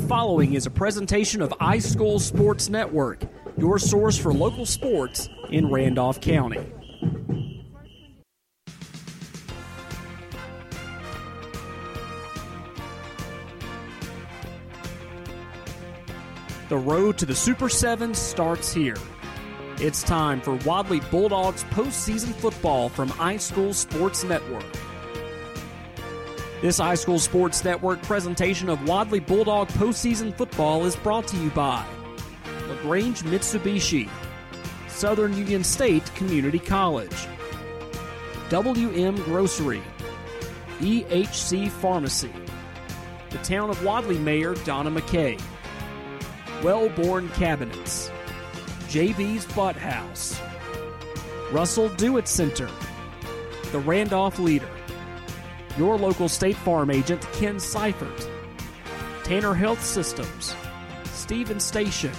following is a presentation of iSchool Sports Network, your source for local sports in Randolph County. The road to the Super 7 starts here. It's time for Wadley Bulldogs postseason football from iSchool Sports Network. This iSchool Sports Network presentation of Wadley Bulldog postseason football is brought to you by LaGrange Mitsubishi, Southern Union State Community College, WM Grocery, EHC Pharmacy, the Town of Wadley Mayor Donna McKay, Wellborn Cabinets, JB's Butt House, Russell Dewitt Center, the Randolph Leader, your local State Farm agent Ken Seifert, Tanner Health Systems, Stephen Station,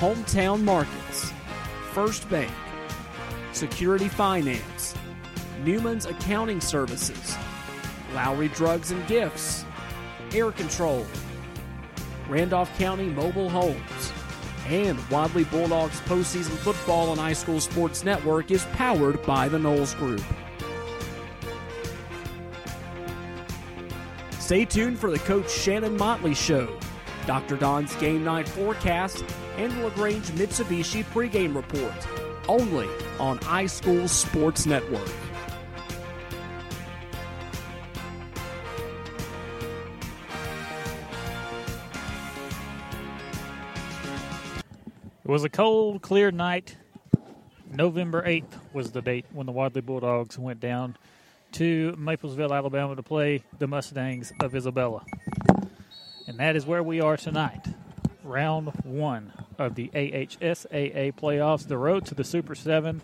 Hometown Markets, First Bank, Security Finance, Newman's Accounting Services, Lowry Drugs and Gifts, Air Control, Randolph County Mobile Homes, and Wadley Bulldogs postseason football on iSchool Sports Network is powered by the Knowles Group. Stay tuned for the Coach Shannon Motley Show, Dr. Don's Game Night Forecast, and LaGrange Mitsubishi pregame report, only on iSchool Sports Network. It was a cold, clear night. November 8th was the date when the Wadley Bulldogs went down to Maplesville, Alabama to play the Mustangs of Isabella. And that is where we are tonight. Round one of the AHSAA playoffs. The road to the Super 7,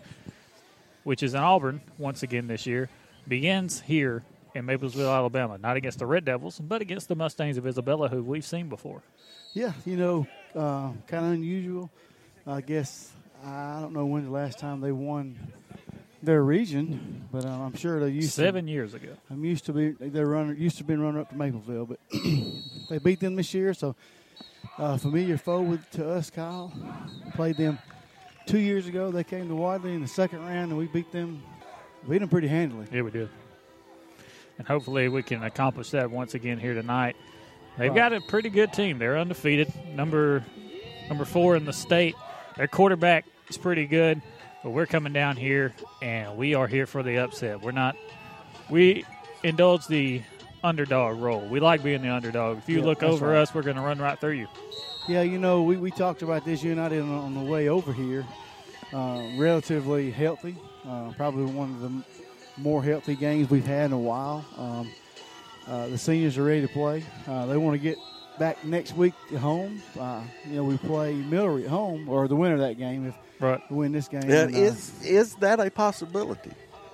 which is in Auburn once again this year, begins here in Maplesville, Alabama. Not against the Red Devils, but against the Mustangs of Isabella, who we've seen before. Yeah, you know, uh, kind of unusual. I guess I don't know when the last time they won their region, but uh, I'm sure they used seven to, years ago. I'm used to be they runner used to be runner up to Mapleville, but they beat them this year. So uh, familiar foe with, to us, Kyle. Played them two years ago. They came to Wadley in the second round, and we beat them beat them pretty handily. Yeah, we did. And hopefully we can accomplish that once again here tonight. They've Right. got a pretty good team. They're undefeated, number number four in the state. Their quarterback is pretty good, but we're coming down here and we are here for the upset. We're not. We indulge the underdog role. We like being the underdog. If you Yeah, look over right. us, we're going to run right through you. Yeah, you know, we, we talked about this you and I did on, on the way over here. Uh, relatively healthy, uh, probably one of the more healthy games we've had in a while. Um, uh, the seniors are ready to play. Uh, they want to get back next week at home. Uh, you know, we play Millry at home, or the winner of that game if Right. we win this game. Yeah, And, uh, is is that a possibility?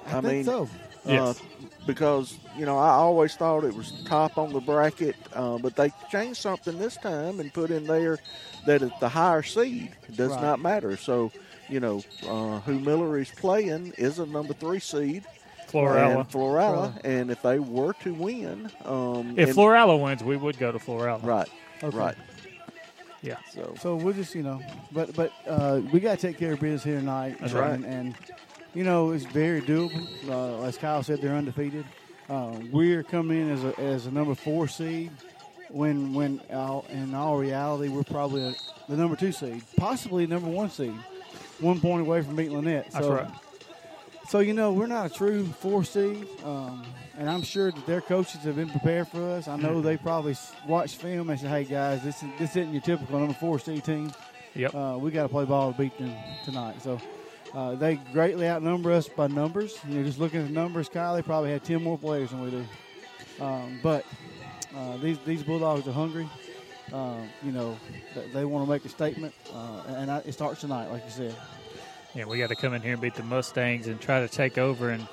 I, think mean, so. uh, Yes. because you know I always thought it was top on the bracket, uh, but they changed something this time and put in there that it, the higher seed does Right. not matter. So you know uh, who Millry is playing is a number three seed, Florala. and Florala, and if they were to win, um, If and- Florala wins, we would go to Florala. right, Okay. right, Yeah. so So we'll just, you know, but but uh, we got to take care of business here tonight. That's and, right. And, and, you know, it's very doable. Uh, as Kyle said, they're undefeated. Uh, we're coming in as a, as a number four seed. When when all, in all reality, we're probably a, the number two seed, possibly number one seed, one point away from beating Lanett. That's right. So you know, we're not a true four seed, um, and I'm sure that their coaches have been prepared for us. I know they probably watched film and said, "Hey guys, this is, this isn't your typical number four seed team. Yep. Uh, we got to play ball to beat them tonight." So uh, they greatly outnumber us by numbers. You know, just looking at the numbers, Kyle, they probably had ten more players than we do. Um, but uh, these these Bulldogs are hungry. Um, you know, th- they want to make a statement, uh, and I, it starts tonight, like you said. Yeah, we got to come in here and beat the Mustangs and try to take over and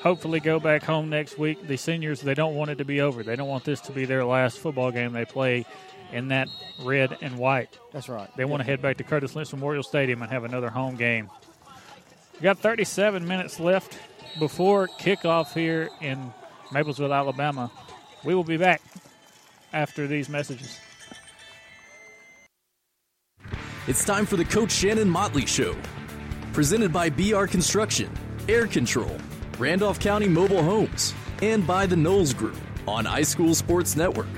hopefully go back home next week. The seniors, they don't want it to be over. They don't want this to be their last football game they play in that red and white. That's right. They want to head back to Curtis Lynch Memorial Stadium and have another home game. We got 37 minutes left before kickoff here in Maplesville, Alabama. We will be back after these messages. It's time for the Coach Shannon Motley Show. Presented by BR Construction, Air Control, Randolph County Mobile Homes, and by the Knowles Group on iSchool Sports Network.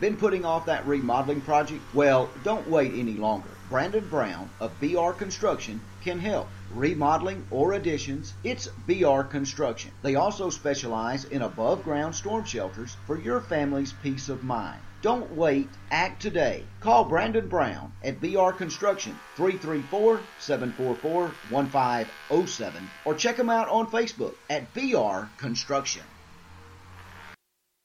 Been putting off that remodeling project? Well, don't wait any longer. Brandon Brown of BR Construction can help. Remodeling or additions, it's BR Construction. They also specialize in above ground storm shelters for your family's peace of mind. Don't wait, act today. Call Brandon Brown at BR Construction 334 744 1507 or check them out on Facebook at BR Construction.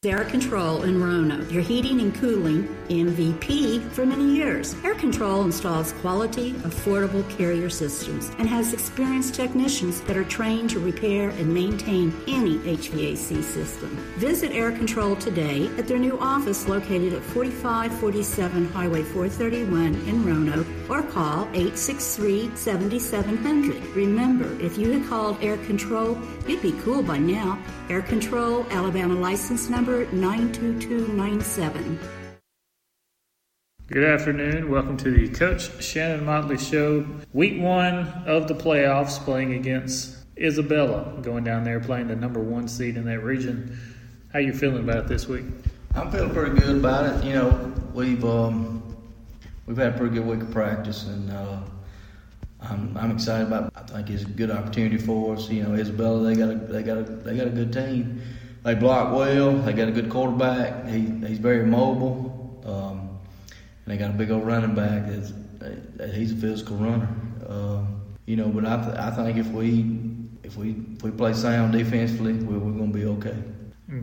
Air Control in Roanoke, your heating and cooling MVP for many years. Air Control installs quality, affordable carrier systems and has experienced technicians that are trained to repair and maintain any HVAC system. Visit Air Control today at their new office located at 4547 Highway 431 in Roanoke or call 863 7700. Remember, if you had called Air Control, you'd be cool by now. Air Control, Alabama license number 92297. Good afternoon. Welcome to the Coach Shannon Motley Show. Week one of the playoffs, playing against Isabella, going down there playing the number one seed in that region. How you feeling about it this week? I'm feeling pretty good about it. You know, we've um, we've had a pretty good week of practice, and uh, I'm, I'm excited about. It. I think it's a good opportunity for us. You know, Isabella they got a they got a they got a good team. They block well. They got a good quarterback. He, he's very mobile. Um, and they got a big old running back. That's, he's a physical runner. Um, you know, but I, th- I think if we if we if we play sound defensively, we're, we're going to be okay.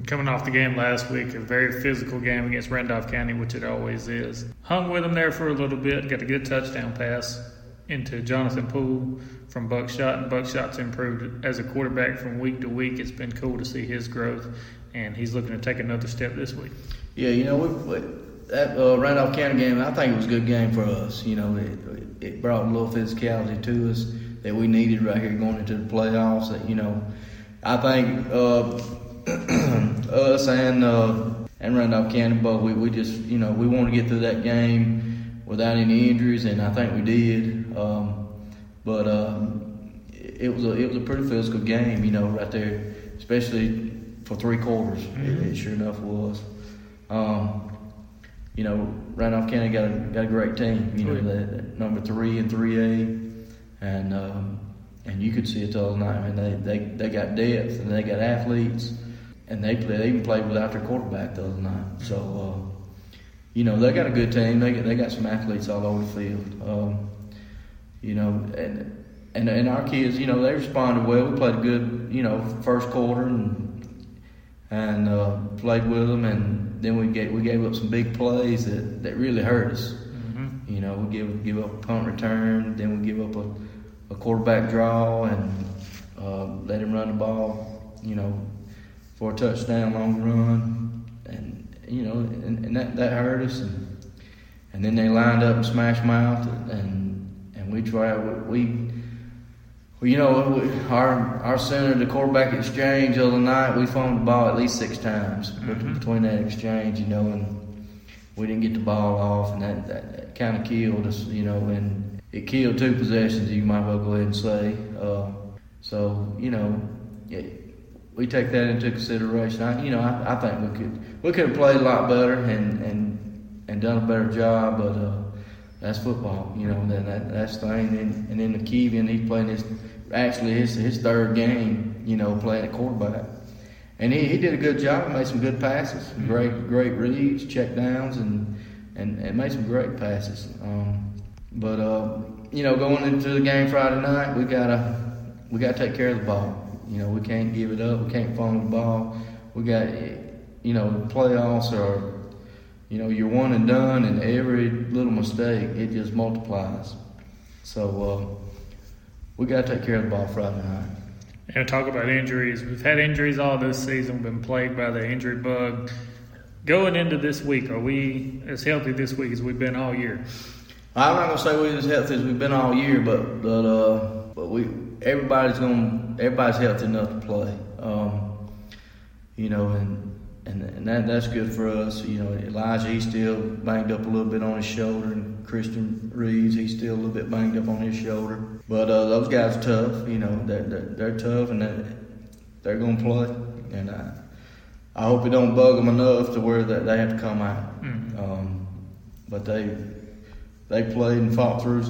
Coming off the game last week, a very physical game against Randolph County, which it always is. Hung with them there for a little bit, got a good touchdown pass into Jonathan Poole from Buckshot, and Buckshot's improved as a quarterback from week to week. It's been cool to see his growth, and he's looking to take another step this week. Yeah, you know, we, that uh, Randolph County game, I think it was a good game for us. You know, it, it brought a little physicality to us that we needed right here going into the playoffs. That you know, I think uh, us and uh, and Randolph County, but we, we just you know we want to get through that game without any injuries, and I think we did. Um, but um, it was a it was a pretty physical game, you know, right there, especially for three quarters. Mm-hmm. It, it, sure enough was. Um, you know, Randolph County got a got a great team. You know, that, number three and three A, and um, and you could see it the other night. I mean, they, they they got depth and they got athletes, and they play. They even played without their quarterback the other night. So, uh, you know, they got a good team. They got, they got some athletes all over the field. Um, you know, and and and our kids, you know, they responded well. We played a good, you know, first quarter and and uh, played with them, and then we gave we gave up some big plays that, that really hurt us. Mm-hmm. You know, we give give up a punt return, then we give up a, a quarterback draw, and uh, let him run the ball. You know, for a touchdown, long run, and you know, and, and that that hurt us, and and then they lined up and smashed mouth and and we try we, we you know our our center the quarterback exchange the other night we phoned the ball at least six times mm-hmm. between that exchange you know and we didn't get the ball off and that, that, that kind of killed us you know and it killed two possessions you might well go ahead and say uh, so you know we take that into consideration I, you know I, I think we could we could have played a lot better and and and done a better job but uh, that's football, you know. That, that that's the thing. And, and then the Keegan, he's playing his actually his his third game, you know, playing at quarterback, and he, he did a good job. Made some good passes, mm-hmm. great great reads, check downs, and and, and made some great passes. Um, but uh, you know, going into the game Friday night, we gotta we gotta take care of the ball. You know, we can't give it up. We can't fumble the ball. We got you know, playoffs are you know, you're one and done, and every little mistake, it just multiplies. So uh, we got to take care of the ball Friday night. And talk about injuries. We've had injuries all this season, We've been plagued by the injury bug. Going into this week, are we as healthy this week as we've been all year? I'm not gonna say we're as healthy as we've been all year, but but uh, but we everybody's gonna everybody's healthy enough to play. Um, you know, and and and that that's good for us. You know, Elijah he's still banged up a little bit on his shoulder, and Christian Reeves he's still a little bit banged up on his shoulder. But uh, those guys are tough. You know, they're they're, they're tough, and they're, they're going to play. And I I hope it don't bug them enough to where that they have to come out. Mm-hmm. Um, but they they played and fought through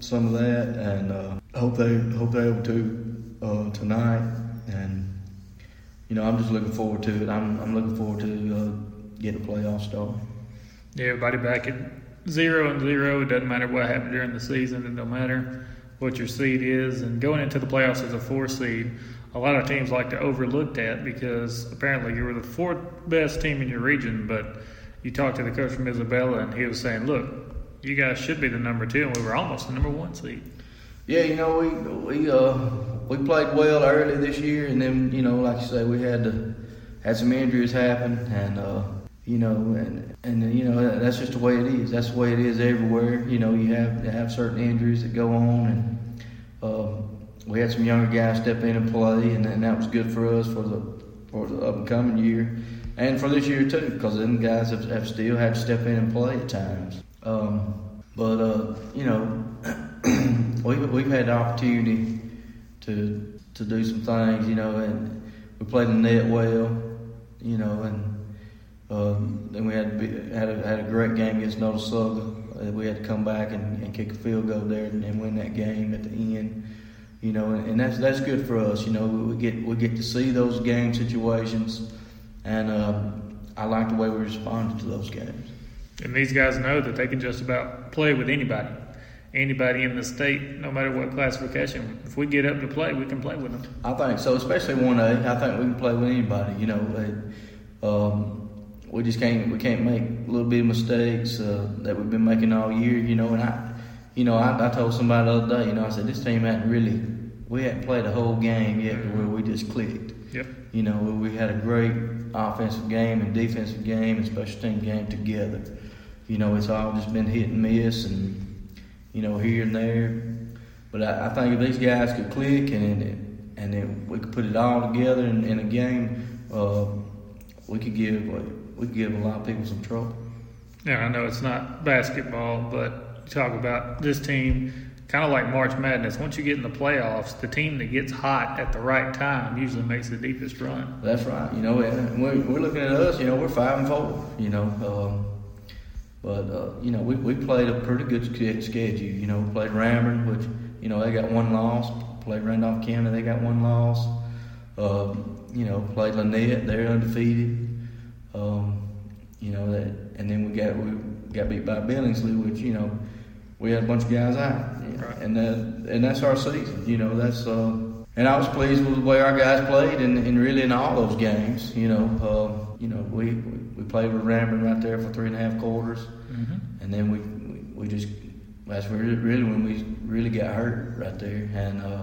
some of that, and uh, hope they hope they're able to uh, tonight. You know, I'm just looking forward to it. I'm I'm looking forward to uh, getting a playoff start. Yeah, everybody back at zero and zero. It doesn't matter what happened during the season. It don't matter what your seed is. And going into the playoffs as a four seed, a lot of teams like to overlook that because apparently you were the fourth best team in your region. But you talked to the coach from Isabella, and he was saying, "Look, you guys should be the number two, and we were almost the number one seed." Yeah, you know, we we uh we played well early this year, and then you know, like you say, we had to had some injuries happen, and uh, you know, and and you know that's just the way it is. That's the way it is everywhere. You know, you have have certain injuries that go on, and uh, we had some younger guys step in and play, and, and that was good for us for the for the up and coming year, and for this year too, because them guys have, have still had to step in and play at times. Um, but uh, you know, we've we've had the opportunity to to do some things, you know, and we played the net well, you know, and um, then we had had a, had a great game against Notasulga. Uh, we had to come back and, and kick a field goal there and, and win that game at the end, you know, and, and that's that's good for us, you know. We, get we get to see those game situations, and um, I like the way we responded to those games. And these guys know that they can just about play with anybody, anybody in the state, no matter what classification. If we get up to play, we can play with them. I think so, especially one A. I think we can play with anybody. You know, um, we just can't we can't make a little bit of mistakes uh, that we've been making all year. You know, and I, you know, I, I told somebody the other day. You know, I said this team hadn't really we hadn't played a whole game yet where we just clicked. Yep. You know, we had a great offensive game and defensive game and special team game together. You know, it's all just been hit and miss and, you know, here and there. But I, I think if these guys could click and and then we could put it all together in, in a game, uh, we could give we could give a lot of people some trouble. Yeah, I know it's not basketball, but you talk about this team, kind of like March Madness. Once you get in the playoffs, the team that gets hot at the right time usually makes the deepest run. That's right. You know, and we're, we're looking at us. You know, we're five and four. You know, um, but uh, you know, we, we played a pretty good schedule. You know, we played Ranburne, which you know they got one loss. Played Randolph County, they got one loss. Um, you know, played Lanett, they're undefeated. Um, you know that, and then we got we got beat by Billingsley, which you know we had a bunch of guys out, Right. and that and that's our season. You know, that's uh, and I was pleased with the way our guys played, and, and really in all those games. You know, uh, you know we, we played with Ranburne right there for three and a half quarters, and then we, we we just that's really, really when we really got hurt right there, and uh,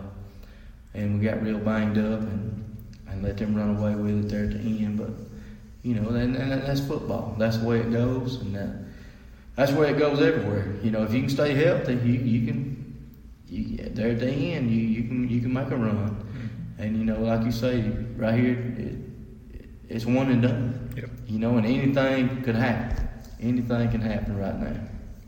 and we got real banged up, and and let them run away with it there at the end. But you know, and, and that's football. That's the way it goes, and that that's the way it goes everywhere. You know, if you can stay healthy, you you can you there at the end, you you can you can make a run, and you know, like you say, right here, it, it's one and done. You know, and anything could happen. Anything can happen right now.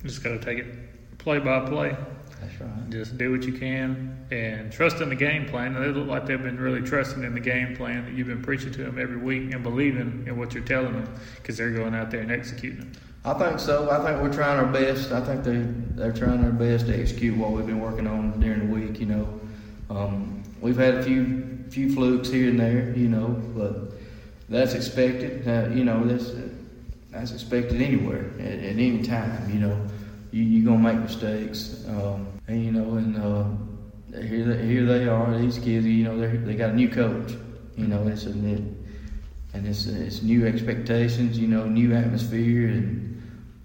Just got to take it play by play. That's right. Just do what you can and trust in the game plan. They look like they've been really trusting in the game plan that you've been preaching to them every week and believing in what you're telling them because they're going out there and executing it. I think so. I think we're trying our best. I think they they're trying their best to execute what we've been working on during the week. You know, um, we've had a few few flukes here and there. You know, but that's expected. Uh, you know, that's that's expected anywhere at, at any time. You know, you you're gonna make mistakes. Um, and you know, and uh, here they, here they are. These kids, you know, they they got a new coach. You know, it's a and it's it's new expectations. You know, new atmosphere and.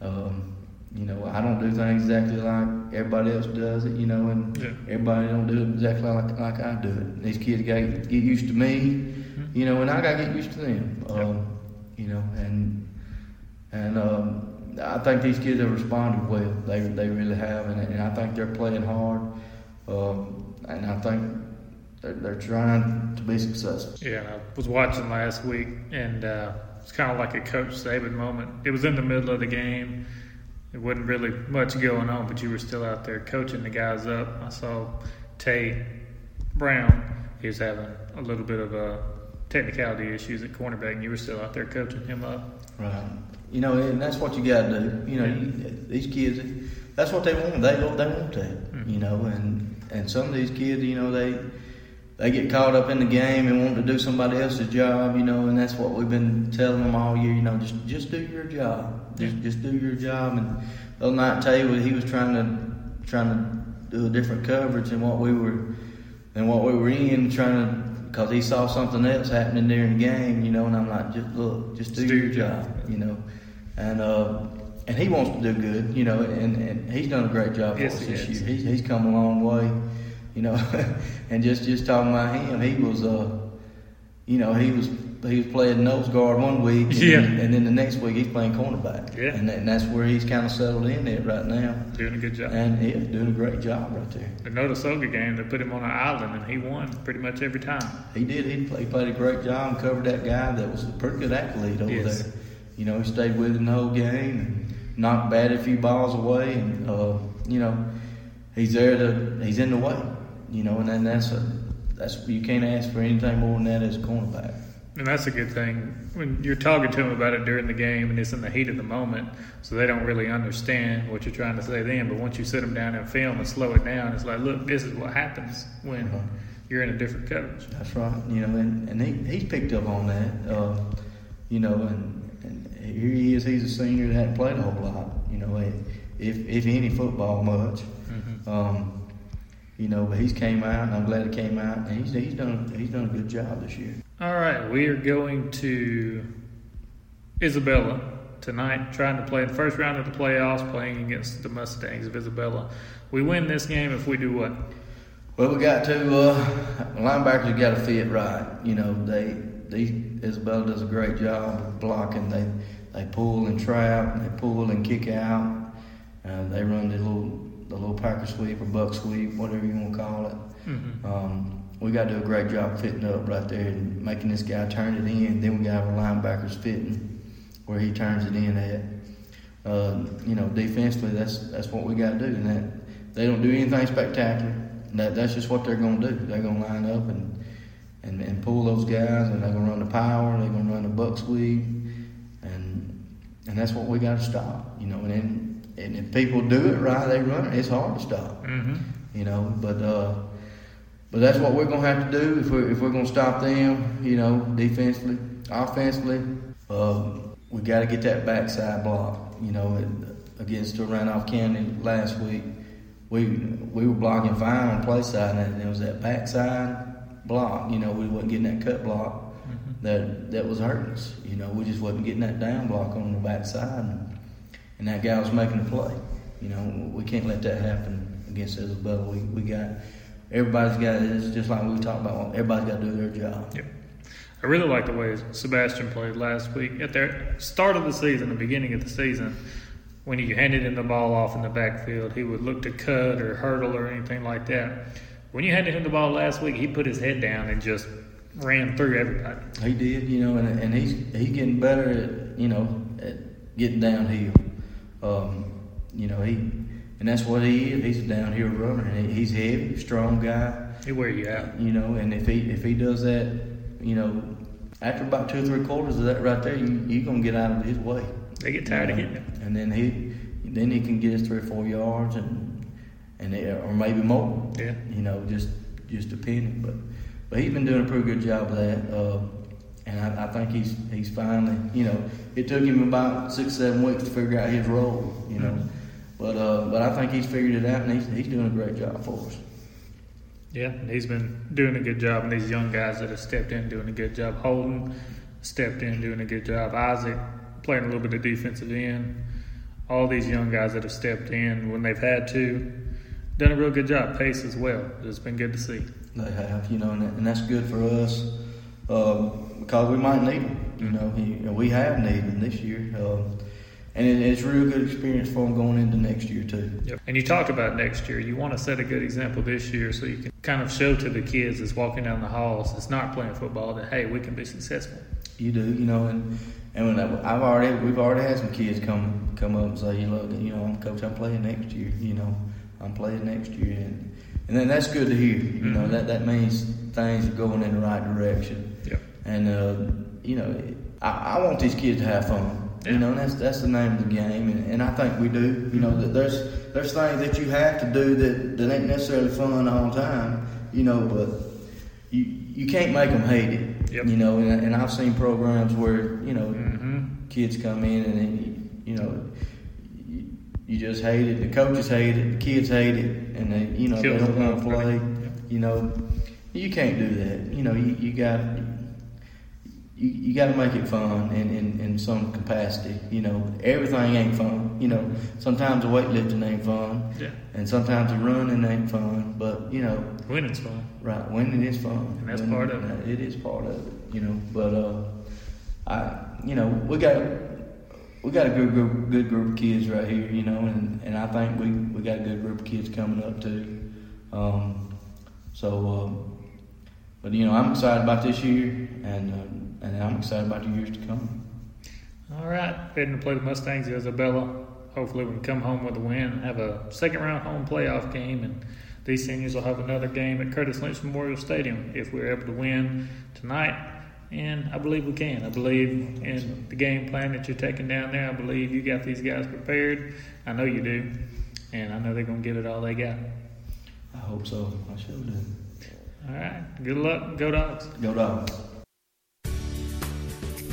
Um, you know, I don't do things exactly like everybody else does it. You know, and Yeah. everybody don't do it exactly like like I do it. These kids got to get used to me. You know, and I got to get used to them. Um, you know, and and um, I think these kids have responded well. They they really have, and, and I think they're playing hard. Um, and I think they're, they're trying to be successful. Yeah, I was watching last week and uh, it's kind of like a Coach Saban moment. It was in the middle of the game. It wasn't really much going on, but you were still out there coaching the guys up. I saw Tay Brown. He was having a little bit of a technicality issues at cornerback, and you were still out there coaching him up. Right. You know, and that's what you got to do. You know, these kids, that's what they want. They they want that. Mm-hmm. You know, and and some of these kids, you know, they they get caught up in the game and want to do somebody else's job. You know, and that's what we've been telling them all year. You know, just just do your job. Just just do your job. And the other night, tell you what he was trying to trying to do a different coverage than what we were than what we were in, trying to because he saw something else happening during the game, you know, and I'm like, just look, just do, your job, you know, and uh, and he wants to do good, you know, and, and he's done a great job yes, for us this year. He's, he's come a long way, you know, and just just talking about him, he was, uh, you know, he was he was playing nose guard one week, and, yeah. then, and then the next week he's playing cornerback, yeah, and, and that's where he's kind of settled in at right now, doing a good job, and he's doing a great job right there. The Notasulga game, they put him on an island, and he won pretty much every time. He did. He, he played a great job and covered that guy that was a pretty good athlete over yes. there. You know, he stayed with him the whole game and knocked batted a few balls away, and uh, you know, he's there to he's in the way. You know, and then that's a that's you can't ask for anything more than that as a cornerback. And that's a good thing when you're talking to them about it during the game and it's in the heat of the moment, so they don't really understand what you're trying to say then. But once you sit them down and film and slow it down, it's like, look, this is what happens when uh-huh. you're in a different coverage. That's right. You know, and, and he, he's picked up on that. Uh, you know, and, and here he is. He's a senior that hadn't played a whole lot. You know, if if any football much. Mm-hmm. Um, you know, but he's came out, and I'm glad he came out, and he's he's done he's done a good job this year. All right, we are going to Isabella tonight, trying to play the first round of the playoffs, playing against the Mustangs of Isabella. We win this game if we do what? Well, we got to uh, linebackers got to fit right. You know, they they Isabella does a great job of blocking. They they pull and trap, they pull and kick out. Uh, they run the little the little Packer sweep or buck sweep, whatever you want to call it. Mm-hmm. Um, we got to do a great job fitting up right there and making this guy turn it in. Then we got our linebackers fitting where he turns it in at. Uh, you know, defensively, that's that's what we got to do. And that they don't do anything spectacular. That that's just what they're going to do. They're going to line up and, and and pull those guys, and they're going to run the power. They're going to run the buck sweep, and and that's what we got to stop. You know, and then and if people do it right, they run it. It's hard to stop. Mm-hmm. You know, but. Uh, but that's what we're going to have to do if we're, if we're going to stop them, you know, defensively. Offensively, um, we got to get that backside block. You know, against Randolph County last week, we we were blocking fine on play side, and it was that backside block. You know, we wasn't getting that cut block mm-hmm. that that was hurting us. You know, we just wasn't getting that down block on the backside, and, and that guy was making a play. You know, we can't let that happen against Isabella. We we got everybody's got it's just like we talked about. Everybody's got to do their job. Yep. I really like the way Sebastian played last week. At the start of the season, the beginning of the season, when you handed him the ball off in the backfield, he would look to cut or hurdle or anything like that. When you handed him the ball last week, he put his head down and just ran through everybody. He did, you know, and, and he's he's getting better at you know at getting downhill. Um, you know, he and that's what he is. He's a downhill runner, and he's heavy, strong guy. He wear you out. You know, and if he if he does that, you know, after about two or three quarters of that right there, you you gonna get out of his way. They get tired you know? of hitting him. And then he then he can get us three or four yards, and and they, or maybe more. Yeah. You know, just just depending, but but he's been doing a pretty good job of that. Uh, and I, I, think he's he's finally, you know, it took him about six seven weeks to figure out his role. You know. Mm-hmm but uh, but I think he's figured it out, and he's, he's doing a great job for us. Yeah, he's been doing a good job, and these young guys that have stepped in doing a good job. Holden stepped in doing a good job. Isaac playing a little bit of defensive end. All these young guys that have stepped in when they've had to, done a real good job. Pace as well. It's been good to see. They have, you know, and, and that's good for us um, because we might need them. You know, he, we have needed them this year. Um, and it, it's a real good experience for them going into next year too. Yep. And you talked about next year. You want to set a good example this year, so you can kind of show to the kids that's walking down the halls, that's not playing football, that hey, we can be successful. You do, you know, and and when I, I've already we've already had some kids come come up and say, look, you know, I'm coach, I'm playing next year. You know, I'm playing next year, and and then that's good to hear. You mm-hmm. know, that that means things are going in the right direction. Yeah. And uh, you know, I, I want these kids to have fun. Yeah. You know, that's that's the name of the game, and, and I think we do. You know, that there's there's things that you have to do that, that ain't necessarily fun all the time. You know, but you you can't make them hate it. Yep. You know, and, and I've seen programs where you know mm-hmm. kids come in and you know you, you, just hate it. The coaches hate it. The kids hate it, and they you know Kills they don't want to play. Yep. You know, you can't do that. You know, you, you got you, you got to make it fun in, in, in some capacity. You know, everything ain't fun. You know, sometimes the weightlifting ain't fun. Yeah. And sometimes the running ain't fun. But, you know. Winning's fun. Right. Winning is fun. And that's winning, part of it. It is part of it, you know. But, uh, I, you know, we got. We got a good group, good group of kids right here, you know, and, and I think we, we got a good group of kids coming up too. Um, so, uh, but you know, I'm excited about this year, and uh, and I'm excited about the years to come. All right, heading to play the Mustangs Isabella. Hopefully, we can come home with a win have a second round home playoff game. And these seniors will have another game at Curtis Lynch Memorial Stadium if we're able to win tonight. And I believe we can. I believe in the game plan that you're taking down there. I believe you got these guys prepared. I know you do. And I know they're going to give it all they got. I hope so. I sure do. All right. Good luck. Go Dogs. Go Dogs.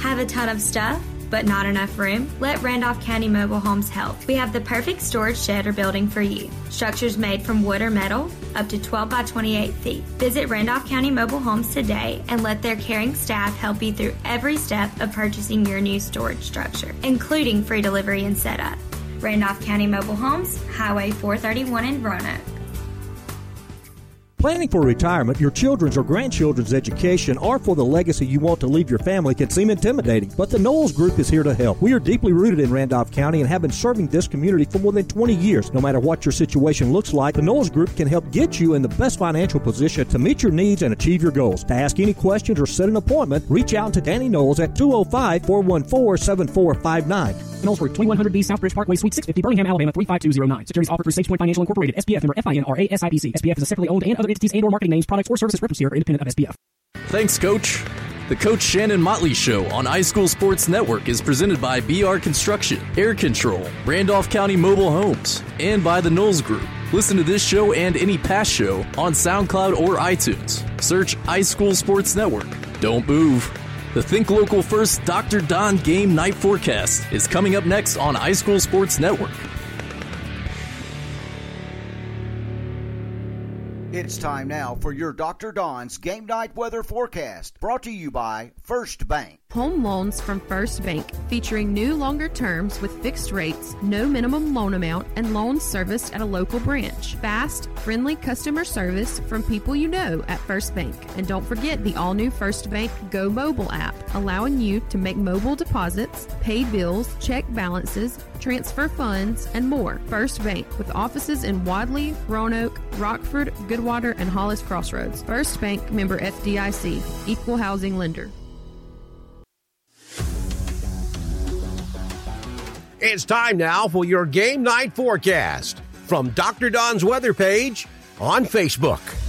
Have a ton of stuff? but not enough room? Let Randolph County Mobile Homes help. We have the perfect storage shed or building for you. Structures made from wood or metal, up to 12 by 28 feet. Visit Randolph County Mobile Homes today and let their caring staff help you through every step of purchasing your new storage structure, including free delivery and setup. Randolph County Mobile Homes, Highway 431 in Roanoke. Planning for retirement, your children's or grandchildren's education, or for the legacy you want to leave your family can seem intimidating, but the Knowles Group is here to help. We are deeply rooted in Randolph County and have been serving this community for more than 20 years. No matter what your situation looks like, the Knowles Group can help get you in the best financial position to meet your needs and achieve your goals. To ask any questions or set an appointment, reach out to Danny Knowles at 205 414 7459. Knowles Group, 2100B Southbridge Parkway, Suite 650, Birmingham, Alabama 35209. Securities offered through SagePoint Financial Incorporated, SPF member FINRA SIPC. SPF is a separately owned and other entities and or marketing names, products, or services referenced here are independent of SPF. Thanks, Coach. The Coach Shannon Motley Show on iSchool Sports Network is presented by BR Construction, Air Control, Randolph County Mobile Homes, and by the Knowles Group. Listen to this show and any past show on SoundCloud or iTunes. Search iSchool Sports Network. Don't move. The Think Local First Dr. Don Game Night Forecast is coming up next on iSchool Sports Network. It's time now for your Dr. Don's Game Night Weather Forecast, brought to you by First Bank. Home loans from First Bank, featuring new longer terms with fixed rates, no minimum loan amount, and loans serviced at a local branch. Fast, friendly customer service from people you know at First Bank. And don't forget the all new First Bank Go Mobile app, allowing you to make mobile deposits, pay bills, check balances, transfer funds, and more. First Bank, with offices in Wadley, Roanoke, Rockford, Goodwater, and Hollis Crossroads. First Bank member FDIC, equal housing lender. It's time now for your game night forecast from Dr. Don's weather page on Facebook.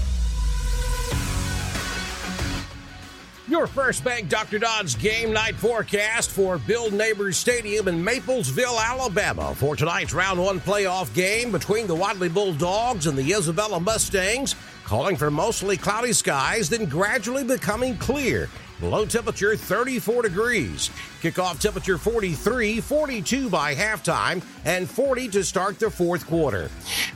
Your First Bank Dr. Don's game night forecast for Bill Neighbors Stadium in Maplesville, Alabama for tonight's round one playoff game between the Wadley Bulldogs and the Isabella Mustangs, calling for mostly cloudy skies, then gradually becoming clear Low temperature 34 degrees. Kickoff temperature 43, 42 by halftime, and 40 to start the fourth quarter.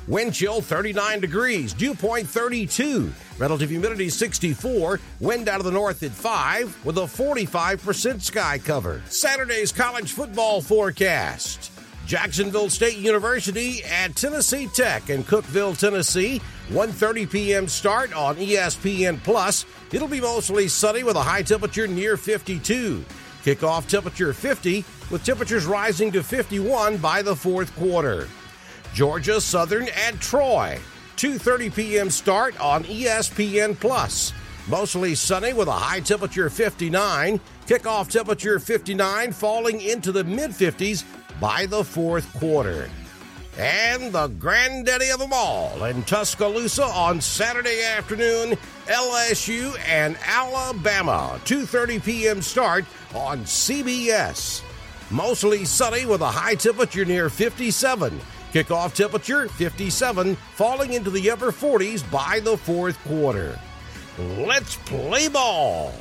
Wind chill 39 degrees. Dew point 32. Relative humidity 64. Wind out of the north at 5 with a 45% sky cover. Saturday's college football forecast. Jacksonville State University at Tennessee Tech in Cookeville, Tennessee. 1:30 p.m. start on ESPN Plus. It'll be mostly sunny with a high temperature near 52. Kickoff temperature 50 with temperatures rising to 51 by the fourth quarter. Georgia Southern at Troy. 2:30 p.m. start on ESPN Plus. Mostly sunny with a high temperature 59. Kickoff temperature 59, falling into the mid 50s by the fourth quarter. And the granddaddy of them all in Tuscaloosa on Saturday afternoon, LSU and Alabama. 2:30 p.m. start on CBS. Mostly sunny with a high temperature near 57. Kickoff temperature 57, falling into the upper 40s by the fourth quarter. Let's play ball.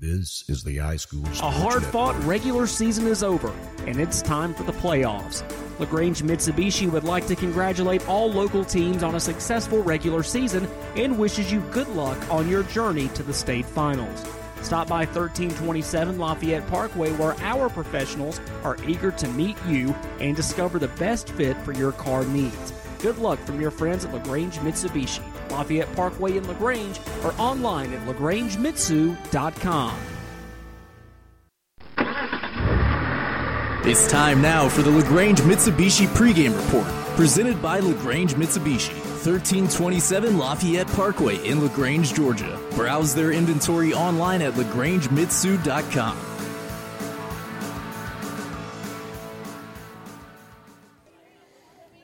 This is the iSchool Sports A hard-fought regular season is over, and it's time for the playoffs. LaGrange Mitsubishi would like to congratulate all local teams on a successful regular season and wishes you good luck on your journey to the state finals. Stop by 1327 Lafayette Parkway where our professionals are eager to meet you and discover the best fit for your car needs. Good luck from your friends at LaGrange Mitsubishi, Lafayette Parkway in LaGrange, or online at lagrangemitsu.com. It's time now for the LaGrange Mitsubishi pregame report, presented by LaGrange Mitsubishi, 1327 Lafayette Parkway in LaGrange, Georgia. Browse their inventory online at lagrangemitsu.com.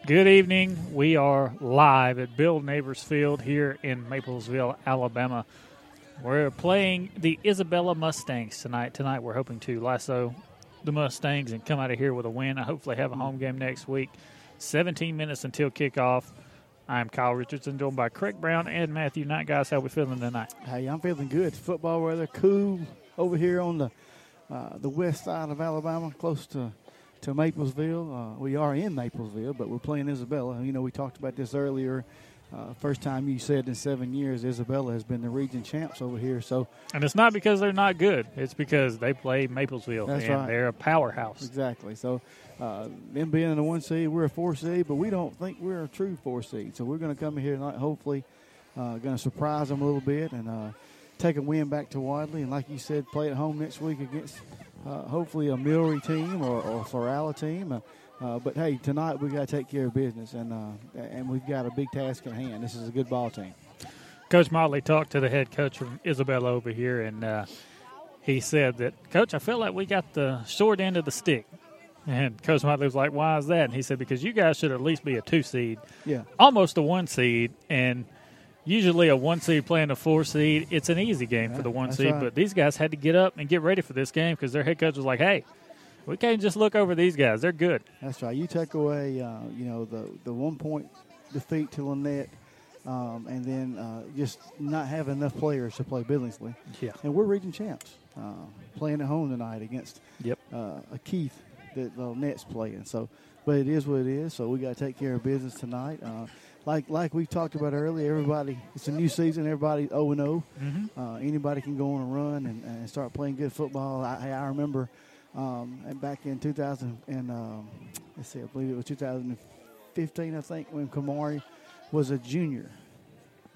Good evening. We are live at Bill Neighbors Field here in Maplesville, Alabama. We're playing the Isabella Mustangs tonight. Tonight, we're hoping to lasso the Mustangs and come out of here with a win. I hopefully have a home game next week. 17 minutes until kickoff. I'm Kyle Richardson, joined by Craig Brown and Matthew Knight. Guys, how we feeling tonight? Hey, I'm feeling good. Football weather, cool over here on the uh, the west side of Alabama, close to to Maplesville. Uh, we are in Maplesville, but we're playing Isabella. You know, we talked about this earlier. Uh, first time you said in seven years, Isabella has been the region champs over here. So And it's not because they're not good, it's because they play Maplesville That's and right. they're a powerhouse. Exactly. So, uh, them being in the one seed, we're a four seed, but we don't think we're a true four seed. So we're going to come in here tonight, hopefully, uh, going to surprise them a little bit and uh, take a win back to Wadley. And like you said, play at home next week against hopefully a Millry team or, or a Florala team. Uh, uh, but hey, tonight we got to take care of business, and uh, and we've got a big task at hand. This is a good ball team. Coach Motley talked to the head coach from Isabella over here, and uh, he said that, Coach, I feel like we got the short end of the stick. And Coach Motley was like, Why is that? And he said, Because you guys should at least be a two seed, Yeah. almost a one seed. And usually a one seed playing a four seed, it's an easy game for the one seed. right. But these guys had to get up and get ready for this game because their head coach was like, Hey, we can't just look over these guys. They're good. That's right. You take away, uh, you know, the the one point defeat to Lanett, um, and then uh, just not have enough players to play Billingsley. Yeah. And we're region champs, uh, playing at home tonight against Yep. uh, a Keith that the Nets playing. So, but it is what it is. So we got to take care of business tonight. Like like we talked about earlier, everybody. It's a new season. Everybody zero and zero. Mhm. Uh, anybody can go on a run and, and start playing good football. I, I remember um, and back in 2000 and um, let's see, I believe it was 2015. I think when Kamari was a junior.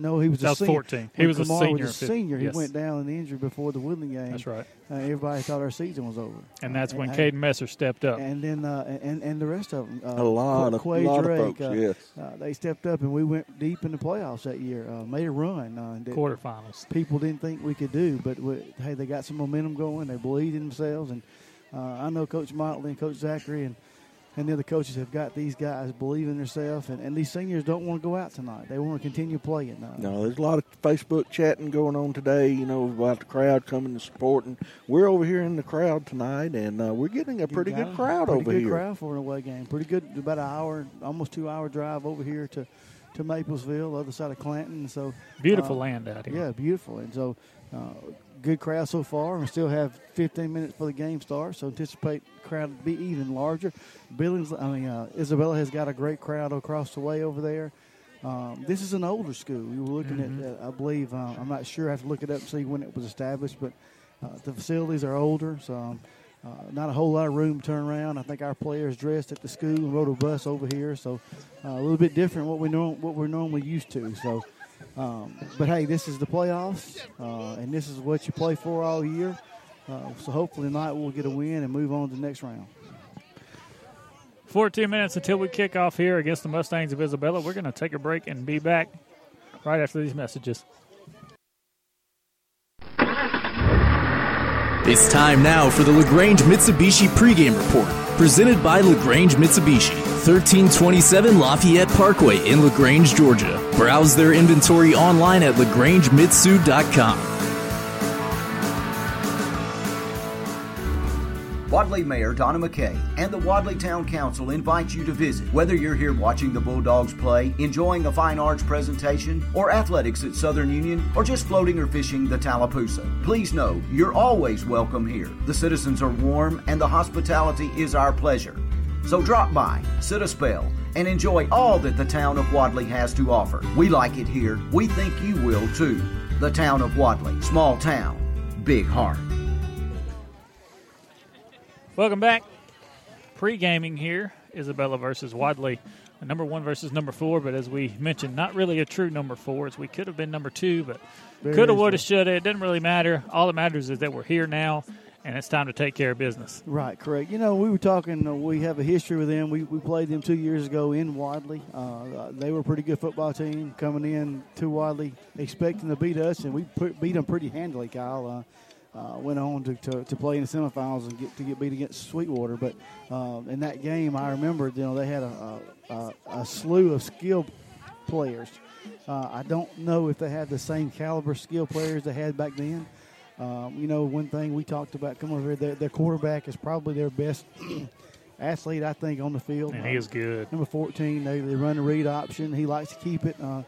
No, he was That a was senior. 14. He When was a Kamari senior Was a in fif- senior. yes. He went down in injury before the Woodland game. That's right. Uh, everybody thought our season was over. And that's when Uh, Caden Messer stepped up. And then uh, and and the rest of them. Uh, A lot of- Quay lot of folks, uh, yes. uh, they stepped up and we went deep in the playoffs that year. Uh, made a run. Uh, that Quarterfinals. People didn't think we could do, but we, hey, they got some momentum going. They believed in themselves, and uh, I know Coach Motley and Coach Zachary and. And the other coaches have got these guys believing in themselves, and, and these seniors don't want to go out tonight. They want to continue playing. Uh, No, there's a lot of Facebook chatting going on today, you know, about the crowd coming and supporting. We're over here in the crowd tonight, and uh, we're getting a pretty good crowd pretty over good here. crowd for an away game. Pretty good, about an hour, almost two hour drive over here to, to Maplesville, other side of Clanton. So Beautiful uh, land out here. Yeah, beautiful. And so, uh, good crowd so far. We still have 15 minutes for the game start, so anticipate crowd to be even larger. Billings, I mean, uh, Isabella has got a great crowd across the way over there. Um, this is an older school. We were looking at, uh, I believe, uh, I'm not sure. I have to look it up and see when it was established, but uh, the facilities are older, so um, uh, not a whole lot of room to turn around. I think our players dressed at the school and rode a bus over here, so uh, a little bit different what we know what we're normally used to. So, um, but hey, this is the playoffs, uh, and this is what you play for all year. Uh, so hopefully tonight we'll get a win and move on to the next round. 14 minutes until we kick off here against the Mustangs of Isabella. We're going to take a break and be back right after these messages. It's time now for the LaGrange Mitsubishi pregame report, presented by LaGrange Mitsubishi, 1327 Lafayette Parkway in LaGrange, Georgia. Browse their inventory online at lagrangemitsu.com. Wadley Mayor Donna McKay and the Wadley Town Council invite you to visit. Whether you're here watching the Bulldogs play, enjoying a fine arts presentation, or athletics at Southern Union, or just floating or fishing the Tallapoosa, please know you're always welcome here. The citizens are warm and the hospitality is our pleasure. So drop by, sit a spell, and enjoy all that the town of Wadley has to offer. We like it here. We think you will too. The town of Wadley, small town, big heart. Welcome back. Pre-gaming here, Isabella versus Wadley. Number one versus number four, but as we mentioned, not really a true number four. As we could have been number two, but could have, would have, should have. It doesn't really matter. All that matters is that we're here now, and it's time to take care of business. Right, correct. You know, we were talking. Uh, we have a history with them. We, we played them two years ago in Wadley. Uh, they were a pretty good football team coming in to Wadley, expecting to beat us, and we put, beat them pretty handily. Kyle uh, uh, went on to, to, to play in the semifinals and get to get beat against Sweetwater. But uh, in that game, I remember you know they had a, a, a slew of skilled players. Uh, I don't know if they had the same caliber skill players they had back then. Um, you know, one thing we talked about, come over here, their, their quarterback is probably their best athlete, I think, on the field. And he is good. Number 14, they, they run the read option. He likes to keep it. Uh,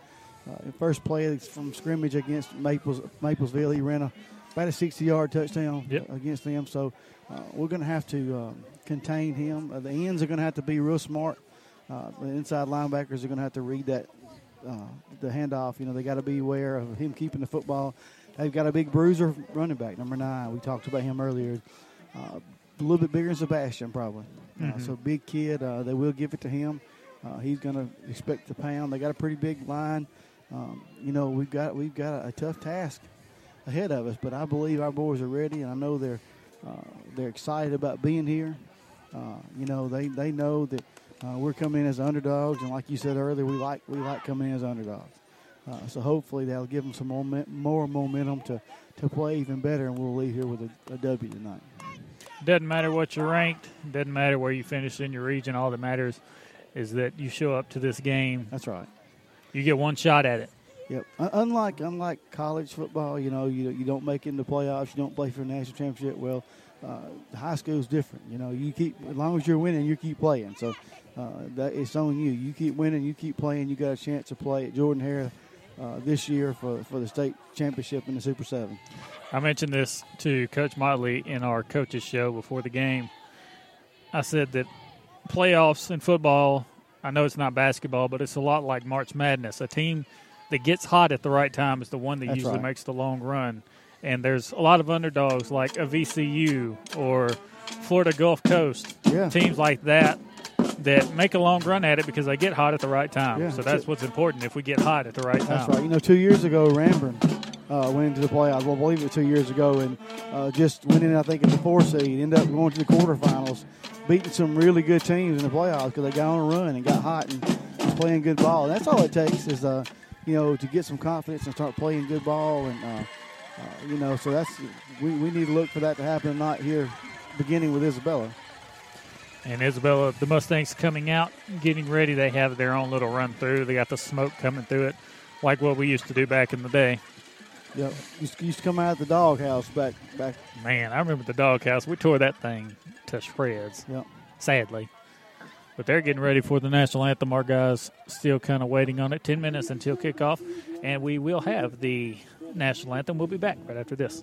uh, first play from scrimmage against Maples, Maplesville, he ran a about a 60 yard touchdown against them. So uh, we're going to have to um, contain him. Uh, the ends are going to have to be real smart. Uh, the inside linebackers are going to have to read that uh, the handoff. You know, they got to be aware of him keeping the football. They've got a big bruiser running back, number nine. We talked about him earlier. Uh, a little bit bigger than Sebastian, probably. Uh, Mhm. so big kid. Uh, they will give it to him. Uh, he's going to expect the pound. They got a pretty big line. Um, you know, we've got we've got a, a tough task ahead of us, but I believe our boys are ready, and I know they're uh, they're excited about being here. Uh, you know, they, they know that uh, we're coming in as underdogs, and like you said earlier, we like we like coming in as underdogs. Uh, so hopefully that'll give them some moment, more momentum to, to play even better, and we'll leave here with a, a W tonight. Doesn't matter what you're ranked. Doesn't matter where you finish in your region. All that matters is that you show up to this game. That's right. You get one shot at it. Yep. Unlike unlike college football, you know, you you don't make it playoffs, you don't play for a national championship. Well, uh, high school is different. You know, you keep as long as you're winning, you keep playing. So uh, that it's on you. You keep winning, you keep playing. You got a chance to play at Jordan Hare uh, this year for for the state championship in the Super Seven. I mentioned this to Coach Motley in our coaches show before the game. I said that playoffs in football, I know it's not basketball, but it's a lot like March Madness. A team that gets hot at the right time is the one that That's usually right. makes the long run. And there's a lot of underdogs like a VCU or Florida Gulf Coast, Yeah. teams like that that make a long run at it because they get hot at the right time. Yeah. So that's what's important if we get hot at the right time. That's right. You know, two years ago, Ranburne uh, went into the playoffs. Well, I believe it was two years ago, and uh, just went in, I think, in the four seed. Ended up going to the quarterfinals, beating some really good teams in the playoffs because they got on a run and got hot and was playing good ball. And That's all it takes is, uh, you know, to get some confidence and start playing good ball. And, uh, uh, you know, so that's we, we need to look for that to happen not here, beginning with Isabella. And Isabella, the Mustangs coming out, getting ready. They have their own little run through. They got the smoke coming through it, like what we used to do back in the day. Yep. Used to, used to come out of the doghouse back back. Man, I remember the doghouse. We tore that thing to shreds. Yep. Sadly. But they're getting ready for the national anthem. Our guys still kind of waiting on it. Ten minutes until kickoff, and we will have the national anthem. We'll be back right after this.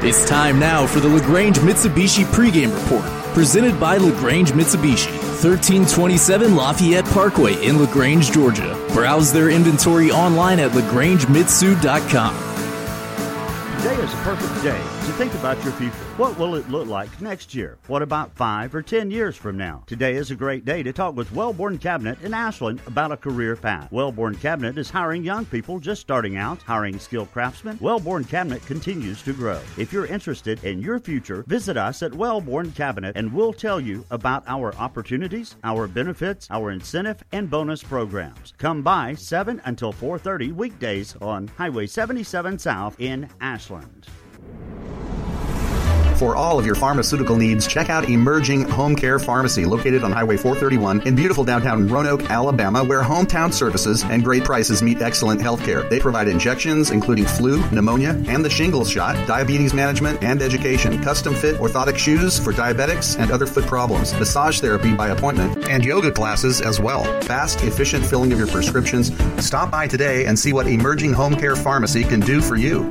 It's time now for the LaGrange Mitsubishi pregame report, presented by LaGrange Mitsubishi, 1327 Lafayette Parkway in LaGrange, Georgia. Browse their inventory online at lagrangemitsu.com. Today is a perfect day to think about your future. What will it look like next year? What about five or ten years from now? Today is a great day to talk with Wellborn Cabinet in Ashland about a career path. Wellborn Cabinet is hiring young people just starting out, hiring skilled craftsmen. Wellborn Cabinet continues to grow. If you're interested in your future, visit us at Wellborn Cabinet and we'll tell you about our opportunities, our benefits, our incentive and bonus programs. Come by 7 until 4:30 weekdays on Highway 77 South in Ashland. For all of your pharmaceutical needs, check out Emerging Home Care Pharmacy, located on Highway 431 in beautiful downtown Roanoke, Alabama, where hometown services and great prices meet excellent health care. They provide injections, including flu, pneumonia, and the shingles shot, diabetes management, and education, custom fit orthotic shoes for diabetics and other foot problems, massage therapy by appointment, and yoga classes as well. Fast, efficient filling of your prescriptions. Stop by today and see what Emerging Home Care Pharmacy can do for you.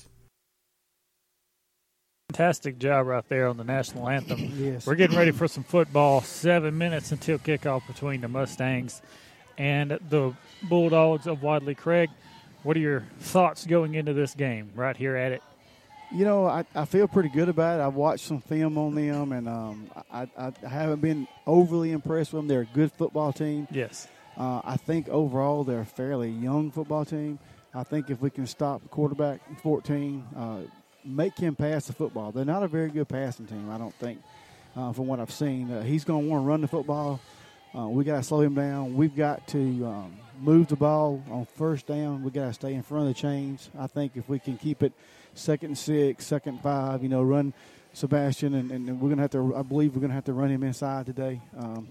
Fantastic job right there on the national anthem. Yes. We're getting ready for some football. Seven minutes until kickoff between the Mustangs and the Bulldogs of Wadley Craig. What are your thoughts going into this game right here at it? You know, I, I feel pretty good about it. I've watched some film on them, and um, I, I, haven't been overly impressed with them. They're a good football team. Yes. Uh, I think overall they're a fairly young football team. I think if we can stop quarterback 14, uh, make him pass the football. They're not a very good passing team, I don't think, uh, from what I've seen. Uh, he's going to want to run the football. Uh, we got to slow him down. We've got to um, move the ball on first down. We got to stay in front of the chains. I think if we can keep it second six, second five, you know, run Sebastian, and, and we're going to have to. I believe we're going to have to run him inside today, um,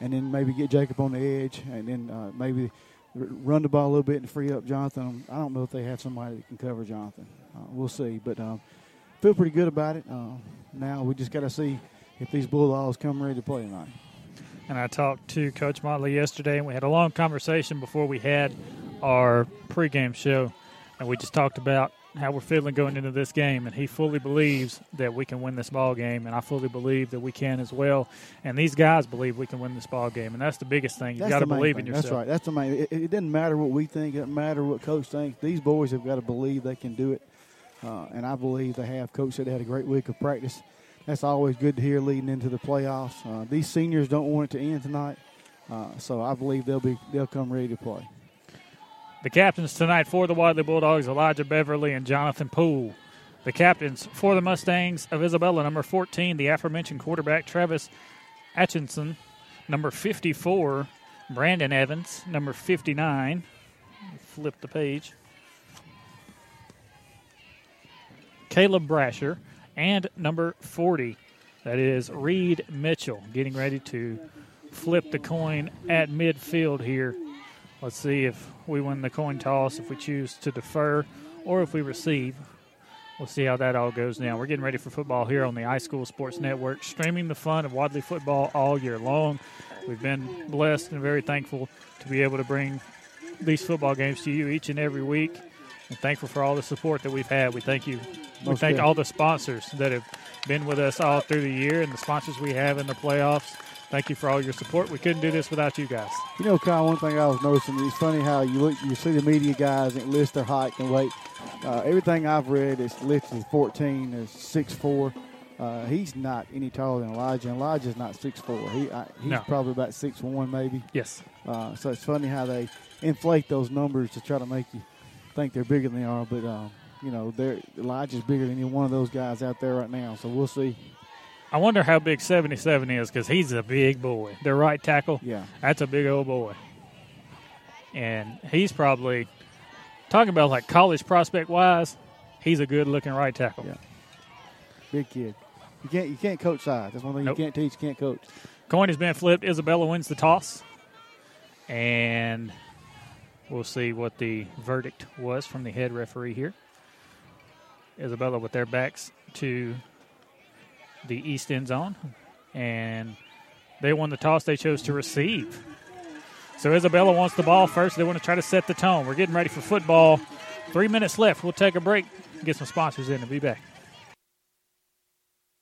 and then maybe get Jacob on the edge, and then uh, maybe run the ball a little bit and free up Jonathan. I don't know if they have somebody that can cover Jonathan. Uh, we'll see, but um, feel pretty good about it. Uh, now we just got to see if these Bulldogs come ready to play tonight. And I talked to Coach Motley yesterday, and we had a long conversation before we had our pregame show, and we just talked about how we're feeling going into this game, and he fully believes that we can win this ball game, and I fully believe that we can as well. And these guys believe we can win this ball game, and that's the biggest thing. You've got to believe thing. in yourself. That's right. That's the main. It, it doesn't matter what we think. It doesn't matter what coach thinks. These boys have got to believe they can do it, uh, and I believe they have. Coach said they had a great week of practice. That's always good to hear leading into the playoffs. Uh, these seniors don't want it to end tonight, uh, so I believe they'll be they'll come ready to play. The captains tonight for the Wadley Bulldogs, Elijah Beverly and Jonathan Poole. The captains for the Mustangs of Isabella, number 14, the aforementioned quarterback Travis Atchison. Number 54, Brandon Evans. Number 59, flip the page, Caleb Brasher. And number 40, that is Reed Mitchell, getting ready to flip the coin at midfield here. Let's see if we win the coin toss, if we choose to defer, or if we receive. We'll see how that all goes now. We're getting ready for football here on the iSchool Sports Network, streaming the fun of Wadley football all year long. We've been blessed and very thankful to be able to bring these football games to you each and every week. And thankful for all the support that we've had. We thank you. We Most thank good. all the sponsors that have been with us all through the year and the sponsors we have in the playoffs. Thank you for all your support. We couldn't do this without you guys. You know, Kyle, one thing I was noticing, it's funny how you look, you see the media guys and list their height and weight. Uh, everything I've read is listed as 14, is 6'4". Uh, he's not any taller than Elijah. and Elijah's not 6'4". He, I, he's No. probably about 6'1", maybe. Yes. Uh, so it's funny how they inflate those numbers to try to make you think they're bigger than they are. But, um, you know, they're, Elijah's bigger than any one of those guys out there right now. So we'll see. I wonder how big 77 is because he's a big boy. Their right tackle. Yeah. That's a big old boy. And he's probably talking about like college prospect wise, he's a good looking right tackle. Yeah. Big kid. You can't you can't coach size. That's one thing Nope. you can't teach. You can't coach. Coin has been flipped. Isabella wins the toss. And we'll see what the verdict was from the head referee here. Isabella with their backs to the east end zone. And they won the toss. They chose to receive. So Isabella wants the ball first. They want to try to set the tone. We're getting ready for football. Three minutes left. We'll take a break, get some sponsors in, and be back.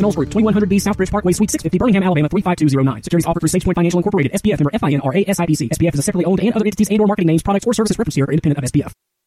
Knowles Group, 2100B Southbridge Parkway, Suite 650, Birmingham, Alabama 35209. Securities offered through SagePoint Financial Incorporated, SPF member FINRA SIPC. SPF is a separately owned and other entities and or marketing names, products, or services referenced here are independent of SPF.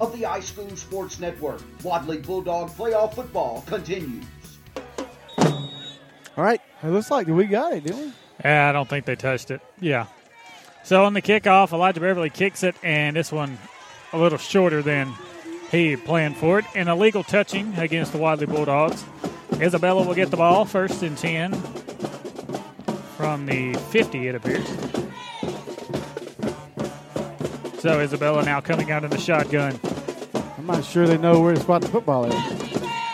of the iSchool Sports Network. Wadley Bulldog playoff football continues. All right. It looks like we got it, didn't we? Yeah, I don't think they touched it. Yeah. So on the kickoff, Elijah Beverly kicks it, and this one a little shorter than he planned for it. An illegal touching against the Wadley Bulldogs. Isabella will get the ball first and 10 from the 50, it appears. So Isabella now coming out in the shotgun. I'm not sure they know where to spot the football at.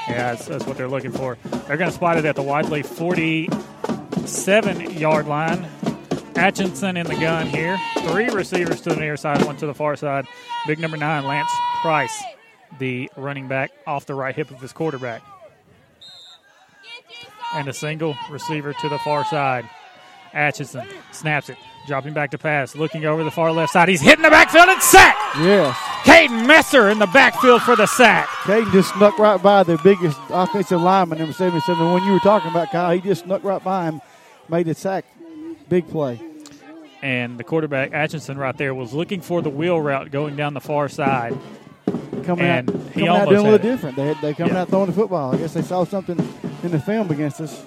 Yeah, that's, that's what they're looking for. They're going to spot it at the Wadley 47 yard line. Atchison in the gun here. Three receivers to the near side, one to the far side. Big number nine, Lance Price, the running back off the right hip of his quarterback. And a single receiver to the far side. Atchison snaps it, dropping back to pass, looking over the far left side. He's hitting the backfield and sack. Yes. Caden Messer in the backfield for the sack. Caden just snuck right by the biggest offensive lineman, number 77, the one you were talking about, Kyle. He just snuck right by him, made the sack. Big play. And the quarterback, Atchison, right there, was looking for the wheel route going down the far side. Coming and out, coming out doing a little it. different. They had, they coming Yeah. out throwing the football. I guess they saw something in the film against us.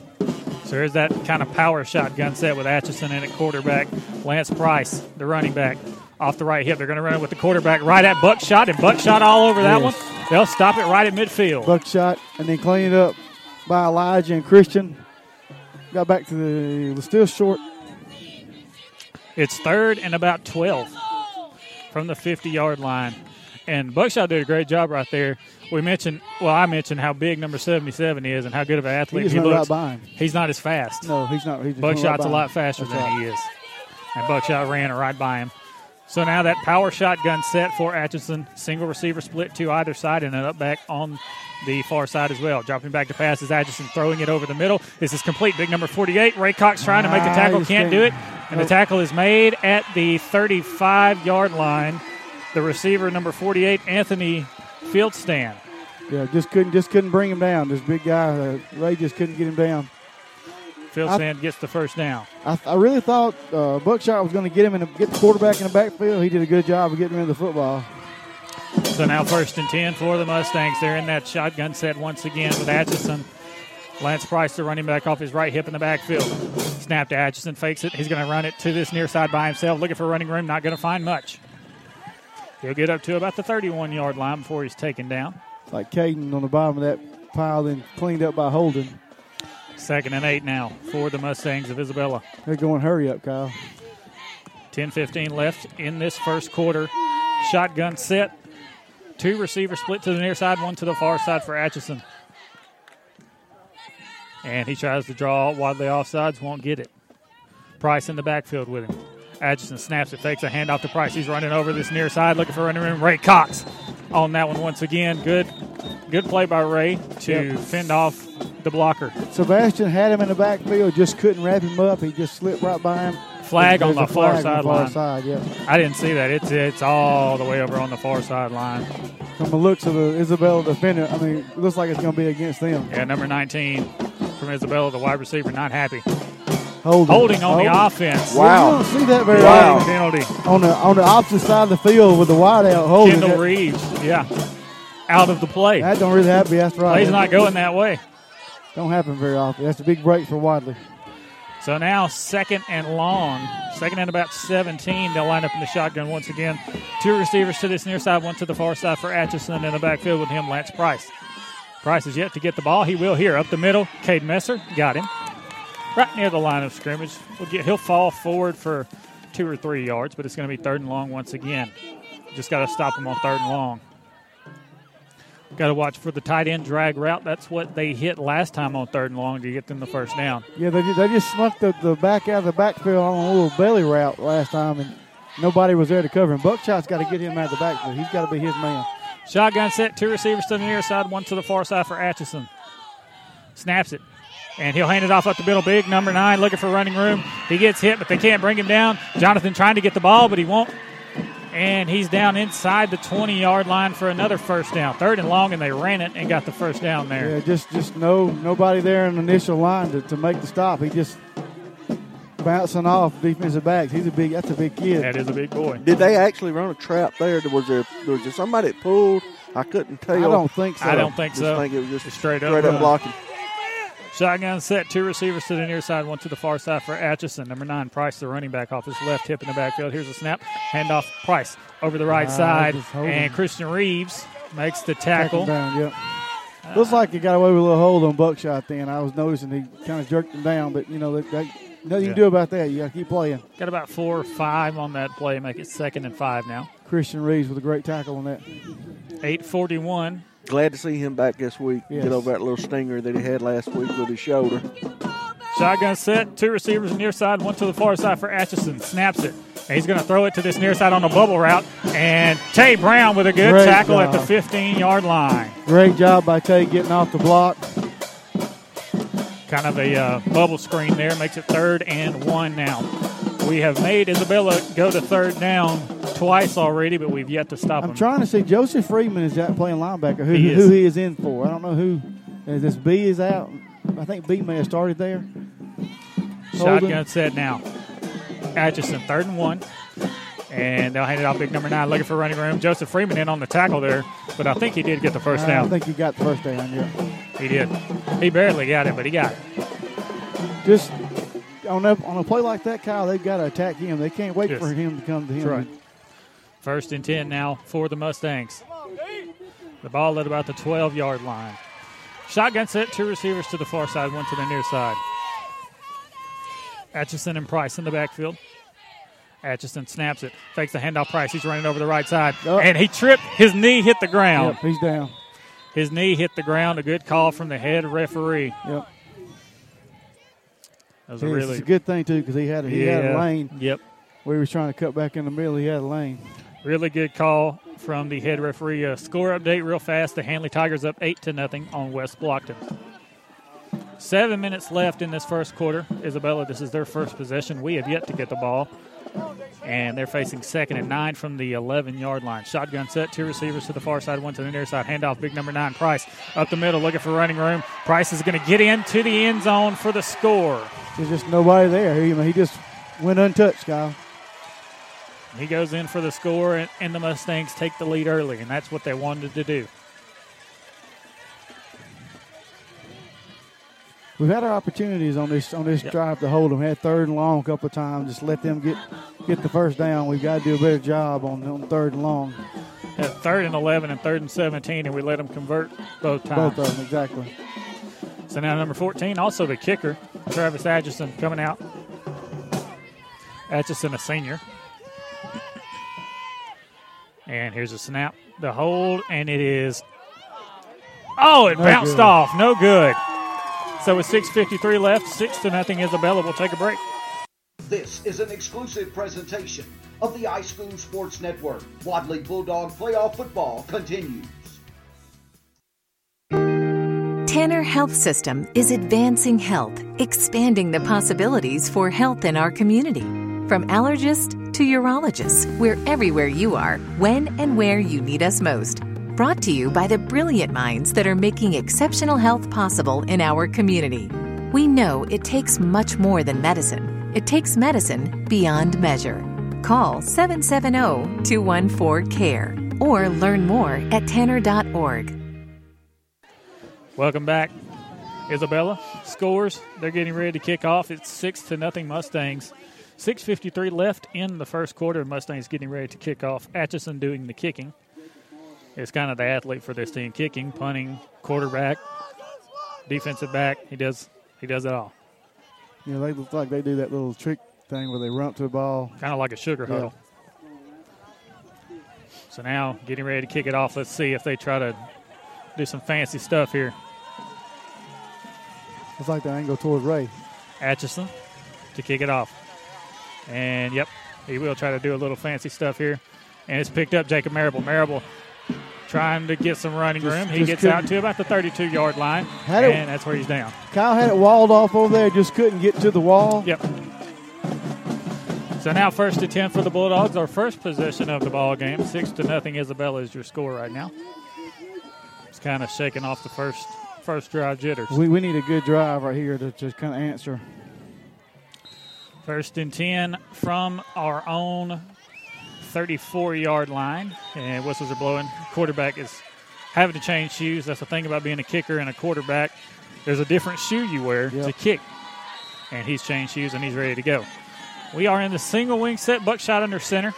So there's that kind of power shotgun set with Atchison in at quarterback. Lance Price, the running back, off the right hip. They're going to run it with the quarterback right at Buckshot, and Buckshot all over that Yes. one. They'll stop it right at midfield. Buckshot, and then clean it up by Elijah and Christian. Got back to the, was still short. It's third and about 12 from the 50 yard line. And Buckshot did a great job right there. We mentioned, well, I mentioned how big number 77 is and how good of an athlete just he right looks. him. He's not as fast. No, he's not. He just went Buckshot's right a lot faster That's than right. he is. And Buckshot ran right by him. So now that power shotgun set for Atchison, single receiver split to either side, and then up back on the far side as well. Dropping back to pass is Atchison throwing it over the middle. This is complete. Big number 48. Ray Cox trying to make the tackle, can't do it. And the tackle is made at the 35 yard line the receiver number 48, Anthony Fieldstand. Yeah, just couldn't just couldn't bring him down. This big guy, uh, Ray, just couldn't get him down. Fieldstand gets the first down. I, I really thought uh, Buckshot was going to get him and get the quarterback in the backfield. He did a good job of getting him in the football. So now first and 10 for the Mustangs. They're in that shotgun set once again with Atchison. Lance Price, the running back, off his right hip in the backfield. Snap to Atchison, fakes it. He's going to run it to this near side by himself, looking for running room, not going to find much. He'll get up to about the 31 yard line before he's taken down. Like Caden on the bottom of that pile, then cleaned up by Holden. Second and eight now for the Mustangs of Isabella. They're going hurry up, Kyle. 10 15 left in this first quarter. Shotgun set. Two receivers split to the near side, one to the far side for Atchison. And he tries to draw Wadley offsides, won't get it. Price in the backfield with him. Atchison snaps it, takes a handoff to Price. He's running over this near side, looking for running room. Ray Cox on that one once again. Good, good play by Ray to Yep. fend off the blocker. Sebastian had him in the backfield, just couldn't wrap him up. He just slipped right by him. Flag on There's the far flag on the far sideline. side. I didn't see that. It's it's all the way over on the far sideline. From the looks of the Isabella defender, I mean, it looks like it's going to be against them. Yeah, number 19 from Isabella, the wide receiver, not happy. Holding, Holding on the offense. Wow. You don't see that very Wow. often. Penalty. On the on the opposite side of the field with the wideout holding. Kendall that, Reeves, yeah, out of the play. that don't really happen. That's right. Play's not going that way. Don't happen very often. That's a big break for Wadley. So now second and long, second and about 17. They'll line up in the shotgun once again. Two receivers to this near side, one to the far side for Atchison in the backfield with him, Lance Price. Price is yet to get the ball. He will here up the middle. Cade Messer got him right near the line of scrimmage. We'll get, he'll fall forward for two or three yards, but it's going to be third and long once again. Just got to stop him on third and long. Got to watch for the tight end drag route. That's what they hit last time on third and long to get them the first down. Yeah, they, they just snuck the, the back out of the backfield on a little belly route last time, and nobody was there to cover him. Buckshot's got to get him out of the backfield. He's got to be his man. Shotgun set, two receivers to the near side, one to the far side for Atchison. Snaps it. And he'll hand it off up the middle. Big number nine looking for running room. He gets hit, but they can't bring him down. Jonathan trying to get the ball, but he won't. And he's down inside the 20 yard line for another first down. Third and long, and they ran it and got the first down there. Yeah, just just no nobody there in the initial line to, to make the stop. He just bouncing off defensive backs. He's a big. That's a big kid. That is a big boy. Did they actually run a trap there? Was there was there somebody that pulled? I couldn't tell. I don't think so. I don't think Just so. think it was just straight up, straight up run. blocking. Shotgun set, two receivers to the near side, one to the far side for Atchison. Number nine, Price, the running back, off his left hip in the backfield. Here's a snap, handoff, Price over the right Ah, side, and Christian Reeves makes the tackle. down, yep. Looks like he got away with a little hold on Buckshot. Then I was noticing he kind of jerked him down, but you know nothing you can do about that. You got to keep playing. Got about four or five on that play, make it second and five now. Christian Reeves with a great tackle on that. 841. Glad to see him back this week. Yes. Get over that little stinger that he had last week with his shoulder. Shotgun set, two receivers near side, one to the far side for Atchison. Snaps it. And he's going to throw it to this near side on a bubble route. And Tay Brown with a good Great tackle at the 15 yard line. Great job by Tay getting off the block. Kind of a uh, bubble screen there makes it third and one now. We have made Isabella go to third down twice already, but we've yet to stop him. I'm him. trying to see Joseph Freeman is out playing linebacker. Who He who is. he is in for? I don't know who. Is this B is out? I think B may have started there. Holden. Shotgun set now. Atchison, third and one. And they'll hand it off big number nine, looking for running room. Joseph Freeman in on the tackle there, but I think he did get the first Uh, down. I think he got the first down. Yeah. He did. He barely got it, but he got it. Just on a, on a play like that, Kyle, they've got to attack him. They can't wait Yes. for him to come to him. Right. First and 10 now for the Mustangs. The ball at about the 12 yard line. Shotgun set, two receivers to the far side, one to the near side. Atchison and Price in the backfield. Atchison snaps it, fakes the handoff. Price, he's running over the right side, and he tripped. His knee hit the ground. Yep, he's down. His knee hit the ground. A good call from the head referee. Yep. That was a It's really a good thing too because he had a, he had a lane. Yep. We was trying to cut back in the middle, he had a lane. Really good call from the head referee. Uh, score update real fast. The Handley Tigers up eight to nothing on West Blockton. Seven minutes left in this first quarter. Isabella, this is their first possession. We have yet to get the ball. And they're facing second and nine from the 11 yard line. Shotgun set, two receivers to the far side, one to the near side. Handoff, big number nine, Price. Up the middle, looking for running room. Price is going to get into the end zone for the score. There's just nobody there. He, he just went untouched, Kyle. He goes in for the score, and, and the Mustangs take the lead early, and that's what they wanted to do. We've had our opportunities on this on this Yep. drive to hold them. Had third and long a couple of times. Just let them get get the first down. We've got to do a better job on, on third and long. At third and 11 and third and 17, and we let them convert both times. Both of them, exactly. So now number 14, also the kicker, Travis Atchison coming out. Atchison, a senior. And here's a snap, the hold, and it is. Oh, it No bounced good. off. No good. So with 6.53 left, 6 to nothing, Isabella will take a break. This is an exclusive presentation of the iSchool Sports Network. Wadley Bulldog playoff football continues. Tanner Health System is advancing health, expanding the possibilities for health in our community. From allergist to urologist, we're everywhere you are, when and where you need us most. Brought to you by the brilliant minds that are making exceptional health possible in our community. We know it takes much more than medicine, it takes medicine beyond measure. Call 770 214 CARE or learn more at tanner.org. Welcome back. Isabella scores. They're getting ready to kick off. It's six to nothing Mustangs. 6.53 left in the first quarter. Mustangs getting ready to kick off. Atchison doing the kicking. Is kind of the athlete for this team. Kicking, punting, quarterback, defensive back. He does he does it all. You know, they look like they do that little trick thing where they run up to the ball. Kind of like a sugar Yeah. huddle. So now getting ready to kick it off. Let's see if they try to do some fancy stuff here. It's like the angle toward Ray. Atchison to kick it off. And yep, he will try to do a little fancy stuff here. And it's picked up Jacob Marable. Marable trying to get some running Just- room. He gets couldn't- out to about the 32 yard line. Had it- and that's where he's down. Kyle had it walled off over there, just couldn't get to the wall. Yep. So now first to 10 for the Bulldogs. Our first possession of the ball game. Six to nothing. Isabella is your score right now. It's kind of shaking off the first first drive jitters. We, we need a good drive right here to just kind of answer. First and 10 from our own 34 yard line. And whistles are blowing. Quarterback is having to change shoes. That's the thing about being a kicker and a quarterback. There's a different shoe you wear to kick. And he's changed shoes and he's ready to go. We are in the single wing set, buckshot under center.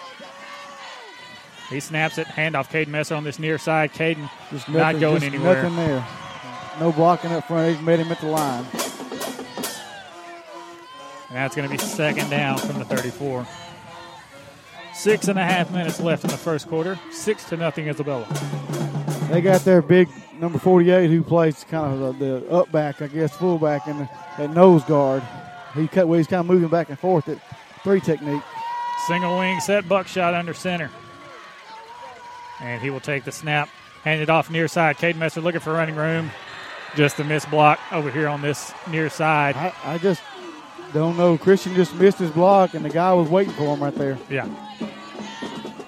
He snaps it, handoff Caden Messer on this near side. Caden not going anywhere. Nothing there. No blocking up front. He's made him at the line. And that's going to be second down from the 34. Six and a half minutes left in the first quarter. Six to nothing Isabella. They got their big number 48 who plays kind of the, the up back, I guess, fullback, and nose guard. He cut, well, he's kind of moving back and forth at three technique. Single wing set, buckshot under center. And he will take the snap, hand it off near side. Caden Messer looking for running room. Just a missed block over here on this near side. I, I just don't know. Christian just missed his block, and the guy was waiting for him right there. Yeah.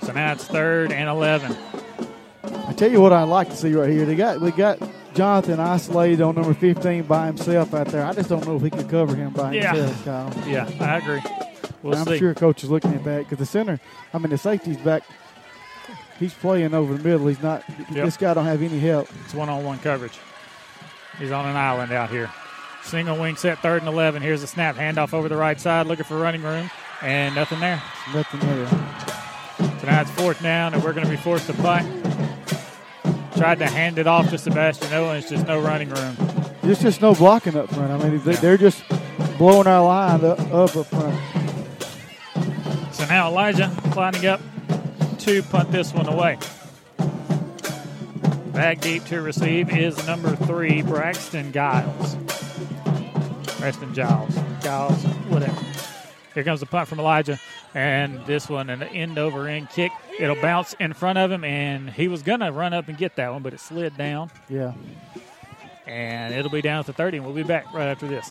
So now it's third and 11. I tell you what I'd like to see right here. They got we got Jonathan isolated on number 15 by himself out there. I just don't know if he can cover him by Yeah. himself, Kyle. Yeah, I agree. We'll I'm see. sure coach is looking at that because the center, I mean the safety's back. He's playing over the middle. He's not. Yep. This guy don't have any help. It's one on one coverage. He's on an island out here. Single wing set, third and 11. Here's a snap, handoff over the right side, looking for running room, and nothing there. Nothing there. It's fourth down, and we're going to be forced to punt. Tried to hand it off to Sebastian Owen. It's just no running room. There's just no blocking up front. I mean, they, they're just blowing our line up, up up front. So now Elijah lining up to punt this one away. Back deep to receive is number three, Braxton Giles. Braxton Giles. Giles, whatever. Here comes the punt from Elijah. And this one, an end over end kick. It'll bounce in front of him, and he was going to run up and get that one, but it slid down. Yeah. And it'll be down at the 30, and we'll be back right after this.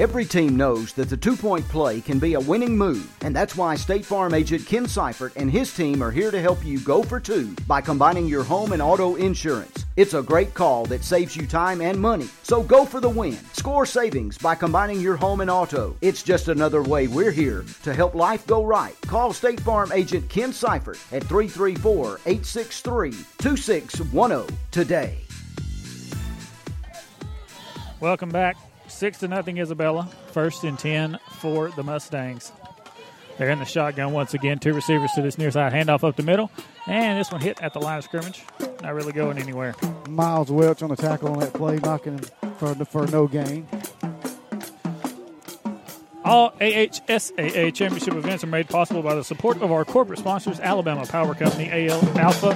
Every team knows that the two point play can be a winning move, and that's why State Farm agent Ken Seifert and his team are here to help you go for two by combining your home and auto insurance. It's a great call that saves you time and money, so go for the win. Score savings by combining your home and auto. It's just another way we're here to help life go right. Call State Farm agent Ken Seifert at 334 863 2610 today. Welcome back. Six to nothing, Isabella. First and ten for the Mustangs. They're in the shotgun once again. Two receivers to this near side. Handoff up the middle. And this one hit at the line of scrimmage. Not really going anywhere. Miles Welch on the tackle on that play, knocking him for, for no gain. All AHSAA championship events are made possible by the support of our corporate sponsors Alabama Power Company, AL Alpha,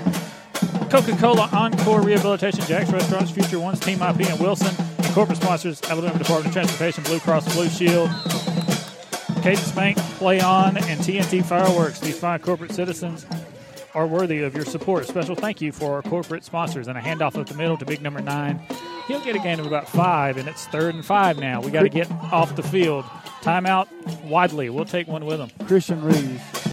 Coca Cola Encore Rehabilitation, Jack's Restaurants, Future Ones, Team IP, and Wilson. Corporate sponsors Alabama Department of Transportation, Blue Cross Blue Shield, Cadence Bank, Play On, and TNT Fireworks. These fine corporate citizens are worthy of your support. Special thank you for our corporate sponsors. And a handoff up the middle to big number nine. He'll get a gain of about five, and it's third and five now. We got to get off the field. Timeout, Wadley. We'll take one with him. Christian Reeves.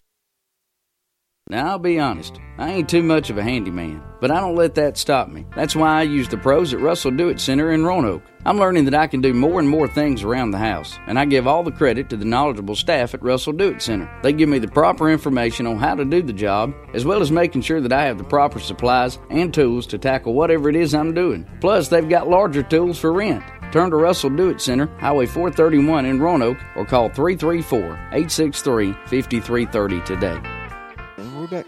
Now, I'll be honest, I ain't too much of a handyman, but I don't let that stop me. That's why I use the pros at Russell Do It Center in Roanoke. I'm learning that I can do more and more things around the house, and I give all the credit to the knowledgeable staff at Russell Do It Center. They give me the proper information on how to do the job, as well as making sure that I have the proper supplies and tools to tackle whatever it is I'm doing. Plus, they've got larger tools for rent. Turn to Russell Do It Center, Highway 431 in Roanoke, or call 334 863 5330 today. Back.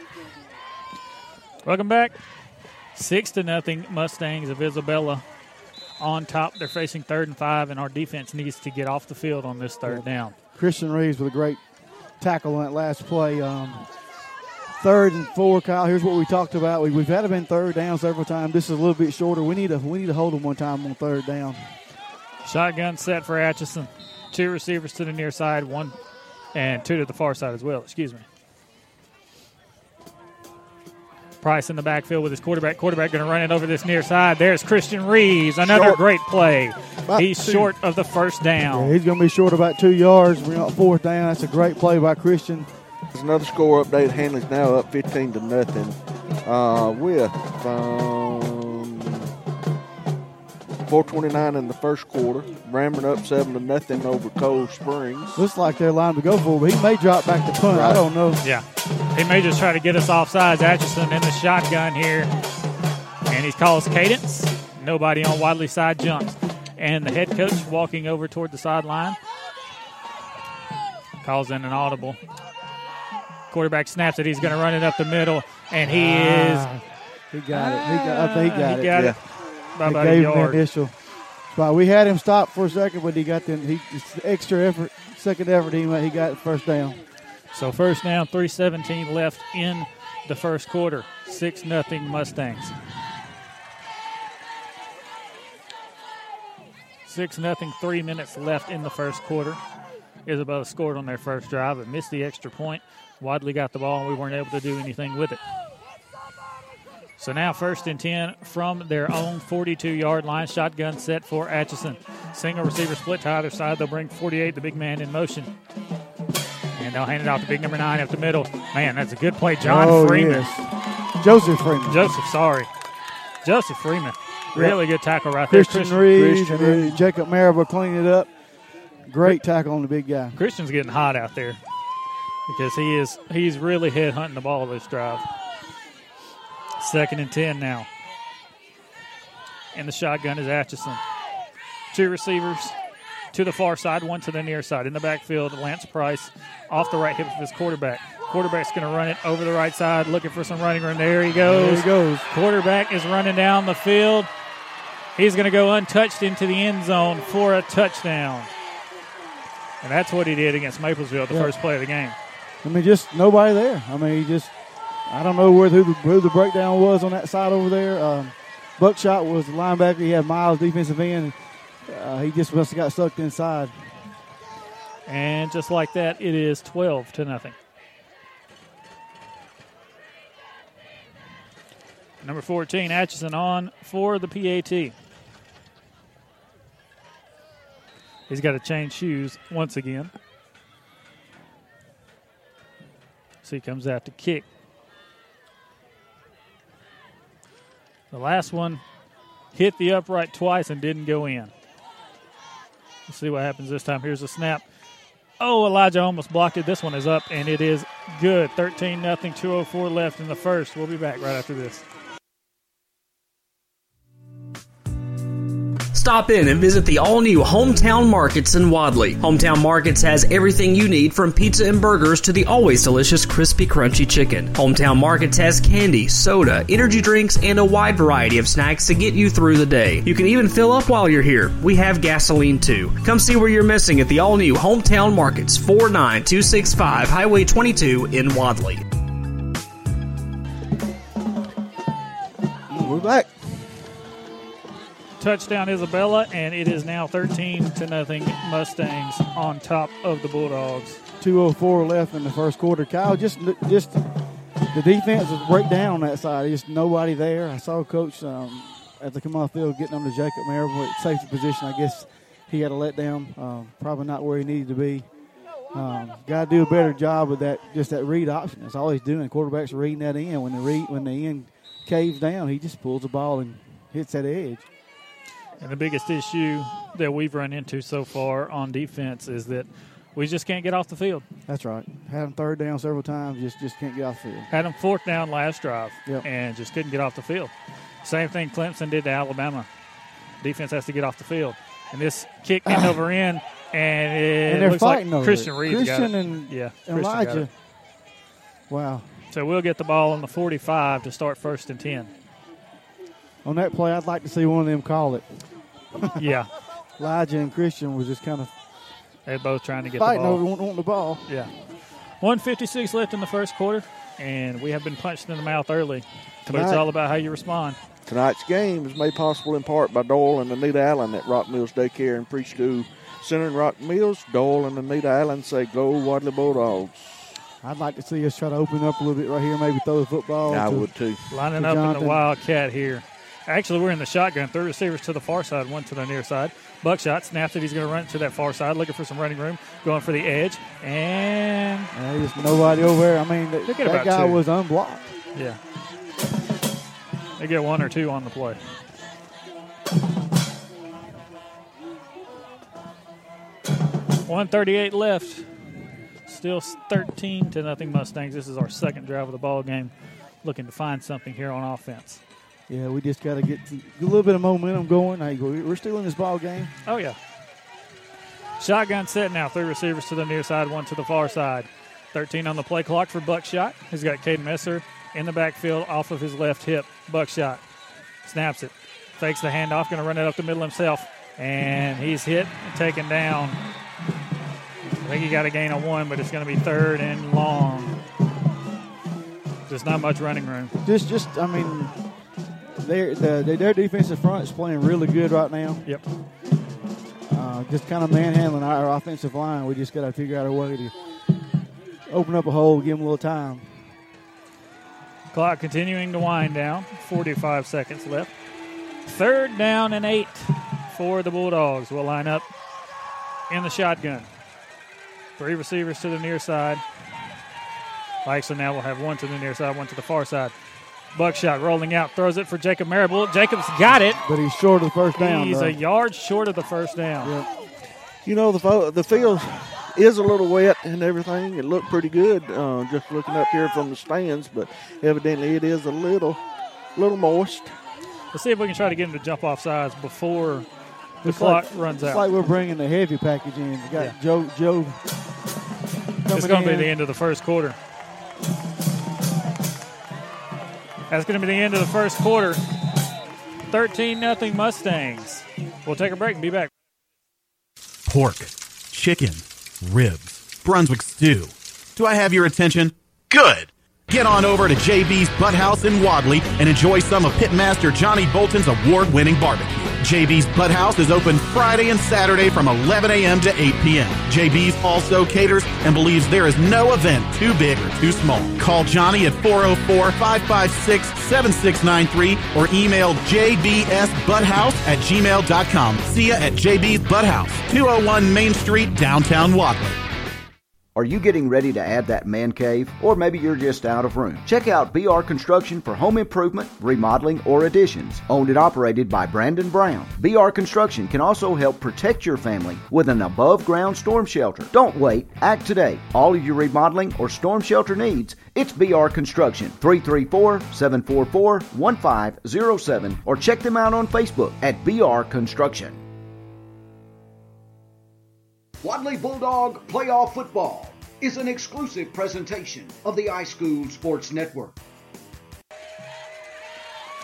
Welcome back. Six to nothing Mustangs of Isabella on top. They're facing third and five, and our defense needs to get off the field on this third down. Christian Reeves with a great tackle on that last play. Um, third and four, Kyle. Here's what we talked about. We, we've had them in third down several times. This is a little bit shorter. We need to we need to hold them one time on third down. Shotgun set for Atchison. Two receivers to the near side, one and two to the far side as well. Excuse me. Price in the backfield with his quarterback. Quarterback going to run it over this near side. There's Christian Reeves. Another Short. great play. About He's two. short of the first down. Yeah, he's going to be short about two yards. We're on fourth down. That's a great play by Christian. There's another score update. Handley's now up 15 to nothing. Uh, with um, 4:29 in the first quarter. Brammer up seven to nothing over Cold Springs. Looks like they're lined to go for, but he may drop back to punt. I don't know. Yeah. He may just try to get us off sides. Atchison in the shotgun here. And he calls cadence. Nobody on Wadley side jumps. And the head coach walking over toward the sideline. Calls in an audible. Quarterback snaps it. He's going to run it up the middle. And he Ah, He got it. He got, I think he got He it. got it by They about a gave him yard. the initial spot. We had him stop for a second, but he got the he extra effort, second effort. He he got first down. So first down, 317 left in the first quarter. 6 nothing Mustangs. 6 nothing, 3 minutes left in the first quarter. Isabella scored on their first drive but missed the extra point. Wadley got the ball and we weren't able to do anything with it. So now first and 10 from their own 42 yard line. Shotgun set for Atchison. Single receiver split to either side. They'll bring 48, the big man in motion. And they'll hand it off to big number nine up the middle. Man, that's a good play. John Oh, Freeman. yes. Joseph Freeman. Joseph, sorry. Joseph Freeman. Really good tackle right there. Christian Reeves and then Jacob Marable cleaning it up. Great tackle on the big guy. Christian's getting hot out there because he is he's really head hunting the ball this drive. Second and ten now. And the shotgun is Atchison. Two receivers to the far side, one to the near side. In the backfield, Lance Price off the right hip of his quarterback. Quarterback's going to run it over the right side, looking for some running room. There he goes. There he goes. Quarterback is running down the field. He's going to go untouched into the end zone for a touchdown. And that's what he did against Maplesville, the Yeah. first play of the game. I mean, just nobody there. I mean, he just I don't know where who the, who the breakdown was on that side over there. Um, Buckshot was the linebacker. He had Miles defensive end. Uh, he just must have got sucked inside. And just like that, it is 12 to nothing. Number 14, Atchison on for the PAT. He's got to change shoes once again. So he comes out to kick. The last one hit the upright twice and didn't go in. Let's see what happens this time. Here's a snap. Oh, Elijah almost blocked it. This one is up, and it is good. 13 nothing. 204 left in the first. We'll be back right after this. Stop in and visit the all new Hometown Markets in Wadley. Hometown Markets has everything you need from pizza and burgers to the always delicious crispy crunchy chicken. Hometown Markets has candy, soda, energy drinks, and a wide variety of snacks to get you through the day. You can even fill up while you're here. We have gasoline too. Come see where you're missing at the all new Hometown Markets, 49265 Highway 22 in Wadley. We're back. Touchdown Isabella, and it is now 13 to nothing Mustangs on top of the Bulldogs. 204 left in the first quarter. Kyle, just just the defense is break down on that side. Just nobody there. I saw Coach um, at the come off field getting on to Jacob Marable at safety position. I guess he had a letdown. Um, probably not where he needed to be. Um, Got to do a better job with that. Just that read option. That's all he's doing. Quarterbacks reading that in. When the read when the end caves down, he just pulls the ball and hits that edge. And the biggest issue that we've run into so far on defense is that we just can't get off the field. That's right. Had them third down several times, just just can't get off the field. Had them fourth down last drive Yep. and just couldn't get off the field. Same thing Clemson did to Alabama. Defense has to get off the field. And this kick end ah. over end, and it and they're looks fighting like Christian. Reed Christian and yeah, and Elijah. Wow. So we'll get the ball on the 45 to start first and 10. On that play, I'd like to see one of them call it. Yeah. Elijah and Christian was just kind of They're both trying to get fighting the ball. over wanting wanting the ball. Yeah. 156 left in the first quarter, and we have been punched in the mouth early. But it's all about how you respond. Tonight's game is made possible in part by Doyle and Anita Allen at Rock Mills Daycare and Preschool Center in Rock Mills. Doyle and Anita Allen say, "Go Wadley Bulldogs." I'd like to see us try to open up a little bit right here, maybe throw the football. I to- would too. Lining to up in the Wildcat here. Actually, we're in the shotgun. Three receivers to the far side, one to the near side. Buckshot snaps it. He's going to run to that far side, looking for some running room, going for the edge. And Yeah, there's nobody over there. I mean, that, that guy two. was unblocked. yeah, they get one or two on the play. One thirty-eight left. Still thirteen to nothing Mustangs. This is our second drive of the ball game. Looking to find something here on offense. Yeah, we just got to get a little bit of momentum going. We're still in this ball game. Oh, yeah. Shotgun set now. Three receivers to the near side, one to the far side. 13 on the play clock for Buckshot. He's got Caden Messer in the backfield off of his left hip. Buckshot snaps it. Fakes the handoff, going to run it up the middle himself. And he's hit and taken down. I think he got a gain of one, but it's going to be third and long. Just not much running room. Just, just, I mean, their the, their defensive front is playing really good right now. Yep. Uh, just kind of manhandling our offensive line. We just got to figure out a way to open up a hole, give them a little time. Clock continuing to wind down. 45 seconds left. Third down and eight for the Bulldogs. Will line up in the shotgun. Three receivers to the near side. Actually, now we'll have one to the near side, one to the far side. Buckshot rolling out, throws it for Jacob Marable. Jacob's got it. But he's short of the first down. He's though. a yard short of the first down. You know the the field is a little wet and everything. It looked pretty good uh, just looking up here from the stands, but evidently it is a little little moist. Let's see if we can try to get him to jump off sides before the It's clock like, runs it's out. It's like we're bringing the heavy package in. We got Yeah. Joe. Joe. It's going to be the end of the first quarter. That's going to be the end of the first quarter. 13 nothing Mustangs. We'll take a break and be back. Pork, chicken, ribs, Brunswick stew. Do I have your attention? Good. Get on over to JB's Butthouse in Wadley and enjoy some of Pitmaster Johnny Bolton's award winning barbecue. JB's Butt House is open Friday and Saturday from 11 a.m. to 8 p.m. JB's also caters and believes there is no event too big or too small. Call Johnny at 404 556 7693 or email jbsbutthouse at gmail.com. See ya at JB's Butt House, 201 Main Street, downtown Wadley. Are you getting ready to add that man cave? Or maybe you're just out of room? Check out BR Construction for home improvement, remodeling, or additions. Owned and operated by Brandon Brown. BR Construction can also help protect your family with an above ground storm shelter. Don't wait, act today. All of your remodeling or storm shelter needs, it's BR Construction. 334 744 1507 or check them out on Facebook at BR Construction. Wadley Bulldog Playoff Football is an exclusive presentation of the iSchool Sports Network.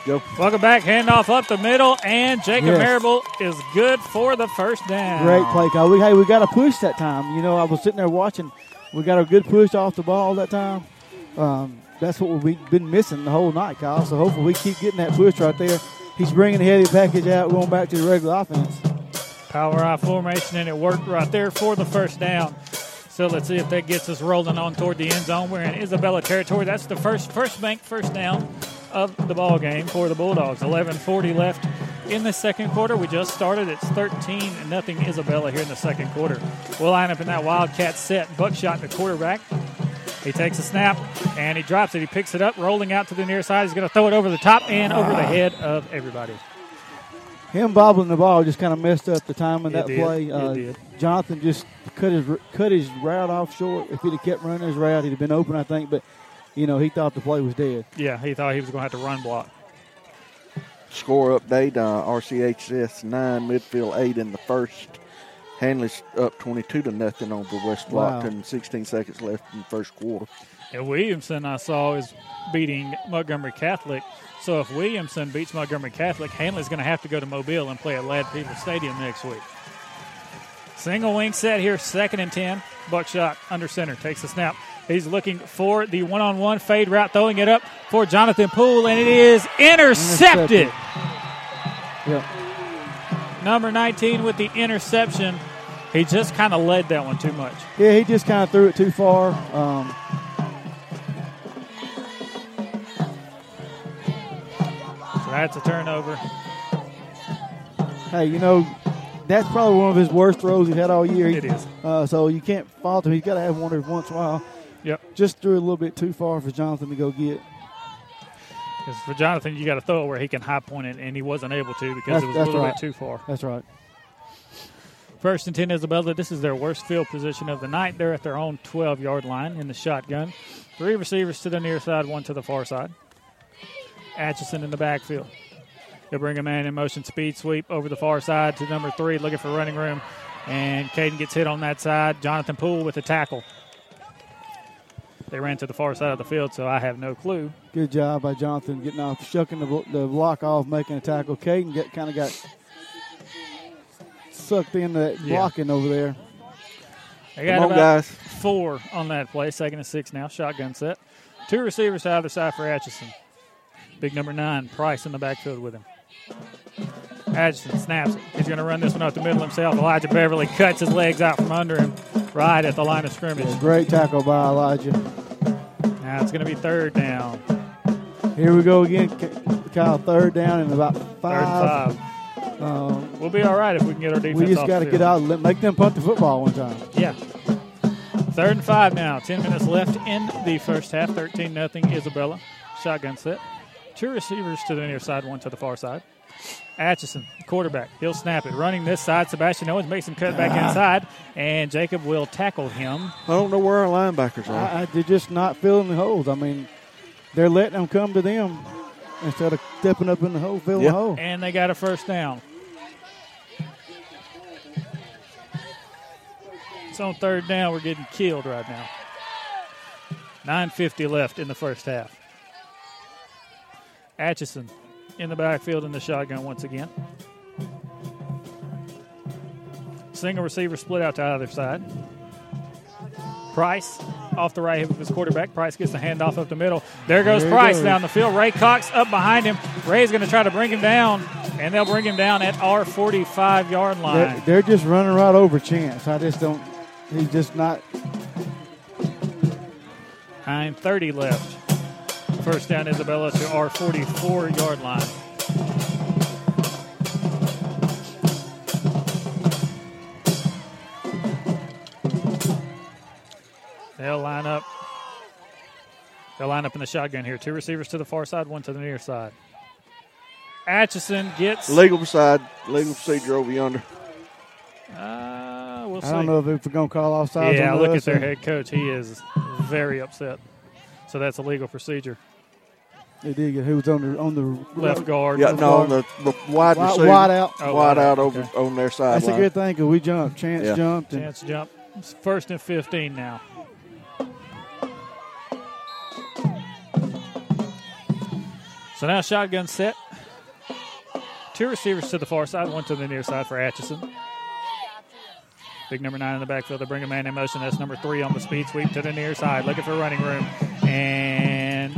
Go. Welcome back. Handoff up the middle, and Jacob Yes. Marable is good for the first down. Great play call. We, hey, we got a push that time. You know, I was sitting there watching. We got a good push off the ball that time. Um, that's what we've been missing the whole night, Kyle. So hopefully we keep getting that push right there. He's bringing the heavy package out, going back to the regular offense. Power eye formation, and it worked right there for the first down. So let's see if that gets us rolling on toward the end zone. We're in Isabella territory. That's the first first bank first down of the ball game for the Bulldogs. 11:40 left in the second quarter. We just started. It's 13 and nothing Isabella here in the second quarter. We'll line up in that Wildcat set. Buckshot, the quarterback. He takes a snap and he drops it. He picks it up, rolling out to the near side. He's going to throw it over the top and over the head of everybody. Him bobbling the ball just kind of messed up the time of that did. play. Uh, did. Jonathan just cut his cut his route off short. If he'd have kept running his route, he'd have been open, I think. But you know, he thought the play was dead. Yeah, he thought he was going to have to run block. Score update: uh, RCHS nine, midfield eight in the first. Handley's up twenty-two to nothing on the West Block, Wow. and sixteen seconds left in the first quarter. And Williamson, I saw, is beating Montgomery Catholic. So if Williamson beats Montgomery Catholic, Handley's going to have to go to Mobile and play at Ladd-Peebles Stadium next week. Single wing set here, second and 10. Buckshot under center takes the snap. He's looking for the one on one fade route, throwing it up for Jonathan Poole, and it is intercepted. Yep. Number 19 with the interception. He just kind of led that one too much. Yeah, he just kind of threw it too far. Um, that's a turnover. hey, you know, that's probably one of his worst throws he's had all year. It is. Uh, so you can't fault him. He's got to have one every once in a while. Yep. Just threw it a little bit too far for Jonathan to go get. Because for Jonathan, you got to throw it where he can high point it, and he wasn't able to because That's- it was a little right. bit too far. That's right. First and 10 Isabella. This is their worst field position of the night. They're at their own 12 yard line in the shotgun. Three receivers to the near side, one to the far side. Atchison in the backfield. They'll bring a man in motion speed sweep over the far side to number three, looking for running room. And Caden gets hit on that side. Jonathan Poole with a tackle. They ran to the far side of the field, so I have no clue. Good job by Jonathan getting off, shucking the, the block off, making a tackle. Caden get kind of got sucked into that Yeah. blocking over there. They got Come on, about guys. four on that play. Second and six now. Shotgun set. Two receivers to either side for Atchison. Big number nine, Price in the backfield with him. Atchison snaps it. He's going to run this one up the middle himself. Elijah Beverly cuts his legs out from under him right at the line of scrimmage. Great tackle by Elijah. Now it's going to be third down. Here we go again. Kyle, third down and about Third and five. five. Um, We'll be all right if we can get our defense we just got to get out, and make them punt the football one time. Yeah. Third and five now. Ten minutes left in the first half. Thirteen nothing. Isabella. Shotgun set. Two receivers to the near side, one to the far side. Atchison, quarterback. He'll snap it. Running this side. Sebastian Owens makes him cut back Ah. inside, and Jacob will tackle him. I don't know where our linebackers are. I, I, they're just not filling the holes. I mean, they're letting them come to them instead of stepping up in the hole, filling the hole. And they got a first down. It's on third down. We're getting killed right now. 9.50 left in the first half. Atchison in the backfield in the shotgun once again. Single receiver split out to either side. Price off the right hip of his quarterback. Price gets the handoff up the middle. There goes There Price goes. down the field. Ray Cox up behind him. Ray's going to try to bring him down. And they'll bring him down at our 45 yard line. They're, they're just running right over Chance. I just don't. He's just not. 9.30 left. First down, Isabella to our 44 yard line. They'll line up. They'll line up in the shotgun here. Two receivers to the far side, one to the near side. Atchison gets. Legal side, legal procedure over yonder. Uh, we'll see. I don't know if we're going to call offsides. Yeah, on look at us their head coach. He is very upset. So that's a legal procedure. They did get who was on the on the Left guard. Yeah, Left no, on the, the wide Wide- receiver, wide out. Oh, wide wide out out, over okay. on their side. That's a good thing because we jumped. Chance Yeah. jumped. And Chance jump. It's First and 15 now. So now shotgun set. Two receivers to the far side, one to the near side for Atchison. Big number nine in the backfield. They bring a man in motion. That's number three on the speed sweep to the near side, looking for running room. And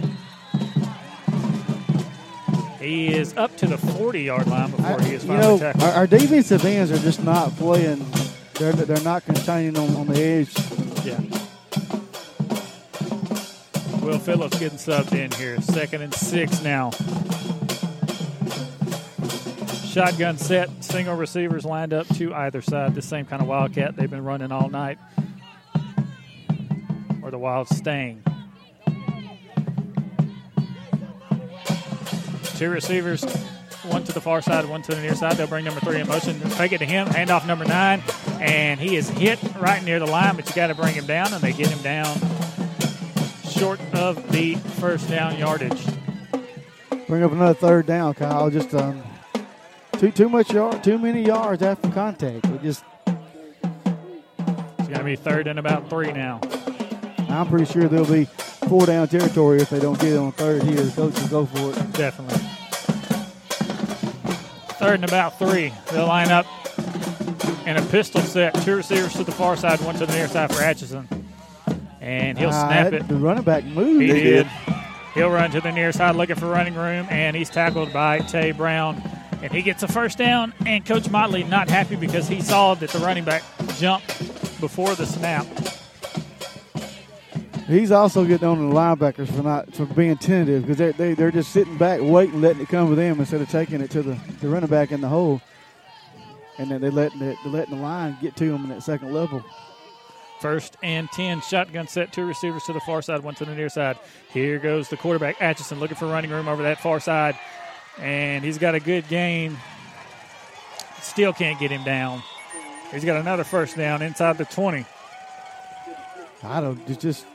he is up to the 40 yard line before he is you finally know, tackled. our, our defensive ends are just not playing. They're they're not containing on, on the edge. Yeah. Will Phillips getting subbed in here. Second and six now. Shotgun set, single receivers lined up to either side. The same kind of wildcat they've been running all night. Or the wild staying. Two receivers, one to the far side, one to the near side. They'll bring number three in motion. Fake it to him, hand off number nine, and he is hit right near the line, but you got to bring him down, and they get him down short of the first down yardage. Bring up another third down, Kyle. Just um, too too much yard, too many yards after contact. It just It's going to be third and about three now. I'm pretty sure they'll be four down territory if they don't get it on third here. The coach will go for it. Definitely. Third and about three. They'll line up in a pistol set. Two receivers to the far side, one to the near side for Atchison. And he'll Ah, snap that- it. The running back moved. He did. He'll run to the near side looking for running room, and he's tackled by Tay Brown. And he gets a first down, and Coach Motley not happy because he saw that the running back jumped before the snap. He's also getting on the linebackers for not for being tentative because they, they they're just sitting back waiting, letting it come to them instead of taking it to the, the running back in the hole. And then they letting the, they're letting the line get to them in that second level. First and 10, shotgun set, two receivers to the far side, one to the near side. Here goes the quarterback, Atchison, looking for running room over that far side. And he's got a good game. Still can't get him down. He's got another first down inside the 20. I don't it's just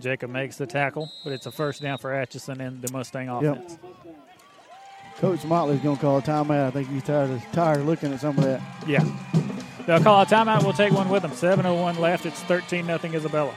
Jacob makes the tackle, but it's a first down for Atchison and the Mustang offense. Coach Motley's going to call a timeout. I think he's tired of, tired of looking at some of that. Yeah. They'll call a timeout. We'll take one with them. 7.01 left. It's 13 nothing Isabella.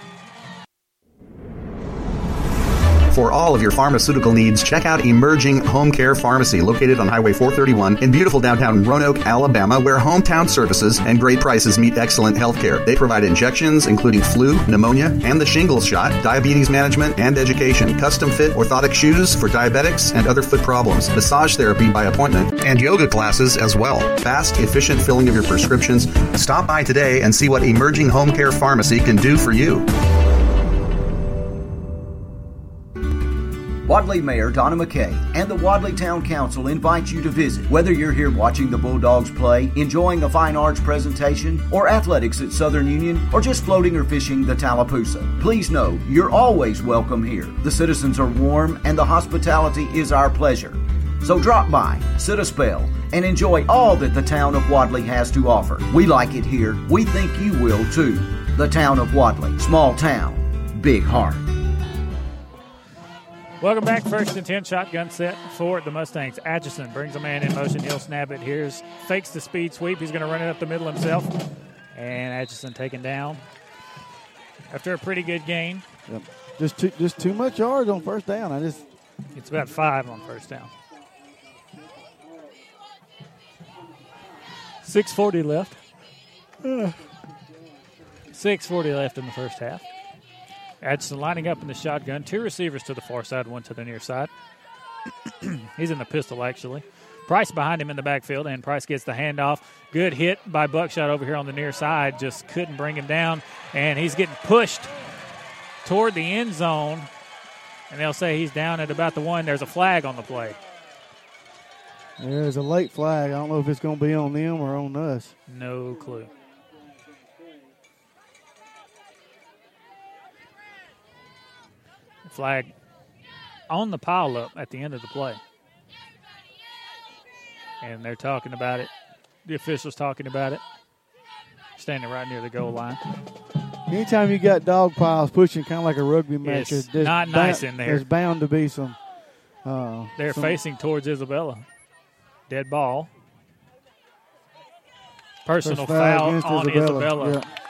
For all of your pharmaceutical needs, check out Emerging Home Care Pharmacy, located on Highway 431 in beautiful downtown Roanoke, Alabama, where hometown services and great prices meet excellent health care. They provide injections, including flu, pneumonia, and the shingles shot, diabetes management, and education, custom fit orthotic shoes for diabetics and other foot problems, massage therapy by appointment, and yoga classes as well. Fast, efficient filling of your prescriptions. Stop by today and see what Emerging Home Care Pharmacy can do for you. Wadley Mayor Donna McKay and the Wadley Town Council invite you to visit. Whether you're here watching the Bulldogs play, enjoying a fine arts presentation, or athletics at Southern Union, or just floating or fishing the Tallapoosa, please know you're always welcome here. The citizens are warm and the hospitality is our pleasure. So drop by, sit a spell, and enjoy all that the town of Wadley has to offer. We like it here. We think you will too. The town of Wadley. Small town, big heart. Welcome back. First and 10 shotgun set for the Mustangs. Atchison brings a man in motion. He'll snap it. Here's fakes the speed sweep. He's going to run it up the middle himself. And Atchison taken down after a pretty good gain. Yep. Just too just too much yards on first down. I just It's about five on first down. 640 left. 640 left in the first half. Atchison lining up in the shotgun. Two receivers to the far side, one to the near side. He's in the pistol, actually. Price behind him in the backfield, and Price gets the handoff. Good hit by Buckshot over here on the near side. Just couldn't bring him down, and he's getting pushed toward the end zone. And they'll say he's down at about the one. There's a flag on the play. There's a late flag. I don't know if it's going to be on them or on us. No clue. Flag on the pile up at the end of the play. And they're talking about it. The officials talking about it. Standing right near the goal line. Anytime you got dog piles pushing kind of like a rugby match, It's there's not nice in there. There's bound to be some. Uh, They're some- facing towards Isabella. Dead ball. Personal foul foul, on Isabella. Isabella. Yeah.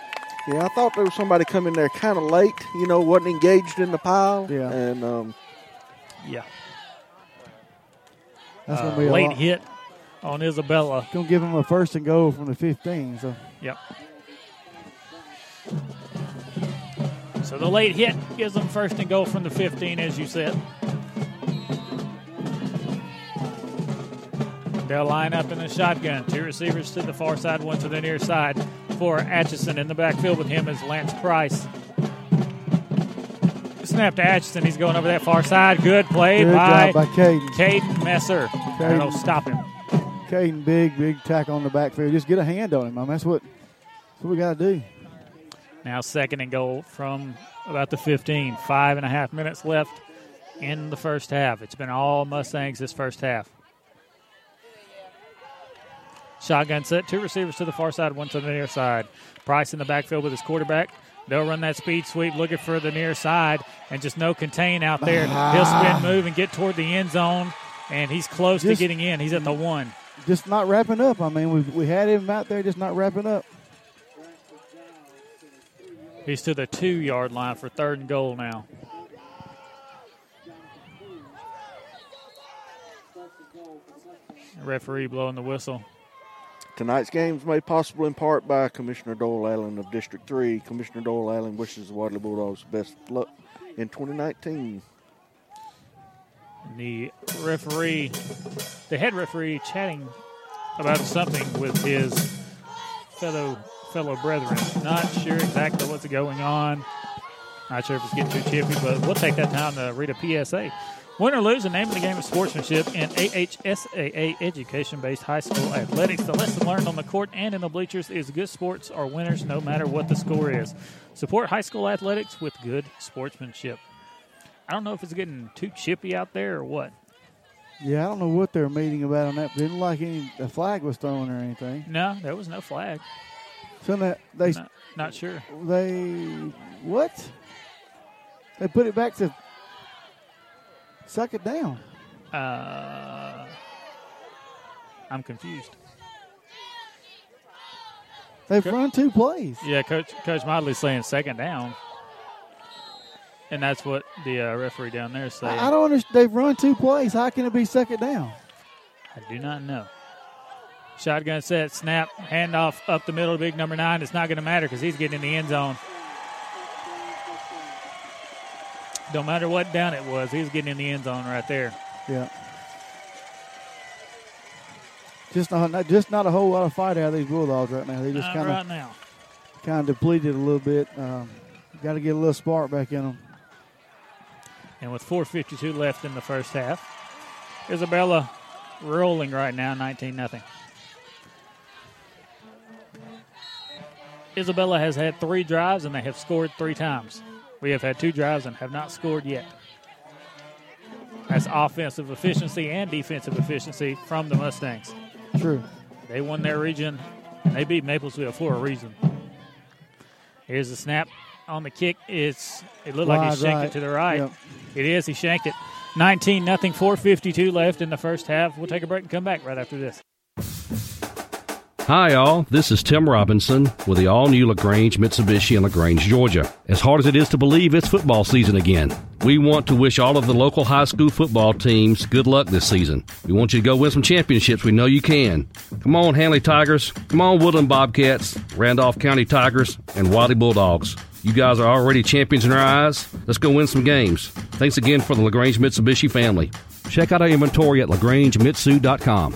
Yeah, I thought there was somebody coming there kind of late. You know, wasn't engaged in the pile. Yeah. And um, Yeah. That's Uh, going to be a late lot. hit on Isabella. Going to give him a first and goal from the 15. So Yep. So the late hit gives them first and goal from the 15, as you said. They'll line up in the shotgun. Two receivers to the far side, one to the near side for Atchison. In the backfield with him is Lance Price. Snap to Atchison. He's going over that far side. Good play Good by, by Caden. Caden Messer. That'll stop him. Caden, big, big tackle on the backfield. Just get a hand on him. I mean, that's what, that's what we got to do. Now second and goal from about the 15. Five and a half minutes left in the first half. It's been all Mustangs this first half. Shotgun set, two receivers to the far side, one to the near side. Price in the backfield with his quarterback. They'll run that speed sweep looking for the near side and just no contain out there. He'll spin ah. move and get toward the end zone, and he's close Just- to getting in. He's at the one. Just not wrapping up. I mean, we we had him out there, just not wrapping up. He's to the two yard line for third and goal now. Referee blowing the whistle. Tonight's game is made possible in part by Commissioner Doyle Allen of District 3. Commissioner Doyle Allen wishes the Wadley Bulldogs best luck in 2019. The referee, the head referee, chatting about something with his fellow fellow brethren. Not sure exactly what's going on. Not sure if it's getting too chippy, but we'll take that time to read a PSA. Win or lose, the name of the game is sportsmanship in AHSAA education based high school athletics. The lesson learned on the court and in the bleachers is good sports are winners no matter what the score is. Support high school athletics with good sportsmanship. I don't know if it's getting too chippy out there or what. Yeah, I don't know what they're meeting about on that. Didn't like any the flag was thrown or anything. No, there was no flag. So that they Not, not sure. they what? They put it back to suck it down. Uh, I'm confused. They've run two plays. Yeah, Coach Coach Modley's saying second down, and that's what the uh, referee down there is saying. I, I don't understand. They've run two plays. How can it be second down? I do not know. Shotgun set, snap, handoff up the middle, big number nine. It's not going to matter because he's getting in the end zone. Don't matter what down it was, he was getting in the end zone right there. Yeah. Just not, not just not a whole lot of fight out of these Bulldogs right now. They just kind right of now. kind of depleted a little bit. Um, Got to get a little spark back in them. And with 4.52 left in the first half, Isabella rolling right now, 19 nothing. Isabella has had three drives and they have scored three times. We have had two drives and have not scored yet. That's offensive efficiency and defensive efficiency from the Mustangs. True. They won their region. and They beat Maplesville for a reason. Here's the snap on the kick. It's it looked like he shanked right. it to the right. Yep. It is. He shanked it. 19 nothing. 4:52 left in the first half. We'll take a break and come back right after this. Hi, all. This is Tim Robinson with the all new LaGrange Mitsubishi in LaGrange, Georgia. As hard as it is to believe, it's football season again. We want to wish all of the local high school football teams good luck this season. We want you to go win some championships. We know you can. Come on, Handley Tigers. Come on, Woodland Bobcats, Randolph County Tigers, and Wadley Bulldogs. You guys are already champions in our eyes. Let's go win some games. Thanks again for the LaGrange Mitsubishi family. Check out our inventory at lagrangemitsu.com.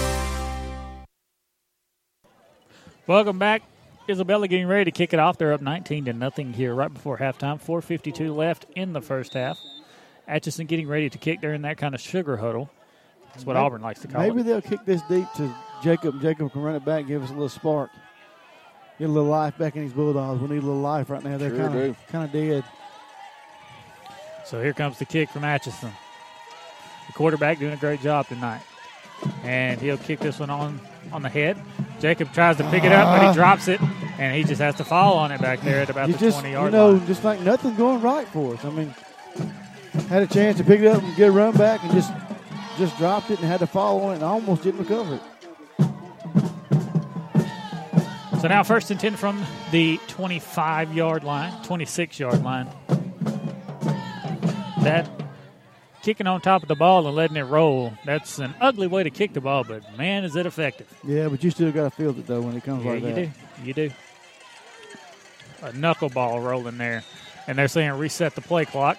Welcome back. Isabella getting ready to kick it off. They're up 19 to nothing here right before halftime. 4:52 left in the first half. Atchison getting ready to kick. They're in that kind of sugar huddle. That's what Maybe- Auburn likes to call Maybe it. Maybe they'll kick this deep to Jacob. Jacob can run it back, give us a little spark, get a little life back in these Bulldogs. We need a little life right now. They're Sure kind of kind of dead. So here comes the kick from Atchison. The quarterback doing a great job tonight. And he'll kick this one on on the head. Jacob tries to pick it up, but Ah. he drops it, and he just has to fall on it back there at about you the just 20 you yard know line. just like nothing going right for us. I mean, had a chance to pick it up and get a run back, and just just dropped it and had to fall on it, and almost didn't recover it. So now first and 10 from the 25 yard line, 26 yard line. That kicking on top of the ball and letting it roll, that's an ugly way to kick the ball, but man, is it effective. Yeah, but you still got to field it though when it comes Yeah, like you that. do. You do. A knuckleball rolling there. And they're saying reset the play clock.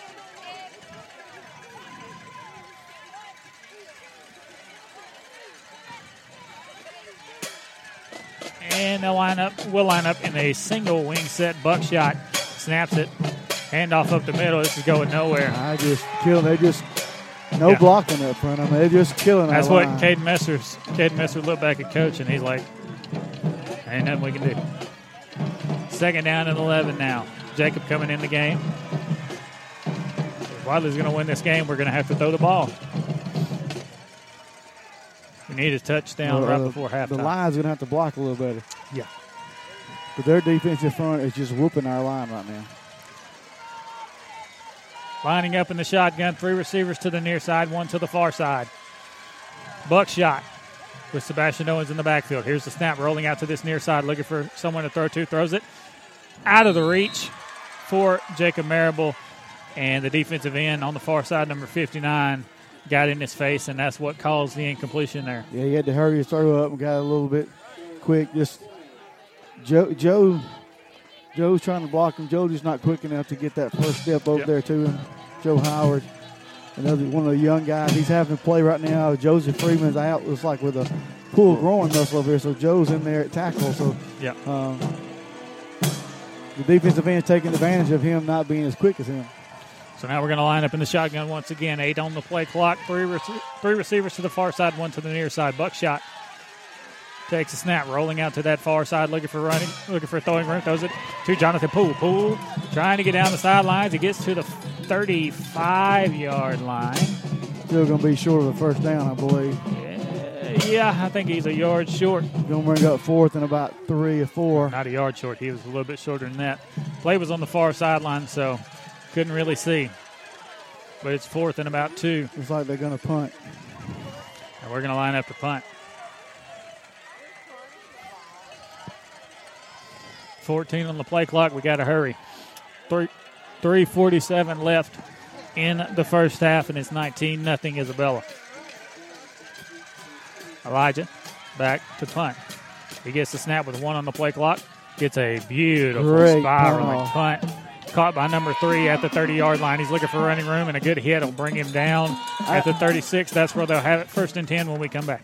And they'll line up, will line up in a single wing set. Buckshot snaps it. Handoff up the middle. This is going nowhere. I just kill. They just no Yeah. blocking up front. I mean, they're just killing. Them. That's what line. Caden Messer's Caden Messer looked back at coach and he's like, ain't nothing we can do. Second down and eleven now. Jacob coming in the game. If Wadley's gonna win this game, we're gonna have to throw the ball. We need a touchdown Uh, right before halftime. The line's gonna have to block a little better. Yeah. But their defensive front is just whooping our line right now. Lining up in the shotgun, three receivers to the near side, one to the far side. Buckshot with Sebastian Owens in the backfield. Here's the snap rolling out to this near side, looking for someone to throw to. Throws it out of the reach for Jacob Marable. And the defensive end on the far side, number 59, got in his face, and that's what caused the incompletion there. Yeah, he had to hurry his throw up and got a little bit quick. Just Joe, Joe, Joe's trying to block him. Joe just not quick enough to get that first step over Yep. there to him. Joe Howard, another one of the young guys. He's having to play right now. Joseph Freeman's out. Looks like with a pull growing muscle over here. So Joe's in there at tackle. So yeah, um, the defensive end taking advantage of him not being as quick as him. So now we're going to line up in the shotgun once again. Eight on the play clock. Three, rece- three receivers to the far side, one to the near side. Buckshot takes a snap, rolling out to that far side, looking for running, looking for throwing room. Throws it to Jonathan Poole. Poole trying to get down the sidelines. He gets to the 35 yard line. Still going to be short of the first down, I believe. Yeah, I think he's a yard short. Going to bring up fourth and about three or four. Not a yard short. He was a little bit shorter than that. Play was on the far sideline, so couldn't really see. But it's fourth and about two. Looks like they're going to punt. And we're going to line up the punt. 14 on the play clock. We got to hurry. Three, 347 left in the first half, and it's 19 nothing Isabella. Elijah back to punt. He gets the snap with one on the play clock. Gets a beautiful Great spiraling punt. punt. Caught by number three at the 30 yard line. He's looking for running room, and a good hit will bring him down at the 36. That's where they'll have it first and 10 when we come back.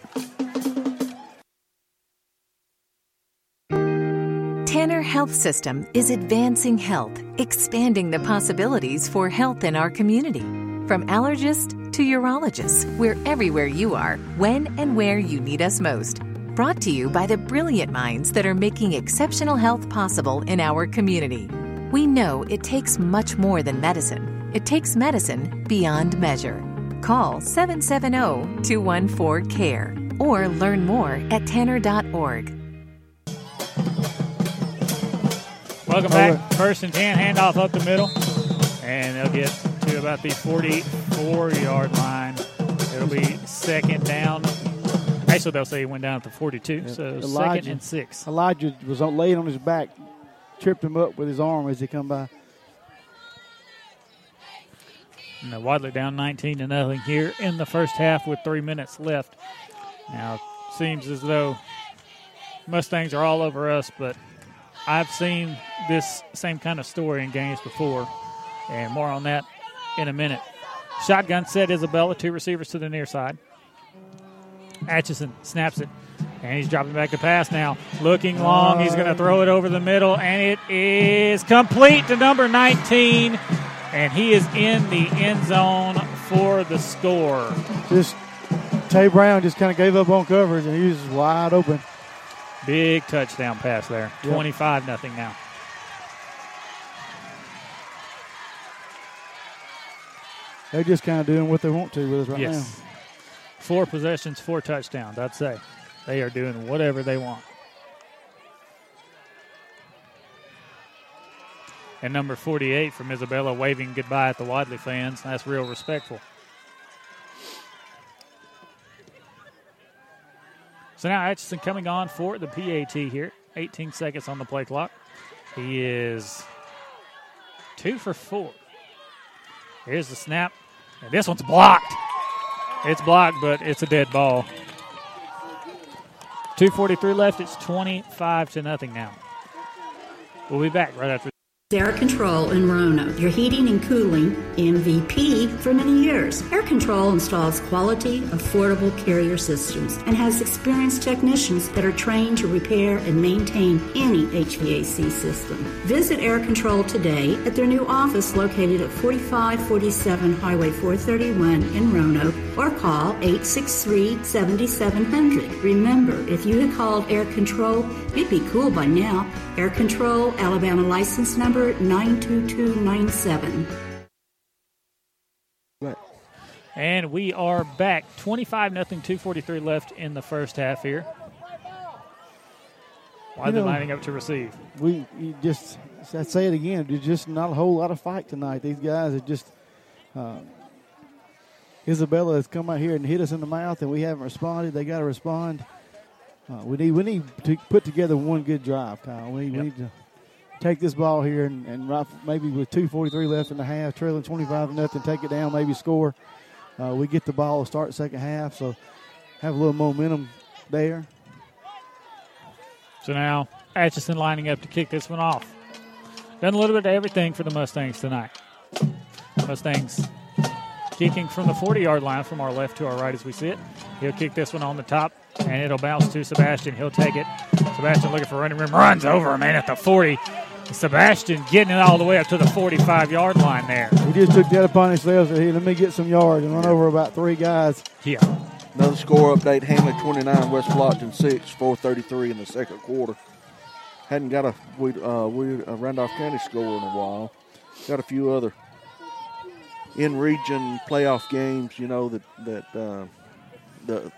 Tanner Health System is advancing health, expanding the possibilities for health in our community. From allergist to urologist, we're everywhere you are, when and where you need us most. Brought to you by the brilliant minds that are making exceptional health possible in our community. We know it takes much more than medicine, it takes medicine beyond measure. Call 770 214 CARE or learn more at tanner.org. Welcome back. First and 10, handoff up the middle. And they'll get to about the 44 yard line. It'll be second down. Actually, they'll say he went down at the 42. So second and six. Elijah was laid on his back, tripped him up with his arm as he come by. And they're Wadley down 19 to nothing here in the first half with three minutes left. Now, seems as though Mustangs are all over us, but I've seen this same kind of story in games before, and more on that in a minute. Shotgun set Isabella, two receivers to the near side. Atchison snaps it, and he's dropping back to pass now. Looking long, he's going to throw it over the middle, and it is complete to number 19, and he is in the end zone for the score. Just Tay Brown just kind of gave up on coverage and he was wide open. Big touchdown pass there. Yep. 25 nothing now. They're just kind of doing what they want to with us right yes. Four possessions, four touchdowns, I'd say. They are doing whatever they want. And number 48 from Isabella waving goodbye at the Wadley fans. That's real respectful. So now Atchison coming on for the PAT here. 18 seconds on the play clock. He is two for four. Here's the snap. And this one's blocked. It's blocked, but it's a dead ball. 243 left. It's 25 to nothing now. We'll be back right after. Air Control in Roanoke, your heating and cooling MVP for many years. Air Control installs quality, affordable carrier systems and has experienced technicians that are trained to repair and maintain any HVAC system. Visit Air Control today at their new office located at 4547 Highway 431 in Roanoke or call 863 7700. Remember, if you had called Air Control, you'd be cool by now. Air Control, Alabama license number 92297. And we are back. 25 nothing, 243 left in the first half here. Why You they know- lining up to receive? We you just I say it again. There's just not a whole lot of fight tonight. These guys are just. Uh, Isabella has come out here and hit us in the mouth, and we haven't responded. They got to respond. Uh, we need we need to put together one good drive, Kyle. We, we need to take this ball here and, and maybe with two forty three left in the half, trailing twenty five nothing, take it down, maybe score. Uh, we get the ball, start second half, so have a little momentum there. So now Atchison lining up to kick this one off. Done a little bit of everything for the Mustangs tonight. Mustangs kicking from the 40 yard line from our left to our right as we sit. He'll kick this one on the top and it'll bounce to Sebastian. He'll take it. Sebastian looking for running room, runs over a man at the 40. Sebastian getting it all the way up to the 45 yard line there. He just took that upon himself. Said, "Hey, let me get some yards and run over about three guys." Yeah. Another score update: Handley 29, West Blocton 6, 4:33 in the second quarter. Hadn't got a we uh, we a Randolph County score in a while. Got a few other in region playoff games. You know that that uh, the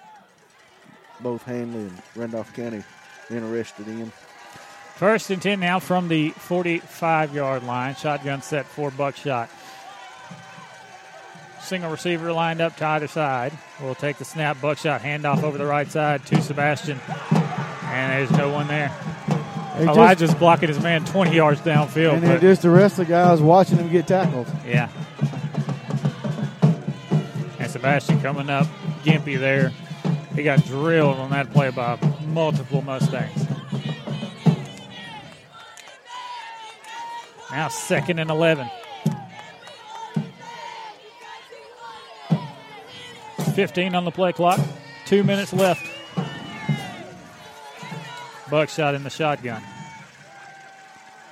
both Handley and Randolph County interested in. First and 10 now from the 45 yard line. Shotgun set for Buckshot. Single receiver lined up to either side. We'll take the snap. Buckshot handoff over the right side to Sebastian. And there's no one there. They just- Elijah's blocking his man 20 yards downfield. and then just the rest of the guys watching him get tackled. yeah. And Sebastian coming up, gimpy there. He got drilled on that play by multiple Mustangs. Now second and 11. 15 on the play clock. Two minutes left. Buckshot in the shotgun.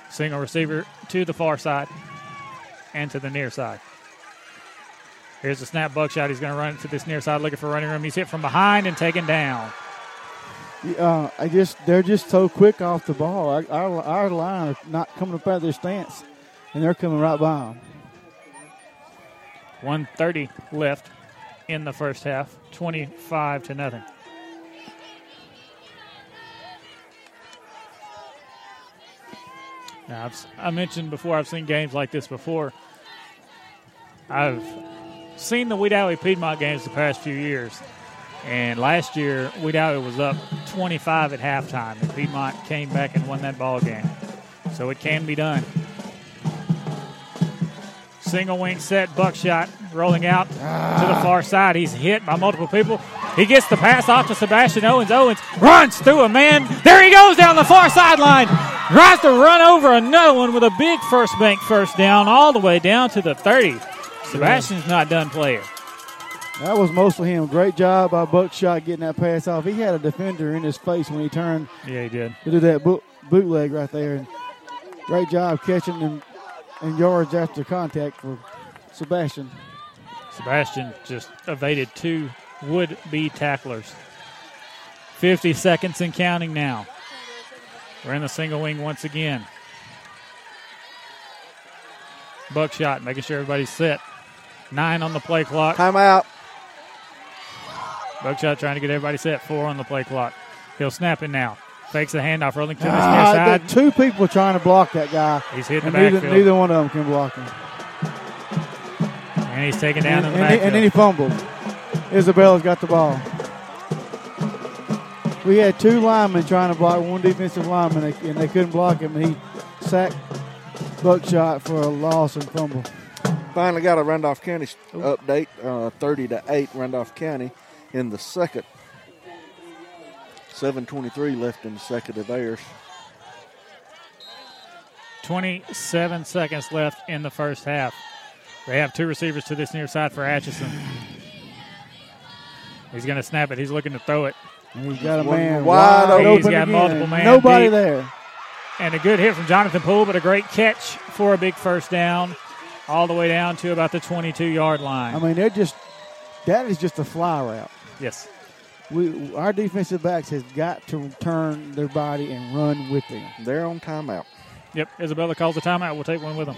Single receiver to the far side and to the near side. Here's the snap buckshot. He's going to run to this near side looking for running room. He's hit from behind and taken down. Uh, I just they're just so quick off the ball. Our, our, line are not coming up out of their stance, and they're coming right by them. 130 left in the first half. 25 to nothing. Now, I've, I mentioned before, I've seen games like this before. I've seen the Wedowee Piedmont games the past few years, and last year Wedowee was up 25 at halftime, and Piedmont came back and won that ball game. So it can be done. Single wing set, buckshot rolling out to the far side. He's hit by multiple people. He gets the pass off to Sebastian Owens. Owens runs through a man. There he goes down the far sideline. Tries to run over another one with a big first bank first down, all the way down to the 30. Sebastian's not done playing. That was mostly him. Great job by Buckshot getting that pass off. He had a defender in his face when he turned Yeah, he did. to do that boot, bootleg right there. And great job catching him in yards after contact for Sebastian. Sebastian just evaded two would be tacklers. 50 seconds and counting now. We're in the single wing once again. Buckshot making sure everybody's set. Nine on the play clock. Timeout. Buckshot trying to get everybody set. Four on the play clock. He'll snap it now. Fakes the handoff. Rolling to the near Ah, side. two people trying to block that guy. He's hitting the neither, backfield. neither one of them can block him. And he's taken down and, in the and, backfield. and then he fumbled. Isabella's got the ball. We had two linemen trying to block one defensive lineman, and they, and they couldn't block him. And he sacked Buckshot for a loss and fumble. Finally got a Randolph County s- update, uh, 30 to 8 Randolph County in the second. 723 left in the second of theirs. 27 seconds left in the first half. They have two receivers to this near side for Atchison. He's going to snap it. He's looking to throw it. And he's got a man wide wide, He's open got again. multiple man Nobody deep. there. And a good hit from Jonathan Poole, but a great catch for a big first down, all the way down to about the 22 yard line. I mean, they're just that is just a fly route. Yes. We our defensive backs has got to turn their body and run with them. They're on timeout. Yep. Isabella calls a timeout. We'll take one with them.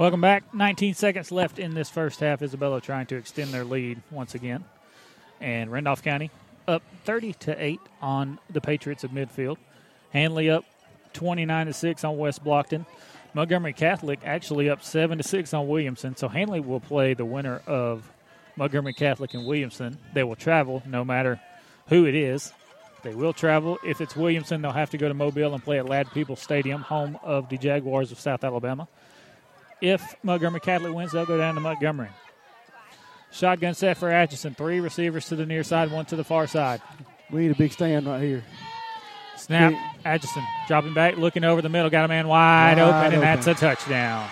Welcome back. 19 seconds left in this first half. Isabella trying to extend their lead once again. And Randolph County up 30 to 8 on the Patriots of midfield. Handley up 29 to 6 on West Blocton. Montgomery Catholic actually up 7 to 6 on Williamson. So Handley will play the winner of Montgomery Catholic and Williamson. They will travel no matter who it is. They will travel. If it's Williamson, they'll have to go to Mobile and play at Ladd-Peebles Stadium, home of the Jaguars of South Alabama. If Montgomery Catholic wins, they'll go down to Montgomery. Shotgun set for Atchison. Three receivers to the near side, one to the far side. We need a big stand right here. Snap. Big- Atchison dropping back, looking over the middle, got a man wide, Wide open, and open. that's a touchdown.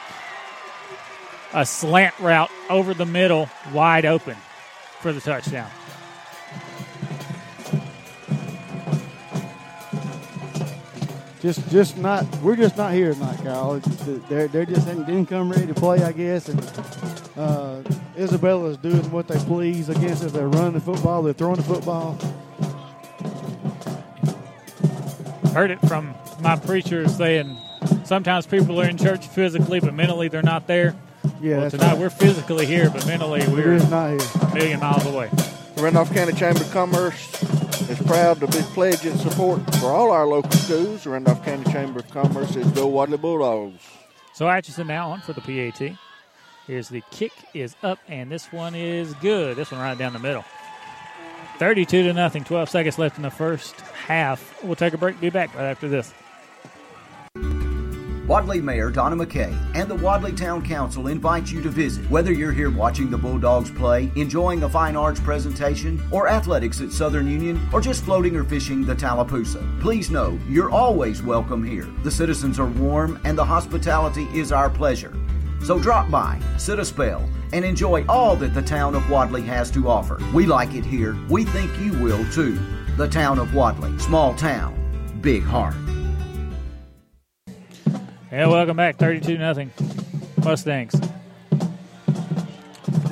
A slant route over the middle, wide open for the touchdown. Just, just not. We're just not here tonight, Kyle. They're, they're just didn't didn't come ready to play, I guess. And uh, Isabella's doing what they please against us. They're running the football. They're throwing the football. Heard it from my preacher saying sometimes people are in church physically, but mentally they're not there. Yeah, well, tonight right. we're physically here, but mentally We're we're just not here. a million miles away. The Randolph County Chamber of Commerce is proud to be pledging support for all our local schools. The Randolph County Chamber of Commerce is Go Wadley Bulldogs. So Atchison now on for the PAT. Here's the kick is up, and this one is good. This one right down the middle. 32 to nothing. 12 seconds left in the first half. We'll take a break. Be back right after this. Wadley Mayor Donna McKay and the Wadley Town Council invite you to visit. Whether you're here watching the Bulldogs play, enjoying a fine arts presentation, or athletics at Southern Union, or just floating or fishing the Tallapoosa, please know you're always welcome here. The citizens are warm and the hospitality is our pleasure. So drop by, sit a spell, and enjoy all that the town of Wadley has to offer. We like it here. We think you will too. The town of Wadley, small town, big heart. Yeah, welcome back. 32 nothing. Mustangs.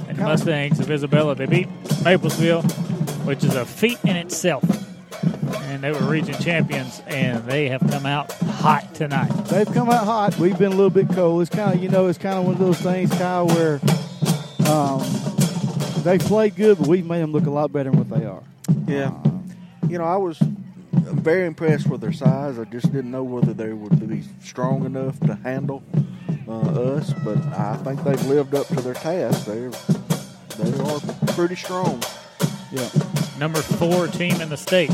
And the Mustangs of Isabella, they beat Maplesville, which is a feat in itself. And they were region champions, and they have come out hot tonight. They've come out hot. We've been a little bit cold. It's kind of, you know, it's kind of one of those things, Kyle, where um, they played good, but we've made them look a lot better than what they are. Yeah. You know, I was very impressed with their size. I just didn't know whether they would be strong enough to handle uh, us, but I think they've lived up to their task. They're they are pretty strong. Yeah. Number four team in the state.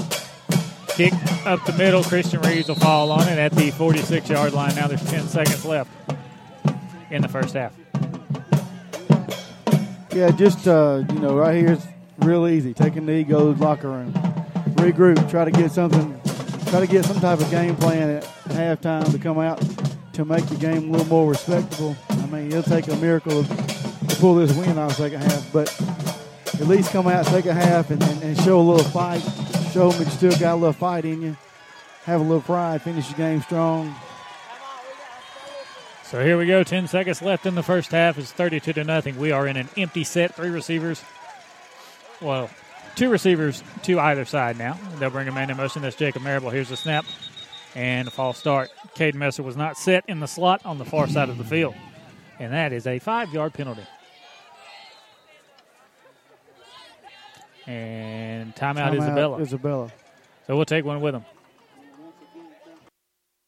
Kick up the middle. Christian Reeves will fall on it at the 46 yard line. Now there's 10 seconds left in the first half. Yeah, just uh, you know, right here it's real easy. Take a knee, go to the locker room, regroup, try to get something, try to get some type of game plan at halftime to come out to make the game a little more respectable. I mean, it'll take a miracle to pull this win out second half, but at least come out second half and, and, and show a little fight. Show them you still got a little fight in you. Have a little pride. Finish the game strong. So here we go. 10 seconds left in the first half. It's 32 to nothing. We are in an empty set. Three receivers. Well, two receivers to either side now. They'll bring a man in motion. That's Jacob Marable. Here's the snap and a false start. Caden Messer was not set in the slot on the far side of the field. And that is a five yard penalty. And timeout, Timeout, Isabella. Isabella. So we'll take one with them.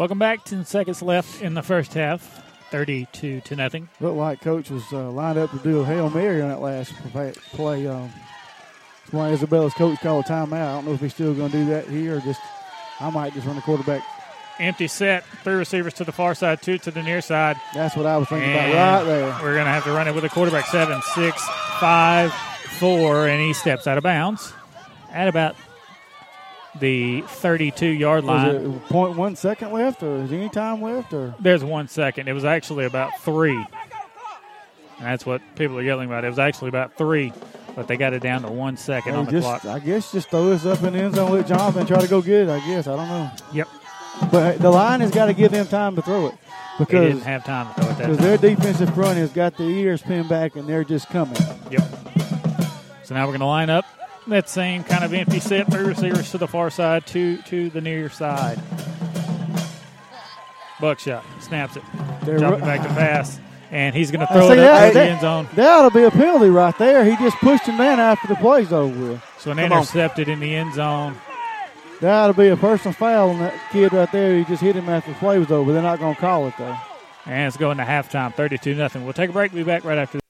Welcome back. 10 seconds left in the first half. 32 to nothing. Looked like coach was uh, lined up to do a hail mary on that last play. Um, that's why Isabella's coach called a timeout. I don't know if he's still going to do that here or just I might just run the quarterback. Empty set. Three receivers to the far side, two to the near side. That's what I was thinking And about right there. We're going to have to run it with a quarterback. Seven, six, five, four, and he steps out of bounds at about the 32 yard line. Point one second left, or is there any time left, or There's one second. It was actually about three. And that's what people are yelling about. It was actually about three, but they got it down to one second on the just, clock. I guess just throw this up in the end zone with Jonathan and try to go get it. I guess I don't know. Yep. But the line has got to give them time to throw it because They didn't have time to throw it that because their defensive front has got the ears pinned back and they're just coming. Yep. So now we're going to line up that same kind of empty set. Three receivers to the far side, two to the near side. Buckshot snaps it, They're dropping back to pass, and he's going to throw it up that, to the that, end zone. that ought to be a penalty right there. He just pushed him down after the play's over with. So an Come on. intercepted in the end zone. That ought to be a personal foul on that kid right there. He just hit him after the play was over. They're not going to call it though. And it's going to halftime, 32 nothing. We'll take a break. We'll be back right after this.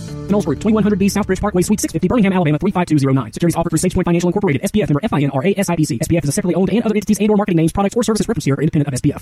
Knowles Group, 2100B Southbridge Parkway, Suite 650, Birmingham, Alabama, 35209. Securities offered through SagePoint Financial Incorporated, SPF member FINRA SIPC. SPF is a separately owned and other entities and or marketing names, products, or services referenced here are independent of SPF.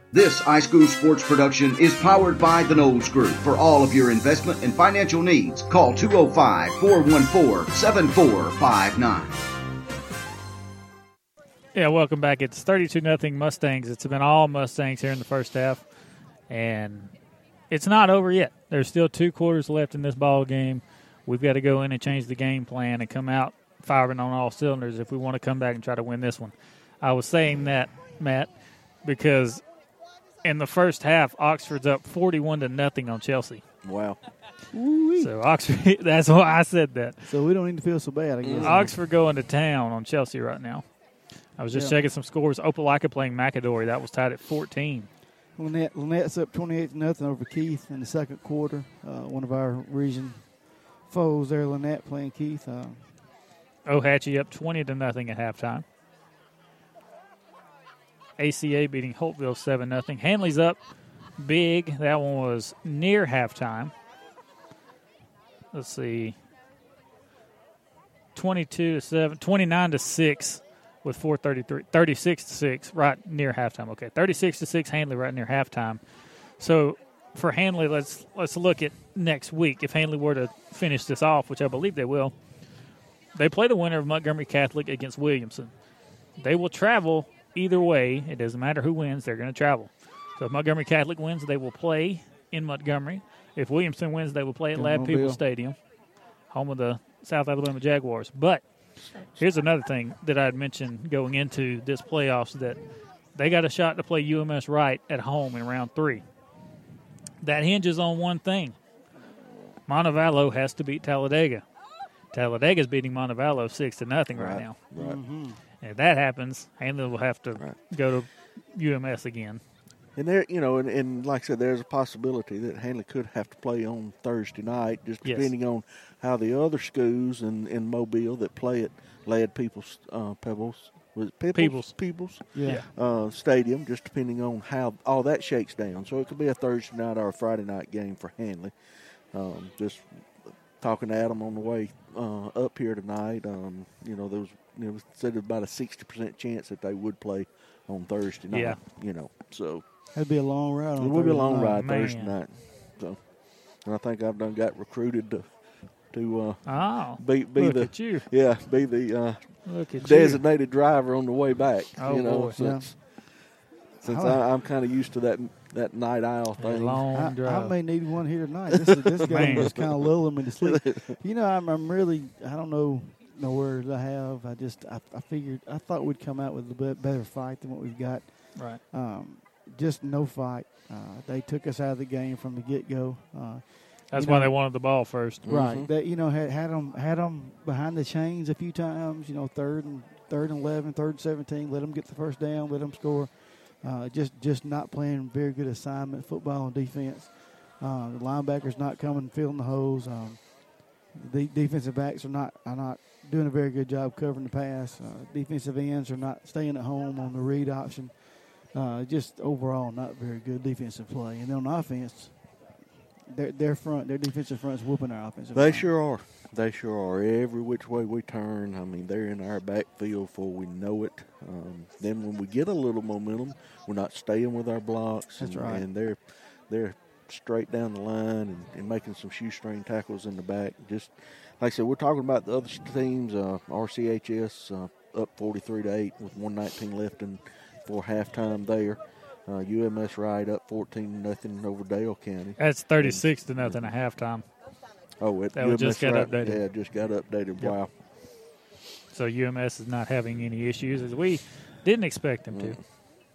This iSchool Sports production is powered by the Knowles Group. For all of your investment and financial needs, call 205 414 7459. Yeah, welcome back. It's 32 nothing Mustangs. It's been all Mustangs here in the first half, and it's not over yet. There's still two quarters left in this ball game. We've got to go in and change the game plan and come out firing on all cylinders if we want to come back and try to win this one. I was saying that, Matt, because in the first half, Oxford's up 41 to nothing on Chelsea. Wow. So Oxford, that's why I said that. So we don't need to feel so bad, I guess. Oxford going to town on Chelsea right now. I was just Yeah. checking some scores. Opelika playing McAdory. That was tied at 14. Lanett, Lanett's up 28 to nothing over Keith in the second quarter. Uh, one of our region foes there, Lanett playing Keith. Uh, Ohatchee up 20 to nothing at halftime. ACA beating Holtville 7 nothing. Handley's up big. That one was near halftime. Let's see. 22 to 7, 29 to 6 with 433 36 to 6 right near halftime. Okay, 36 to 6 Handley right near halftime. So for Handley, let's let's look at next week. If Handley were to finish this off, which I believe they will, they play the winner of Montgomery Catholic against Williamson. They will travel either way. It doesn't matter who wins, they're going to travel. So if Montgomery Catholic wins, they will play in Montgomery. If Williamson wins, they will play at Yeah, Lab People Stadium, home of the South Alabama Jaguars. But here's another thing that I had mentioned going into this playoffs that they got a shot to play UMS right at home in round three. That hinges on one thing. Montevallo has to beat Talladega. Talladega's beating Montevallo six to nothing right, Right, now. right. Mhm. If that happens, Handley will have to go to UMS again. And there, you know, and, and like I said, there's a possibility that Handley could have to play on Thursday night, just Yes. depending on how the other schools in, in Mobile that play at Lad People's uh, Pebbles was it Peoples Peebles. Peoples Yeah. uh, Stadium, just depending on how all that shakes down. So it could be a Thursday night or a Friday night game for Handley. Um, just talking to Adam on the way uh, up here tonight, um, you know, there was you know, said about a sixty percent chance that they would play on Thursday night. Yeah. You know, so that'd be a long ride. On it would be a long night. ride Man. Thursday night. So, and I think I've done got recruited to to uh, Oh, be be look the at you. yeah be the uh, Look at you. designated driver on the way back. Oh, you know, boy. since since I like- I, I'm kind of used to that that night owl thing. long I, I may need one here tonight. This, is, this game Man. was kind of lulling me to sleep. You know, I'm, I'm really, I don't know no words I have. I just, I, I figured, I thought we'd come out with a bit better fight than what we've got. Right. Um, just no fight. Uh, they took us out of the game from the get go. Uh, That's why know- they wanted the ball first. Right. They, you know, had had them had them behind the chains a few times. You know, third and third and 11, third and seventeen. Let them get the first down. Let them score. Uh, just just not playing very good assignment football on defense. Uh, the linebackers not coming filling the holes. Um, the defensive backs are not are not doing a very good job covering the pass. Uh, defensive ends are not staying at home on the read option. Uh, just overall, not very good defensive play. And then on offense, their their front, their defensive front's whooping our offensive. They sure are. They sure are. Every which way we turn, I mean, they're in our backfield before we know it. Um, then when we get a little momentum, we're not staying with our blocks. That's and, right. And they're they're straight down the line and, and making some shoestring tackles in the back. Just like I said, we're talking about the other teams. Uh, RCHS uh, up forty-three to eight with one nineteen left and for halftime there. Uh, UMS Wright up fourteen nothing over Dale County. That's 36 to nothing at halftime. Oh, it That one just got Wright- updated. Yeah, it just got updated. Yep. Wow. So UMS is not having any issues as we didn't expect them Mm. to.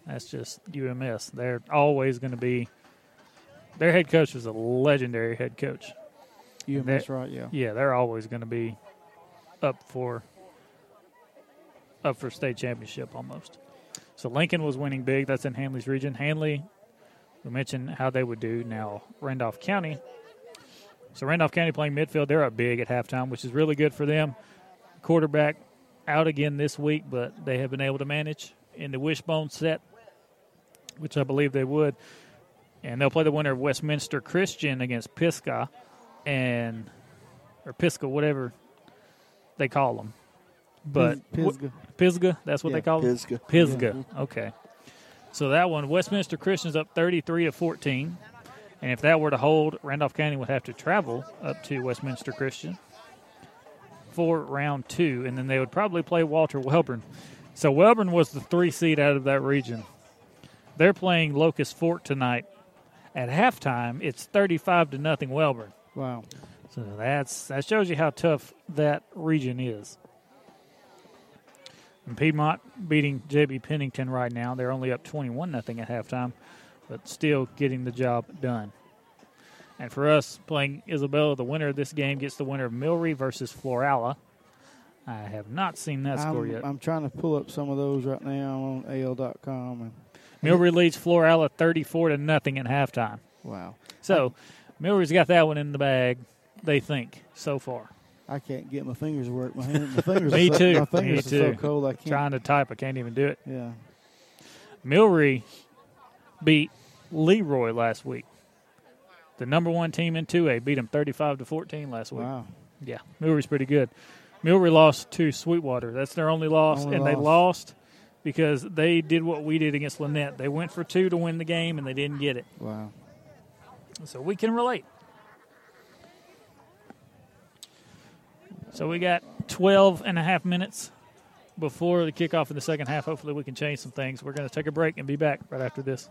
That's just UMS. They're always going to be. Their head coach was a legendary head coach. UMS They're- right, yeah. Yeah, they're always going to be up for up for state championship almost. So Lincoln was winning big. That's in Handley's region. Handley, we mentioned how they would do. Now Randolph County. So Randolph County playing midfield. They're up big at halftime, which is really good for them. Quarterback out again this week, but they have been able to manage in the wishbone set, which I believe they would. And they'll play the winner of Westminster Christian against Pisgah, and or Pisgah, whatever they call them. But Pis- Pisgah. wh- Pisgah, that's what Yeah, they call them. Pisgah. Pisgah. Yeah. Mm-hmm. Okay. So that one, Westminster Christian's up thirty-three to fourteen, and if that were to hold, Randolph County would have to travel up to Westminster Christian for round two, and then they would probably play Walter Wellborn. So Wellborn was the three seed out of that region. They're playing Locust Fork tonight. At halftime, it's thirty-five to nothing Wellborn. Wow. So that's that shows you how tough that region is. And Piedmont beating JB Pennington right now. They're only up 21 nothing at halftime, but still getting the job done. And for us playing Isabella, the winner of this game gets the winner of Millry versus Florala. I have not seen that score I'm, yet. I'm trying to pull up some of those right now on AL.com. And Millry leads Florala 34 to nothing at halftime. Wow. So Millry's got that one in the bag, they think, so far. I can't get my fingers to work. My, hand, my fingers. Me are so, too. My fingers Me are so too. cold. I can't. Trying to type, I can't even do it. Yeah. Millry beat Leroy last week. The number one team in 2A beat them 35 to 14 last week. Wow. Yeah, Millry's pretty good. Millry lost to Sweetwater. That's their only loss, Only and they lost because they did what we did against Lanett. They went for two to win the game, and they didn't get it. Wow. So we can relate. So we got 12 and a half minutes before the kickoff in the second half. Hopefully, we can change some things. We're going to take a break and be back right after this.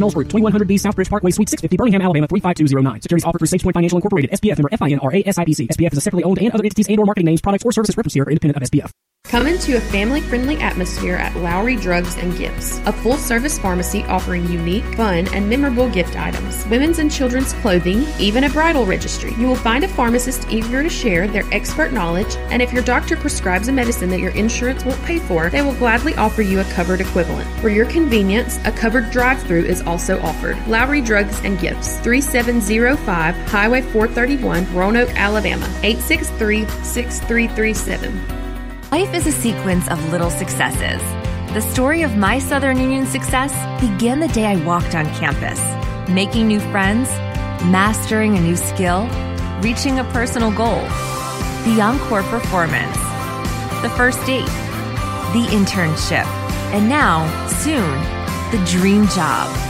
Knowles Group, 2100B Southbridge Parkway, Suite 650, Birmingham, Alabama, 35209. Securities offered through SagePoint Financial Incorporated, SPF member FINRA SIPC. SPF is a separately owned and other entities and or marketing names, products, or services referenced here are independent of SPF. Come into a family friendly atmosphere at Lowry Drugs and Gifts, a full service pharmacy offering unique, fun, and memorable gift items, women's and children's clothing, even a bridal registry. You will find a pharmacist eager to share their expert knowledge, and if your doctor prescribes a medicine that your insurance won't pay for, they will gladly offer you a covered equivalent. For your convenience, a covered drive through is also offered. Lowry Drugs and Gifts, 3705 Highway 431, Roanoke, Alabama, 863 6337. Life is a sequence of little successes. The story of my Southern Union success began the day I walked on campus, making new friends, mastering a new skill, reaching a personal goal, the encore performance, the first date, the internship, and now, soon, the dream job.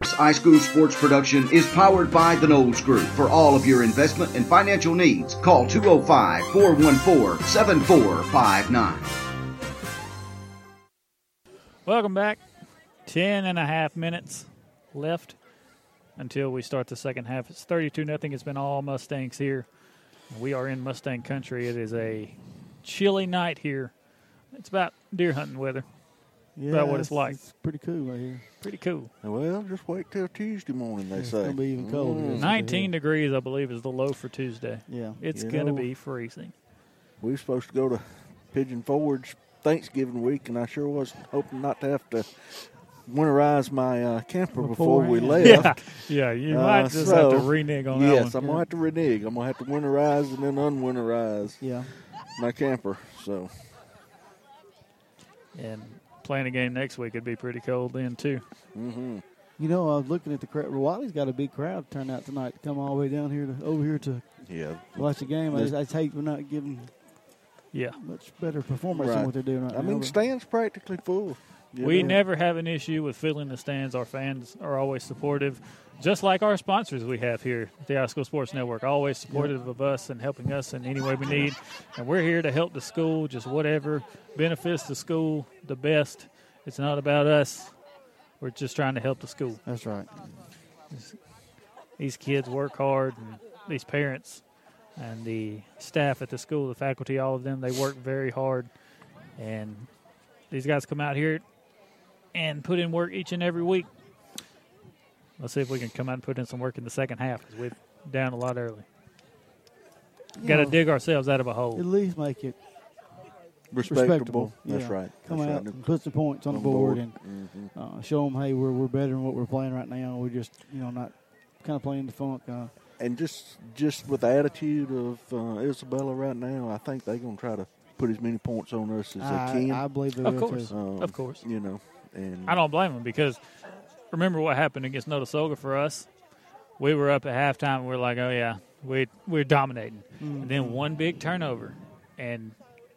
iSchool Sports Production is powered by the Knowles Group. For all of your investment and financial needs, call 205 414 7459. Welcome back. Ten and a half minutes left until we start the second half. It's 32 nothing. It's been all Mustangs here. We are in Mustang country. It is a chilly night here. It's about deer hunting weather. Yeah, about what it's like. It's pretty cool right here. Pretty cool. Well, just wait till Tuesday morning. They It's say gonna be even colder. Mm. 19 degrees, I believe, is the low for Tuesday. Yeah. It's You going to know- be freezing. We were supposed to go to Pigeon Forge Thanksgiving week, and I sure was hoping not to have to winterize my uh, camper before we Beforehand. left. Yeah, yeah, you Uh, might just have to so, renege on that Yes. I'm gonna have to renege. I'm gonna have to winterize and then unwinterize. Yeah. my camper. So And playing a game next week, it'd be pretty cold then, too. Mm-hmm. You know, I was looking at the crowd. Wiley's got a big crowd turn out tonight to come all the way down here to over here to Yeah. watch the game. I just, I just hate we're not giving yeah much better performance than what they're doing right I now. mean, but- stands practically full. you We know. never have an issue with filling the stands. Our fans are always supportive, just like our sponsors we have here at the High School Sports Network, always supportive of us and helping us in any way we need. And we're here to help the school, just whatever benefits the school the best. It's not about us. We're just trying to help the school. That's right. These kids work hard, and these parents and the staff at the school, the faculty, all of them, they work very hard. And these guys come out here and put in work each and every week. Let's see if we can come out and put in some work in the second half because we've down a lot early. Got to dig ourselves out of a hole. At least make it Respectable. That's Yeah. right. Come That's out right. and put some points on, the board, board. and Mhm. uh, show them, hey, we're we're better than what we're playing right now. We're just you know not kind of playing the funk. Uh, and just just with the attitude of uh, Isabella right now, I think they're going to try to put as many points on us as I- they can. I believe they Of will, course. Um, Of course. You know, and I don't blame them because remember what happened against Notasulga for us? We were up at halftime. and We are like, oh yeah, we we're dominating, mm. and then one big turnover, and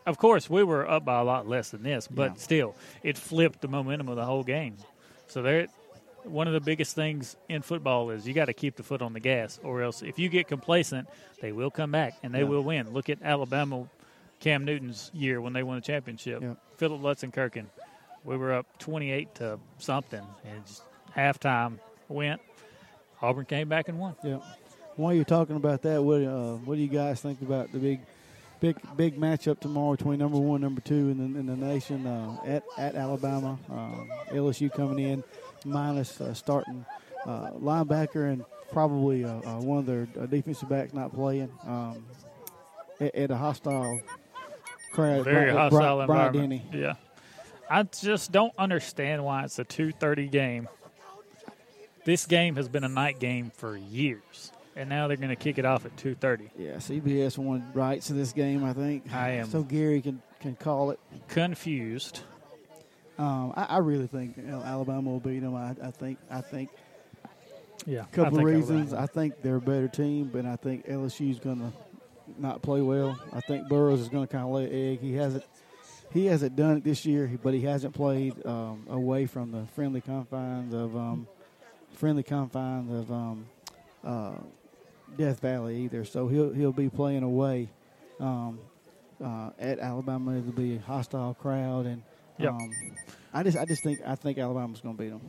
of course we were up by a lot less than this, but Yeah. still, it flipped the momentum of the whole game. So there, one of the biggest things in football is you got to keep the foot on the gas, or else if you get complacent, they will come back and they Yeah. will win. Look at Alabama, Cam Newton's year when they won the championship. Yeah. Philip Lutz and Kirkin, we were up twenty-eight to something, and just halftime went. Auburn came back and won. Yeah. While you're talking about that, what uh, what do you guys think about the big, big, big matchup tomorrow between number one, number two in the, in the nation uh, at at Alabama? Um, LSU coming in minus uh, starting uh, linebacker and probably uh, uh, one of their uh, defensive backs not playing um, at, at a hostile crowd. Very hostile Bri- Brian environment. Denny. Yeah, I just don't understand why it's a two thirty game. This game has been a night game for years, and now they're going to kick it off at two thirty. Yeah, CBS won rights to this game, I think. I am so Gary can can call it. confused. Um, I, I really think you know, Alabama will beat them. I, I think. I think. Yeah, A couple of reasons. Alabama. I think they're a better team, but I think LSU's going to not play well. I think Burrows is going to kind of lay an egg. He hasn't. He hasn't done it this year, but he hasn't played um, away from the friendly confines of um, friendly confines of um, uh, Death Valley either. So he'll he'll be playing away um, uh, at Alabama. It'll be a hostile crowd, and Yep. um, I just I just think I think Alabama's going to beat them.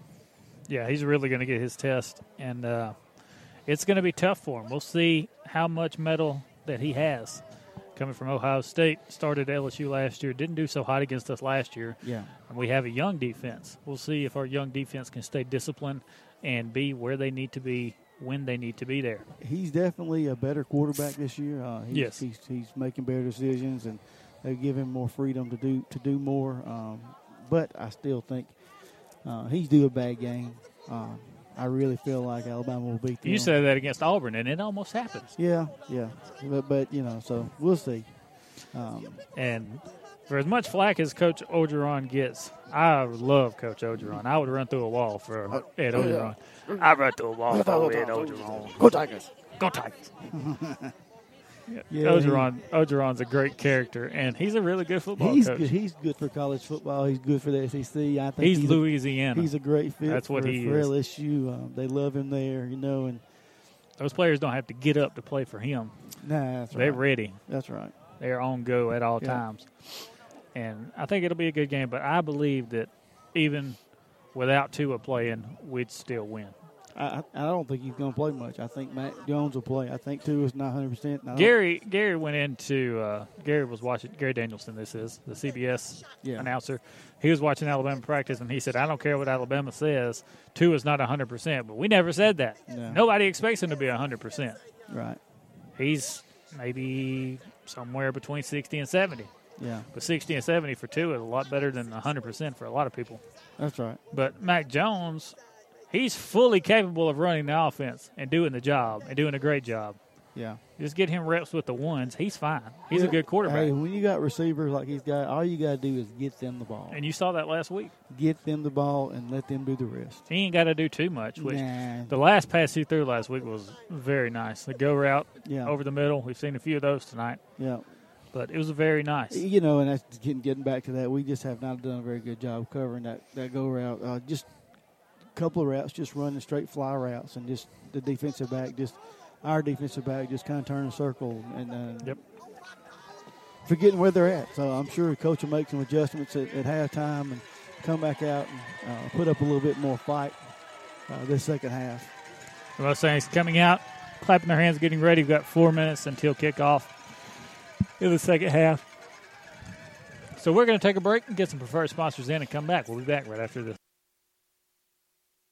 Yeah, he's really going to get his test, and uh, it's going to be tough for him. We'll see how much mettle that he has. Coming from Ohio State, started LSU last year, didn't do so hot against us last year. Yeah. And we have a young defense. We'll see if our young defense can stay disciplined and be where they need to be when they need to be there. He's definitely a better quarterback this year. Uh, he's, Yes. he's, he's making better decisions, and they give him more freedom to do to do more. Um, but I still think uh, he's due a bad game. Um, I really feel like Alabama will beat them. You said that against Auburn, and it almost happens. yeah, yeah, but, but you know, so we'll see. Um, And for as much flack as Coach Orgeron gets, I love Coach Orgeron. I would run through a wall for Ed Orgeron. I run through a wall for Ed Orgeron. Go Tigers! Go Tigers! Yeah, Yeah, Orgeron, Orgeron's a great character, and he's a really good football he's coach. good. He's good for college football. He's good for the SEC. I think He's a- Louisiana. he's a great fit. That's what for, he for is. LSU. Um, they love him there, you know, and Those players don't have to get up to play for him. Nah, that's right. They're right. ready. That's right. They're on go at all Yeah. times. And I think it'll be a good game, but I believe that even without Tua playing, we'd still win. I, I don't think he's going to play much. I think Mac Jones will play. I think Tua is not 100. percent Gary Gary went into uh, Gary was watching Gary Danielson. This is the CBS Yeah. announcer. He was watching Alabama practice, and he said, "I don't care what Alabama says. Tua is not hundred percent, but we never said that. No. Nobody expects him to be hundred percent. Right. He's maybe somewhere between sixty and seventy. Yeah. But sixty and seventy for Tua is a lot better than hundred percent for a lot of people. That's right. But Mac Jones, he's fully capable of running the offense and doing the job and doing a great job. Yeah. Just get him reps with the ones. He's fine. He's a good quarterback. Hey, when you got receivers like he's got, all you got to do is get them the ball. And you saw that last week. Get them the ball and let them do the rest. He ain't got to do too much. Which Nah. the last pass he threw last week was very nice. The go route Yeah. over the middle. We've seen a few of those tonight. Yeah. But it was a very nice. You know, and that's getting getting back to that. We just have not done a very good job covering that that go route. Uh, just a couple of routes, just running straight fly routes, and just the defensive back, just our defensive back, just kind of turning a circle and uh, yep. forgetting where they're at. So I'm sure the coach will make some adjustments at, at halftime and come back out and uh, put up a little bit more fight uh, this second half. The Mustangs coming out, clapping their hands, getting ready. We've got four minutes until kickoff in the second half. So we're going to take a break and get some preferred sponsors in and come back. We'll be back right after this.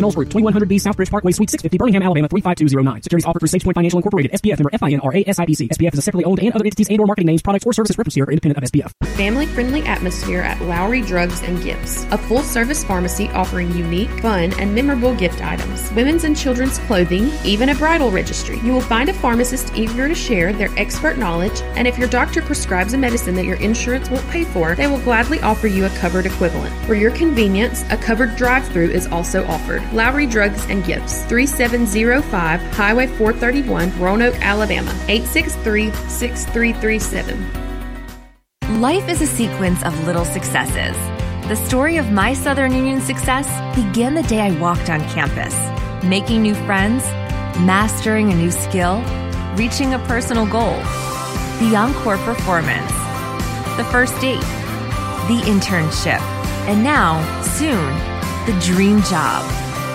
Knowles Group, 2100B Southbridge Parkway, Suite 650, Birmingham, Alabama 35209. Securities offered through SagePoint Financial Incorporated, SPF member FINRA SIPC. SPF is a separately owned and other entities and or marketing names, products, or services referenced here are independent of SPF. Family friendly atmosphere at Lowry Drugs and Gifts, a full service pharmacy offering unique, fun, and memorable gift items, women's and children's clothing, even a bridal registry. You will find a pharmacist eager to share their expert knowledge, and if your doctor prescribes a medicine that your insurance won't pay for, they will gladly offer you a covered equivalent. For your convenience, a covered drive through is also offered. Lowry Drugs and Gifts, 3705 Highway 431, Roanoke, Alabama, 863 6337. Life is a sequence of little successes. The story of my Southern Union success began the day I walked on campus, making new friends, mastering a new skill, reaching a personal goal, the encore performance, the first date, the internship, and now, soon, the dream job.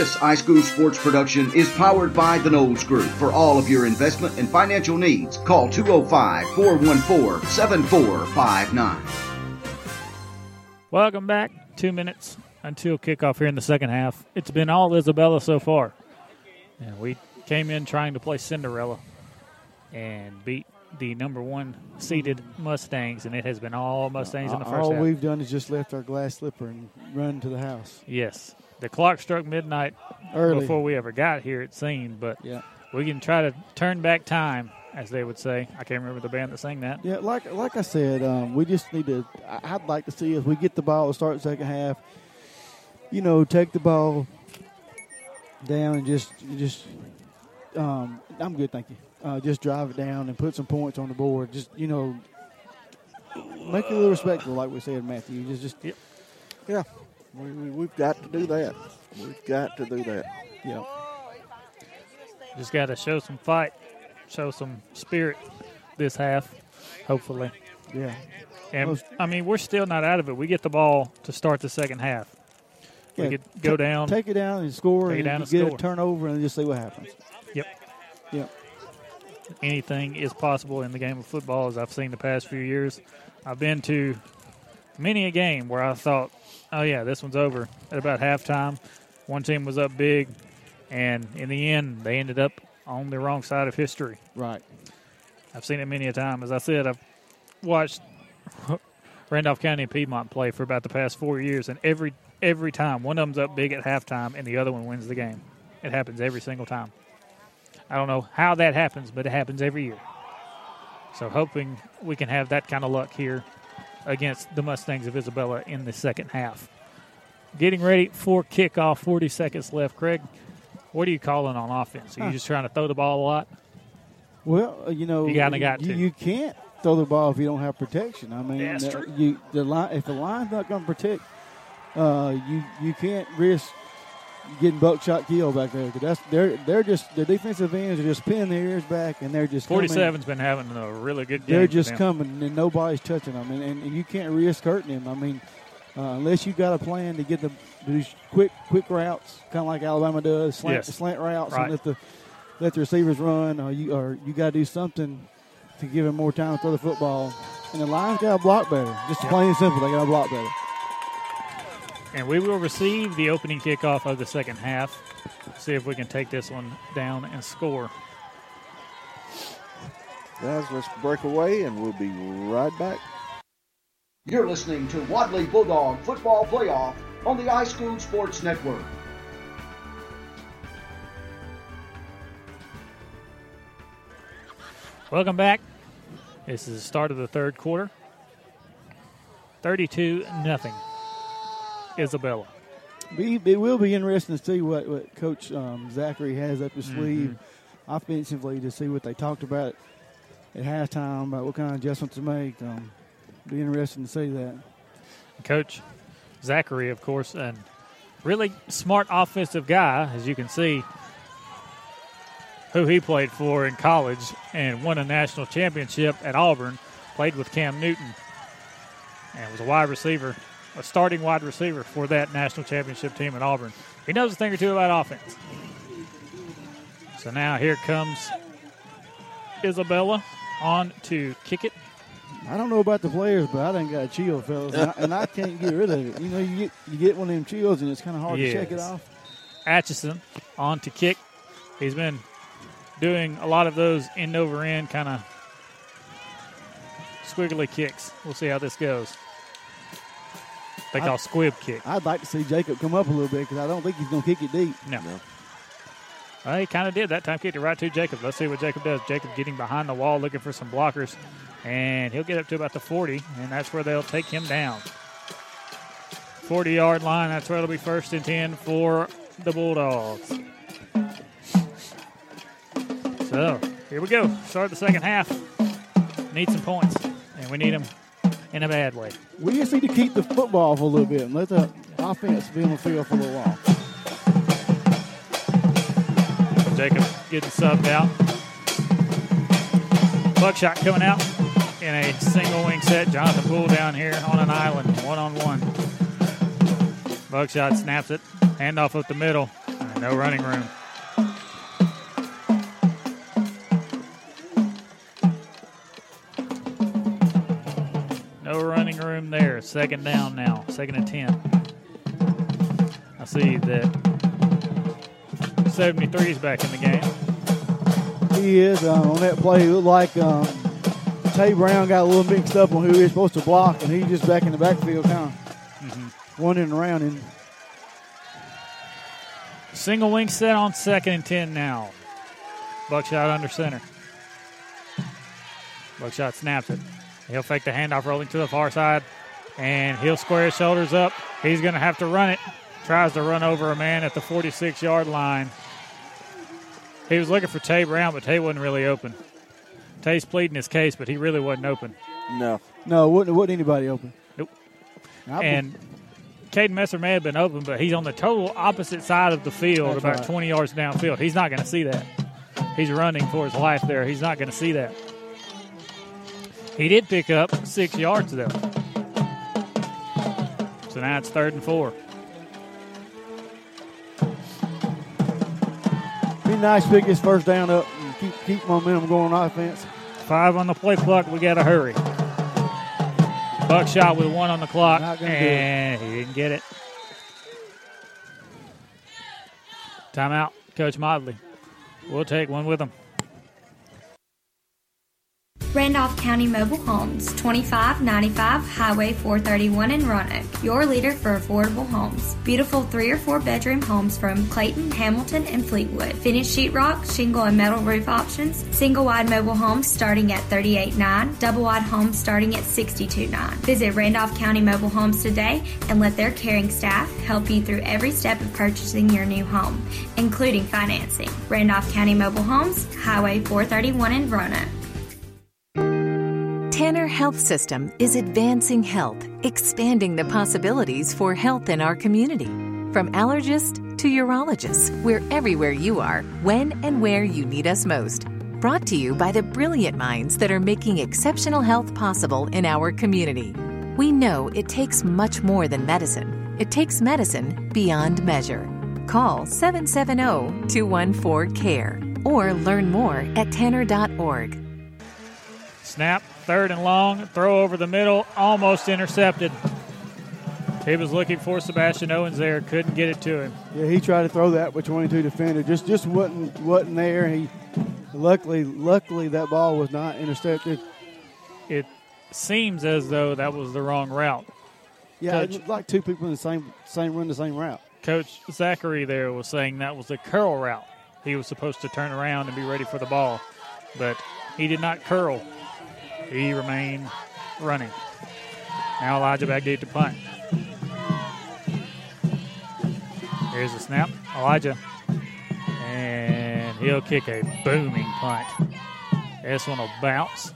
This iSchool Sports production is powered by the Knowles Group. For all of your investment and financial needs, call 205 414 7459. Welcome back. Two minutes until kickoff here in the second half. It's been all Isabella so far. And we came in trying to play Cinderella and beat the number one seeded Mustangs, and it has been all Mustangs in the first All half. we've done is just left our glass slipper and run to the house. Yes. The clock struck midnight Early. before we ever got here, it seemed, but Yeah. we can try to turn back time, as they would say. I can't remember the band that sang that. Yeah, like like I said, um, we just need to. I'd like to see if we get the ball to start the second half. You know, take the ball down and just just. Um, I'm good, thank you. Uh, just drive it down and put some points on the board. Just you know, make it a little respectful, like we said, Matthew. Just just yep. Yeah, we, we, we've got to do that. We've got to do that. Yeah. Just got to show some fight, show some spirit this half, hopefully. Yeah. And Most- I mean, we're still not out of it. We get the ball to start the second half. We Yeah, could go ta- down, take it down and score, Take it and down you and get score. a turnover, and just see what happens. Yep. Yep. Anything is possible in the game of football, as I've seen the past few years. I've been to many a game where I thought, oh, yeah, this one's over at about halftime. One team was up big, and in the end, they ended up on the wrong side of history. Right. I've seen it many a time. As I said, I've watched Randolph County and Piedmont play for about the past four years, and every every time one of them's up big at halftime, and the other one wins the game. It happens every single time. I don't know how that happens, but it happens every year. So hoping we can have that kind of luck here against the Mustangs of Isabella in the second half. Getting ready for kickoff, 40 seconds left. Craig, what are you calling on offense? Are you just trying to throw the ball a lot? Well, you know, You kinda got you, to. you can't throw the ball if you don't have protection. I mean, Yeah, that's true. you the line if the line's not going to protect, uh, you you can't risk getting buckshot kill back there. 'Cause that's they're they're just the defensive ends are just pinning their ears back and they're just coming- 47's been having a really good game. They're just coming and nobody's touching them, and, and, and you can't risk hurting them. I mean, uh, unless you got a plan to get them to do quick quick routes, kind of like Alabama does, slant, Yes. slant routes, Right. and let the let the receivers run, or you or you got to do something to give them more time to throw the football. And the Lions got to block better. Just plain and simple, they got to block better. And we will receive the opening kickoff of the second half. See if we can take this one down and score. Guys, let's break away and we'll be right back. You're listening to Wadley Bulldog Football Playoff on the iSchool Sports Network. Welcome back. This is the start of the third quarter. 32 nothing. Isabella. Be, it will be interesting to see what, what Coach um, Zachary has up his sleeve offensively to see what they talked about at halftime about what kind of adjustments to make. Um, be interesting to see that. Coach Zachary, of course, and really smart offensive guy, as you can see, who he played for in college and won a national championship at Auburn, played with Cam Newton, and was a wide receiver, a starting wide receiver for that national championship team at Auburn. He knows a thing or two about offense. So now here comes Isabella on to kick it. I don't know about the players, but I done got a chill, fellas, and I, and I can't get rid of it. You know, you get you get one of them chills, and it's kind of hard to shake it off. Atchison on to kick. He's been doing a lot of those end over end kind of squiggly kicks. We'll see how this goes. They call I- squib kick. I'd like to see Jacob come up a little bit because I don't think he's going to kick it deep. No. Well, he kind of did that time. Kicked it right to Jacob. Let's see what Jacob does. Jacob getting behind the wall, looking for some blockers, and he'll get up to about the 40, and that's where they'll take him down. 40 yard line. That's where it'll be first and 10 for the Bulldogs. So here we go. Start the second half. Need some points, and we need them in a bad way. We just need to keep the football for a little bit and let the offense be on the field for a little while. Jacob getting subbed out. Buckshot coming out in a single wing set. Jonathan Poole down here on an island, one on one. Buckshot snaps it, handoff up the middle, no running room. No running room there. Second down now. Second and 10. I see that 73 is back in the game. He is um, on that play. It looked like um, Tay Brown got a little mixed up on who he was supposed to block, and he's just back in the backfield, kind of wandering around. And Single wing set on second and 10 now. Buckshot under center. Buckshot snaps it. He'll fake the handoff rolling to the far side, and he'll square his shoulders up. He's going to have to run it. Tries to run over a man at the 46 yard line. He was looking for Tay Brown, but Tay wasn't really open. Tay's pleading his case, but he really wasn't open. No. no, wouldn't, wasn't anybody open. Nope. I- And Caden Messer may have been open, but he's on the total opposite side of the field, That's about right. 20 yards downfield. He's not going to see that. He's running for his life there. He's not going to see that. He did pick up six yards, though. So now it's third and four. Be nice, to pick his first down up and keep keep momentum going on offense. Five on the play clock. We got to hurry. Buckshot with one on the clock, Not gonna do it. and he didn't get it. Timeout, Coach Modley. We'll take one with him. Randolph County Mobile Homes, 2595 Highway 431 in Roanoke. Your leader for affordable homes. Beautiful three or four bedroom homes from Clayton, Hamilton, and Fleetwood. Finished sheetrock, shingle, and metal roof options. Single wide mobile homes starting at 389 double wide homes starting at 629 Visit Randolph County Mobile Homes today and let their caring staff help you through every step of purchasing your new home, including financing. Randolph County Mobile Homes, Highway 431 in Roanoke. Tanner Health System is advancing health, expanding the possibilities for health in our community. From allergist to urologist, we're everywhere you are, when and where you need us most. Brought to you by the brilliant minds that are making exceptional health possible in our community. We know it takes much more than medicine, it takes medicine beyond measure. Call 770 214 CARE or learn more at tanner.org. Snap, third and long, throw over the middle, almost intercepted. He was looking for Sebastian Owens there, couldn't get it to him. Yeah, he tried to throw that with 22 defender, just just wasn't wasn't there. He luckily luckily that ball was not intercepted. It seems as though that was the wrong route. Yeah, Coach, like two people in the same same run the same route. Coach Zachary there was saying that was the curl route. He was supposed to turn around and be ready for the ball, but he did not curl. He remained running. Now Elijah back deep to punt. Here's the snap. Elijah. And he'll kick a booming punt. This one will bounce,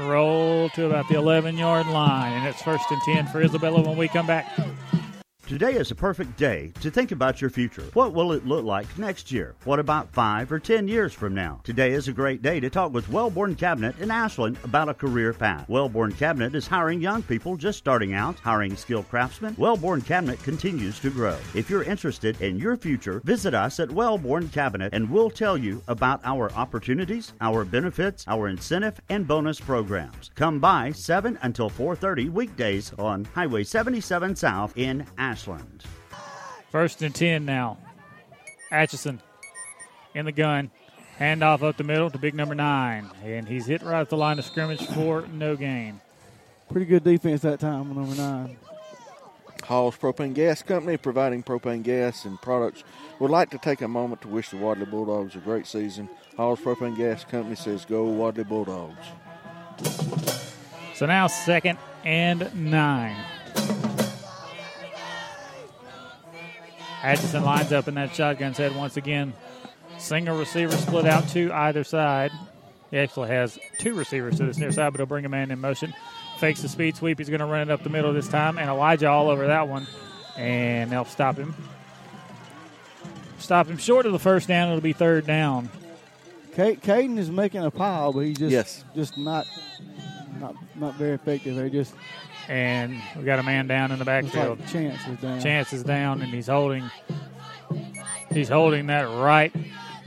roll to about the 11 yard line, and it's first and 10 for Isabella when we come back. Today is a perfect day to think about your future. What will it look like next year? What about five or ten years from now? Today is a great day to talk with Wellborn Cabinet in Ashland about a career path. Wellborn Cabinet is hiring young people just starting out, hiring skilled craftsmen. Wellborn Cabinet continues to grow. If you're interested in your future, visit us at Wellborn Cabinet and we'll tell you about our opportunities, our benefits, our incentive and bonus programs. Come by 7 until 4:30 weekdays on Highway 77 South in Ashland. First and 10 now. Atchison in the gun. Handoff up the middle to big number nine. And he's hit right at the line of scrimmage for no gain. Pretty good defense that time on number nine. Hall's Propane Gas Company, providing propane gas and products, would like to take a moment to wish the Wadley Bulldogs a great season. Hall's Propane Gas Company says, Go Wadley Bulldogs. So now second and nine. Atchison lines up in that shotgun set once again. Single receiver split out to either side. He actually has two receivers to this near side, but he'll bring a man in motion. Fakes the speed sweep. He's going to run it up the middle this time, and Elijah all over that one. And they'll stop him. Stop him short of the first down. It'll be third down. Kate Caden is making a pile, but he's just Yes. just not not not very effective. They just And we got a man down in the backfield. like Chance is down. Chance is down, and he's holding. He's holding that right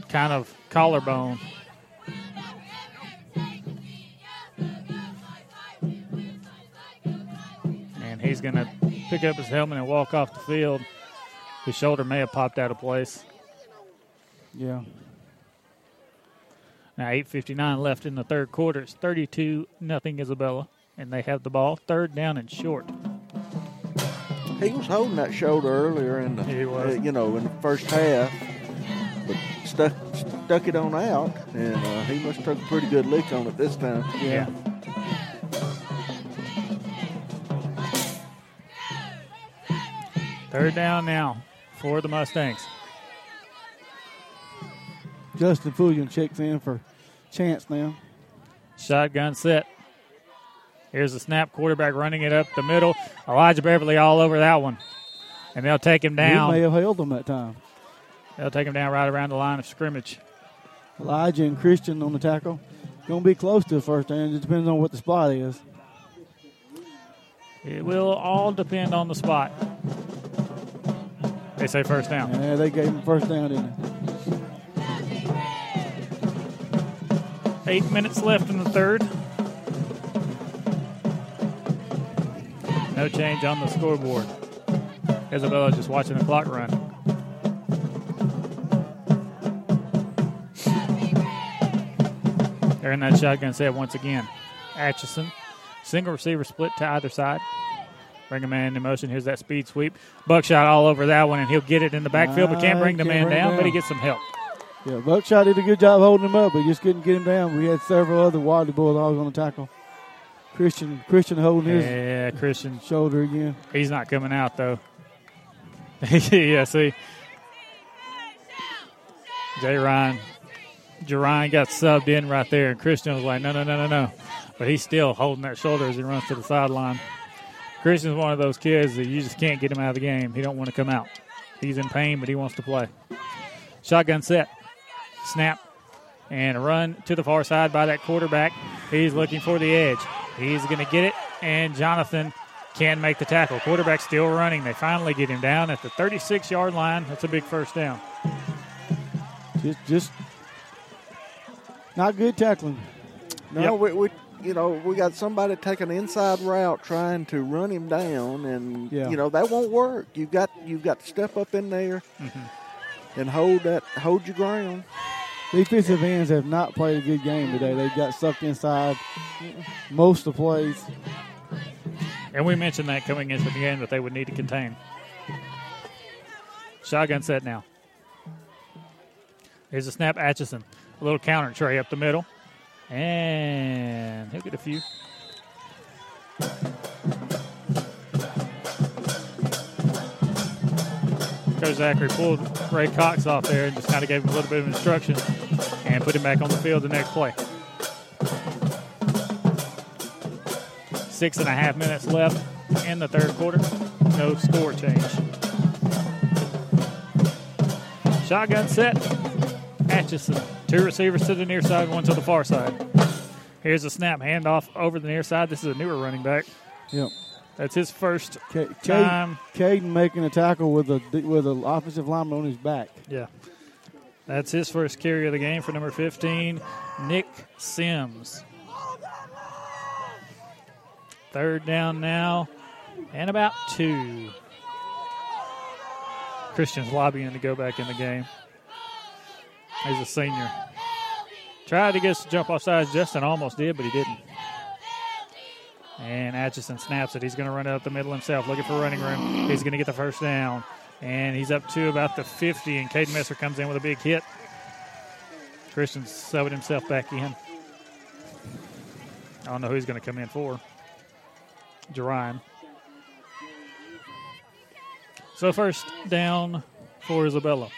kind of collarbone. And he's going to pick up his helmet and walk off the field. His shoulder may have popped out of place. Yeah. Now 8:59 left in the third quarter. It's 32 nothing Isabella, and they have the ball third down and short. He was holding that shoulder earlier in the, He was. uh, you know, in the first half, but stuck stuck it on out, and uh, he must have took a pretty good lick on it this time. Yeah. Third down now for the Mustangs. Justin Fulgham checks in for Chance now. Shotgun set. Here's the snap. Quarterback running it up the middle. Elijah Beverly all over that one. And they'll take him down. He may have held them that time. They'll take him down right around the line of scrimmage. Elijah and Christian on the tackle. Going to be close to the first down. It depends on what the spot is. It will all depend on the spot. They say first down. Yeah, they gave him first down, didn't they? Eight minutes left in the third. No change on the scoreboard. Isabella just watching the clock run. They're in that shotgun set once again. Atchison. Single receiver split to either side. Bring a man in motion. Here's that speed sweep. Buckshot all over that one, and he'll get it in the backfield, but can't bring the man down, him but he gets some help. Yeah, Buckshot did a good job holding him up, but just couldn't get him down. We had several other Wadley Bulldogs on the tackle. Christian Christian holding his Yeah, Christian. shoulder again. He's not coming out, though. yeah, see. Jay Ryan. Jerine got subbed in right there, and Christian was like, no, no, no, no, no. But he's still holding that shoulder as he runs to the sideline. Christian's one of those kids that you just can't get him out of the game. He don't want to come out. He's in pain, but he wants to play. Shotgun set. Snap. And a run to the far side by that quarterback. He's looking for the edge. He's going to get it, and Jonathan can make the tackle. Quarterback still running. They finally get him down at the 36 yard line. That's a big first down. Just just not good tackling. No, Yep. we, we, you know, we got somebody taking an inside route trying to run him down, and Yeah. you know that won't work. You got you got to step up in there Mm-hmm. and hold that hold your ground. Defensive ends have not played a good game today. They got sucked inside most of the plays. And we mentioned that coming into the game that they would need to contain. Shotgun set now. Here's a snap, Atchison. A little counter trey up the middle. And he'll get a few. Coach Zachary pulled Ray Cox off there and just kind of gave him a little bit of instruction and put him back on the field the next play. Six and a half minutes left in the third quarter. No score change. Shotgun set. Atchison. Two receivers to the near side, one to the far side. Here's a snap handoff over the near side. This is a newer running back. Yep. That's his first time. Caden, Caden making a tackle with a with an offensive lineman on his back. Yeah. That's his first carry of the game for number 15, Nick Sims. Third down now, and about two. Christian's lobbying to go back in the game. He's a senior. Tried to get us to jump off sides. Justin almost did, but he didn't. And Atchison snaps it. He's going to run it up the middle himself, looking for running room. He's going to get the first down. And he's up to about the 50, and Caden Messer comes in with a big hit. Christian's subbing himself back in. I don't know who he's going to come in for. Jerine. So first down for Isabella.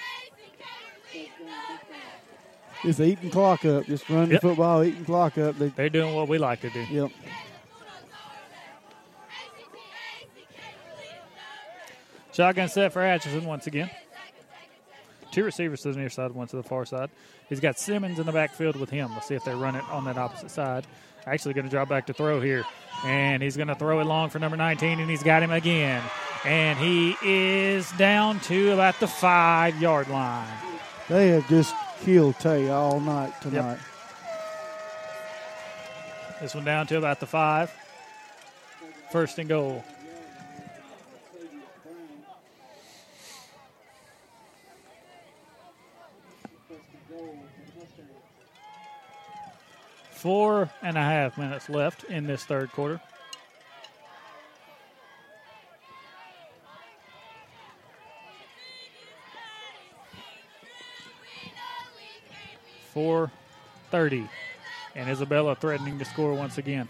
Just eating clock up. Just run Yep. the football, eating clock up. They, They're doing what we like to do. Yep. Shotgun set for Atchison once again. Two receivers to the near side, one to the far side. He's got Simmons in the backfield with him. Let's see if they run it on that opposite side. Actually, going to drop back to throw here. And he's going to throw it long for number 19, and he's got him again. And he is down to about the five yard line. They have just killed Tay all night tonight. This one down to about the five. First and goal. Four and a half minutes left in this third quarter. Four thirty, and Isabella threatening to score once again.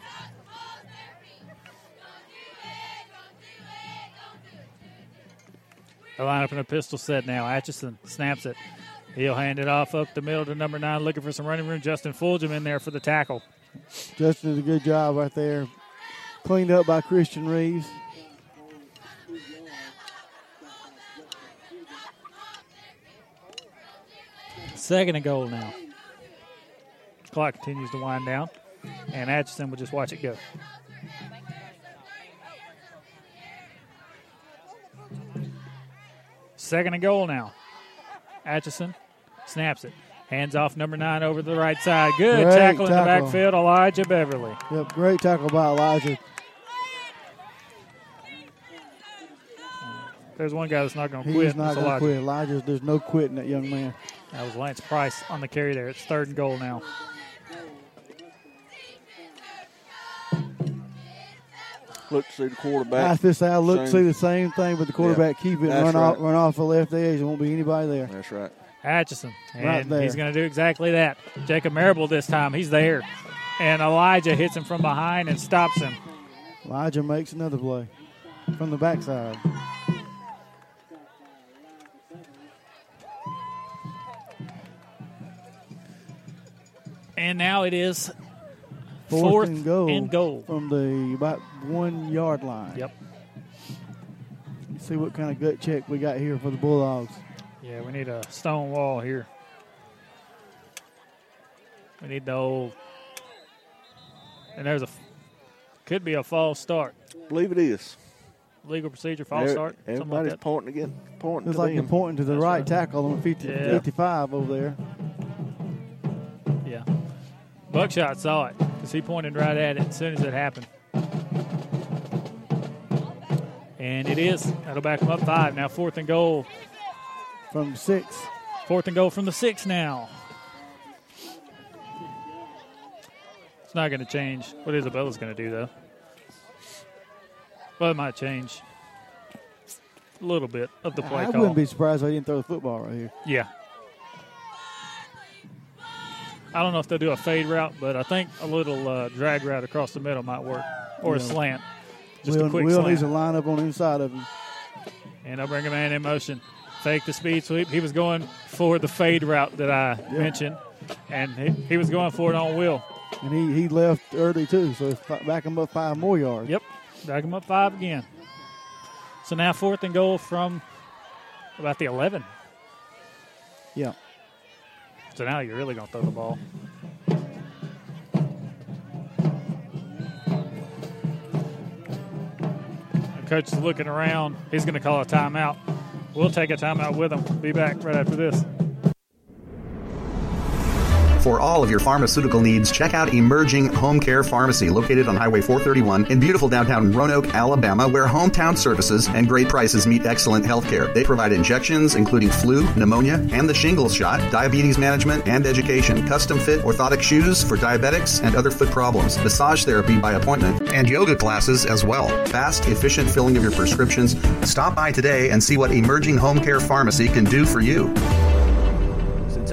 They line up in a pistol set now. Atchison snaps it. He'll hand it off up the middle to number nine, looking for some running room. Justin Fulgham in there for the tackle. Justin did a good job right there. Cleaned up by Christian Reeves. Second and goal now. Clock continues to wind down, and Atchison will just watch it go. Second and goal now. Atchison snaps it. Hands off number nine over to the right side. Good Great tackle in the backfield. Elijah Beverly. Yep, great tackle by Elijah. There's one guy that's not going to quit. He's not going to quit. Elijah, there's no quitting that young man. That was Lance Price on the carry there. It's third and goal now. Look to see the quarterback. Pass this out, look, Same- see the same thing, but the quarterback Yeah, keep it, that's run off, run off the left edge. There won't be anybody there. That's right. Atchison. And Right there. he's going to do exactly that. Jacob Marable this time. He's there. And Elijah hits him from behind and stops him. Elijah makes another play from the backside. And now it is Fourth, fourth, and goal. and goal. from the about one yard line. Yep. See what kind of gut check we got here for the Bulldogs. Yeah, we need a stone wall here. We need the old. And there's a. Could be a false start. believe it is. Legal procedure, false Every- start. something like Everybody's that. pointing again, pointing Looks to like you're them. pointing to the right, tackle on 50, Yeah. 55 over there. Buckshot saw it because he pointed right at it as soon as it happened. And it is. That'll back them up five. Now fourth and goal. From six. Fourth and goal from the six now. It's not going to change what Isabella's going to do, though. Well, it might change a little bit of the play I call. wouldn't be surprised if they didn't throw the football right here. Yeah. I don't know if they'll do a fade route, but I think a little uh, drag route across the middle might work, or a slant. Just Will, a quick Will needs to line up on the inside of him. And I'll bring a man in motion. Fake the speed sweep. He was going for the fade route that I mentioned, and he, he was going for it on Will. And he, he left early, too, so back him up five more yards. Yep. Back him up five again. So now fourth and goal from about the 11. Yeah. So now you're really going to throw the ball. Coach is looking around. He's going to call a timeout. We'll take a timeout with him. Be back right after this. For all of your pharmaceutical needs, check out Emerging Home Care Pharmacy, located on Highway 431 in beautiful downtown Roanoke, Alabama, where hometown services and great prices meet excellent health care. They provide injections, including flu, pneumonia, and the shingles shot, diabetes management, and education, custom fit orthotic shoes for diabetics and other foot problems, massage therapy by appointment, and yoga classes as well. Fast, efficient filling of your prescriptions. Stop by today and see what Emerging Home Care Pharmacy can do for you.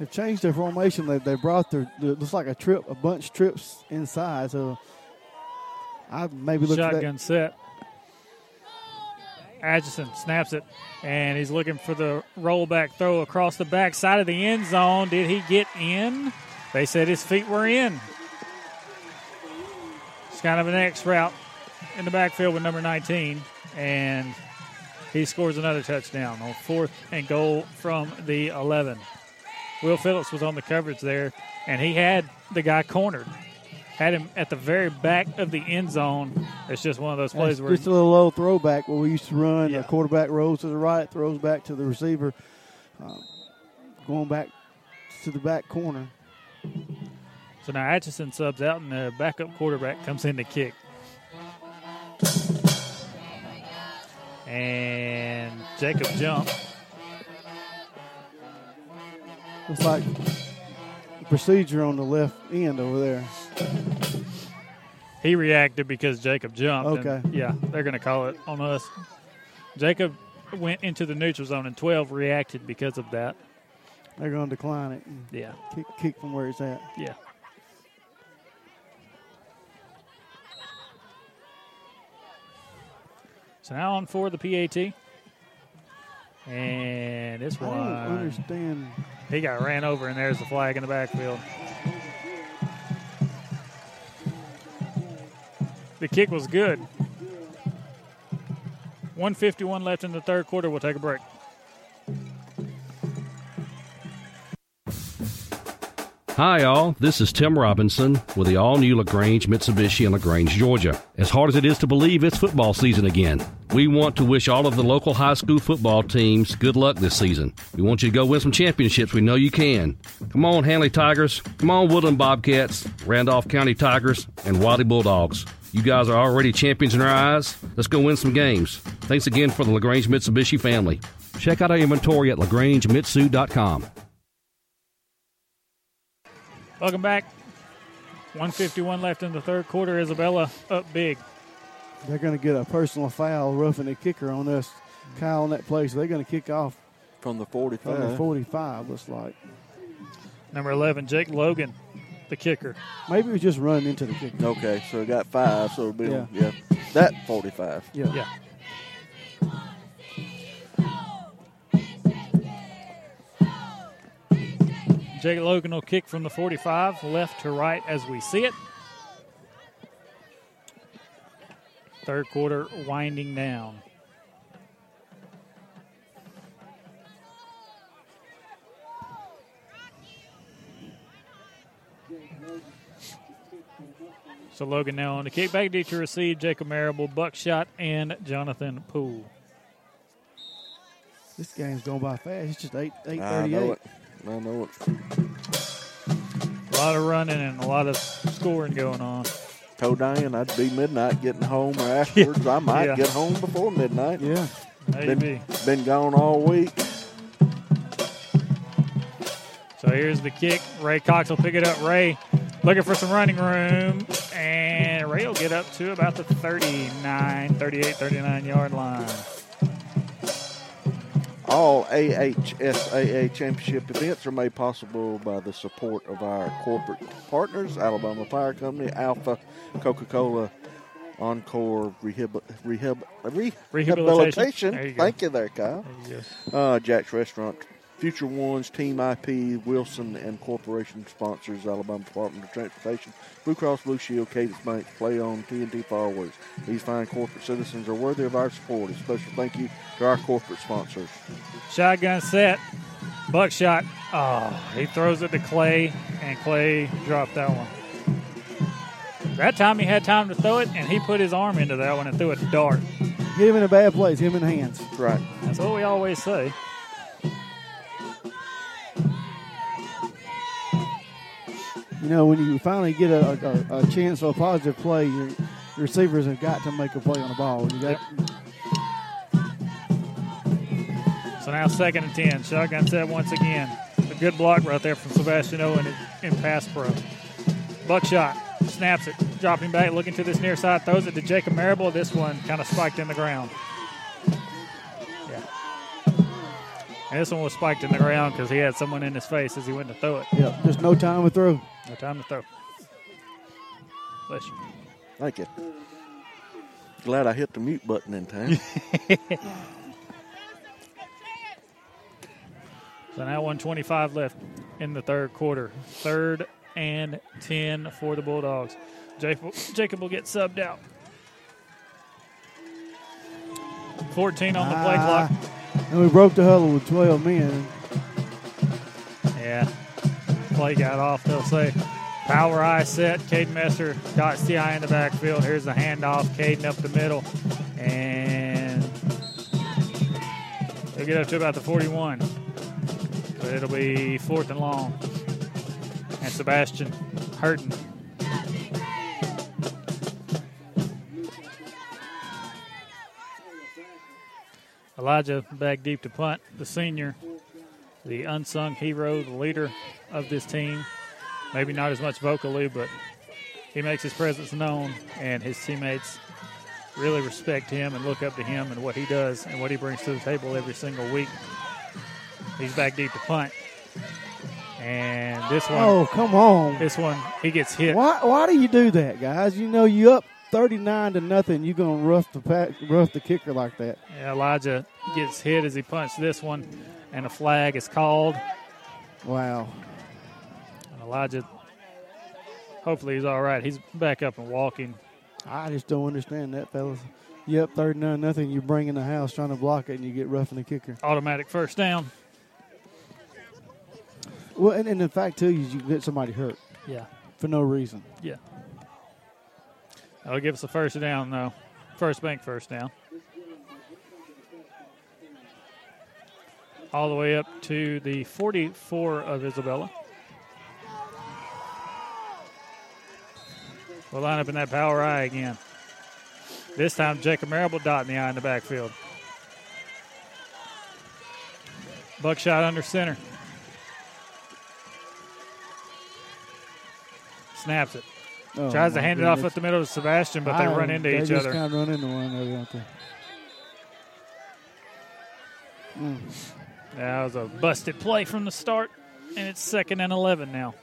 They've changed their formation. They, they brought their, looks like a trip, a bunch trips inside. So I maybe look at Shotgun that. set. Atchison snaps it, and he's looking for the rollback throw across the back side of the end zone. Did he get in? They said his feet were in. It's kind of an X route in the backfield with number 19, and he scores another touchdown on fourth and goal from the 11. Will Phillips was on the coverage there, and he had the guy cornered. Had him at the very back of the end zone. It's just one of those plays That's where just a little old throwback where we used to run. The quarterback rolls to the right, throws back to the receiver, uh, going back to the back corner. So now Atchison subs out, and the backup quarterback comes in to kick. And Jacob jump. Looks like procedure on the left end over there. He reacted because Jacob jumped. Okay. yeah, they're going to call it on us. Jacob went into the neutral zone, and 12 reacted because of that. They're going to decline it. and Yeah. Kick, kick from where it's at. Yeah. So now on for the PAT. And this one. I don't understand. He got ran over, and there's the flag in the backfield. The kick was good. 151 left in the third quarter. We'll take a break. Hi, all. This is Tim Robinson with the all new LaGrange Mitsubishi in LaGrange, Georgia. As hard as it is to believe, it's football season again. We want to wish all of the local high school football teams good luck this season. We want you to go win some championships. We know you can. Come on, Handley Tigers. Come on, Woodland Bobcats, Randolph County Tigers, and Wadley Bulldogs. You guys are already champions in our eyes. Let's go win some games. Thanks again for the LaGrange Mitsubishi family. Check out our inventory at lagrangemitsu.com. Welcome back. 151 left in the third quarter. Isabella up big. They're going to get a personal foul, roughing the kicker on us. Kyle on that play, so they're going to kick off from the 45. From the 45, looks like. Number 11, Jake Logan, the kicker. Maybe he was just running into the kicker. Okay, so we got five, so it'll be, yeah. yeah. That 45. Yeah. Yeah. Jake Logan will kick from the 45, left to right as we see it. Third quarter winding down. So Logan now on the kick back deep to receive Jacob Marable, Buckshot, and Jonathan Poole. This game's going by fast. It's just 8 8 I know it. I know it. A lot of running and a lot of scoring going on. Told Diane I'd be midnight getting home or afterwards. I might Yeah. get home before midnight. Yeah. Maybe. Been, been gone all week. So here's the kick. Ray Cox will pick it up. Ray looking for some running room. And Ray will get up to about the 39, 38, 39 yard line. All AHSAA championship events are made possible by the support of our corporate partners Alabama Fire Company, Alfa, Coca Cola, Encore Rehab, Rehab, Re- Rehabilitation. There you. Thank you there, Kyle. There Uh, Jack's Restaurant, Future Ones, Team IP, Wilson, and Corporation sponsors Alabama Department of Transportation, Blue Cross Blue Shield, Cadence Bank, Play On, TNT Fireworks. These fine corporate citizens are worthy of our support. A special thank you to our corporate sponsors. Shotgun set. Buckshot. Oh, he throws it to Clay, and Clay dropped that one. That time he had time to throw it, and he put his arm into that one and threw it to dart. Get him in a bad place. Him in hands. Right. That's what we always say. You know, when you finally get a, a, a chance for a positive play, your, your receivers have got to make a play on the ball. You got, So now second and ten. Shotgun set once again. A good block right there from Sebastian Owen in, in pass pro. Buckshot snaps it, dropping back, looking to this near side, throws it to Jacob Marable. This one kind of spiked in the ground. Yeah. And this one was spiked in the ground because he had someone in his face as he went to throw it. yeah, just no time to throw. No time to throw. Bless you. Thank you. Glad I hit the mute button in time. So now 125 left in the third quarter. Third and 10 for the Bulldogs. Jacob, Jacob will get subbed out. 14 on the play Ah, clock. And we broke the huddle with 12 men. Yeah. Play got off, they'll say. Power I set. Caden Messer got CI in the backfield. Here's the handoff. Caden up the middle. And they'll get up to about the 41. But it'll be fourth and long. And Sebastian hurting. Elijah back deep to punt. The senior, the unsung hero, the leader of this team. Maybe not as much vocally, but he makes his presence known, and his teammates really respect him and look up to him and what he does and what he brings to the table every single week. He's back deep to punt. And this one, Oh, come on. this one, he gets hit. Why, why do you do that, guys? You know you up 39 to nothing. You're going to rough the pack, rough the kicker like that. Yeah, Elijah gets hit as he punched this one, and a flag is called. Wow. And Elijah, hopefully he's all right. He's back up and walking. I just don't understand that, fellas. You up 39 nothing. You bring in the house trying to block it, and you get roughing the kicker. Automatic first down. Well, and, and the fact too is you get somebody hurt Yeah, for no reason. yeah. That'll give us a first down, though. First bank first down. All the way up to the 44 of Isabella. We'll line up in that power I again. This time, Jacob Marable dotting the eye in the backfield. Buckshot under center. Snaps it. Oh, Tries to hand it off goodness. up the middle to Sebastian, but they I- run into they each just other. kind of run into one another, they? Mm. That was a busted play from the start, and it's second and 11 now.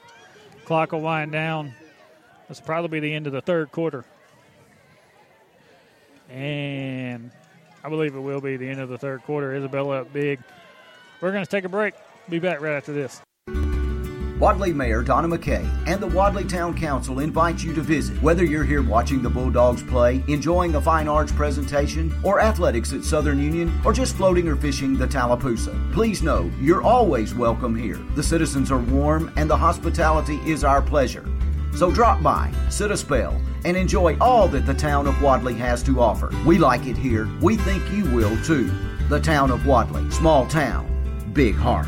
Clock will wind down. That's probably be the end of the third quarter. And I believe it will be the end of the third quarter. Isabella up big. We're going to take a break. Be back right after this. Wadley Mayor Donna McKay and the Wadley Town Council invite you to visit. Whether you're here watching the Bulldogs play, enjoying a fine arts presentation, or athletics at Southern Union, or just floating or fishing the Tallapoosa, please know you're always welcome here. The citizens are warm and the hospitality is our pleasure. So drop by, sit a spell, and enjoy all that the town of Wadley has to offer. We like it here. We think you will too. The town of Wadley, small town, big heart.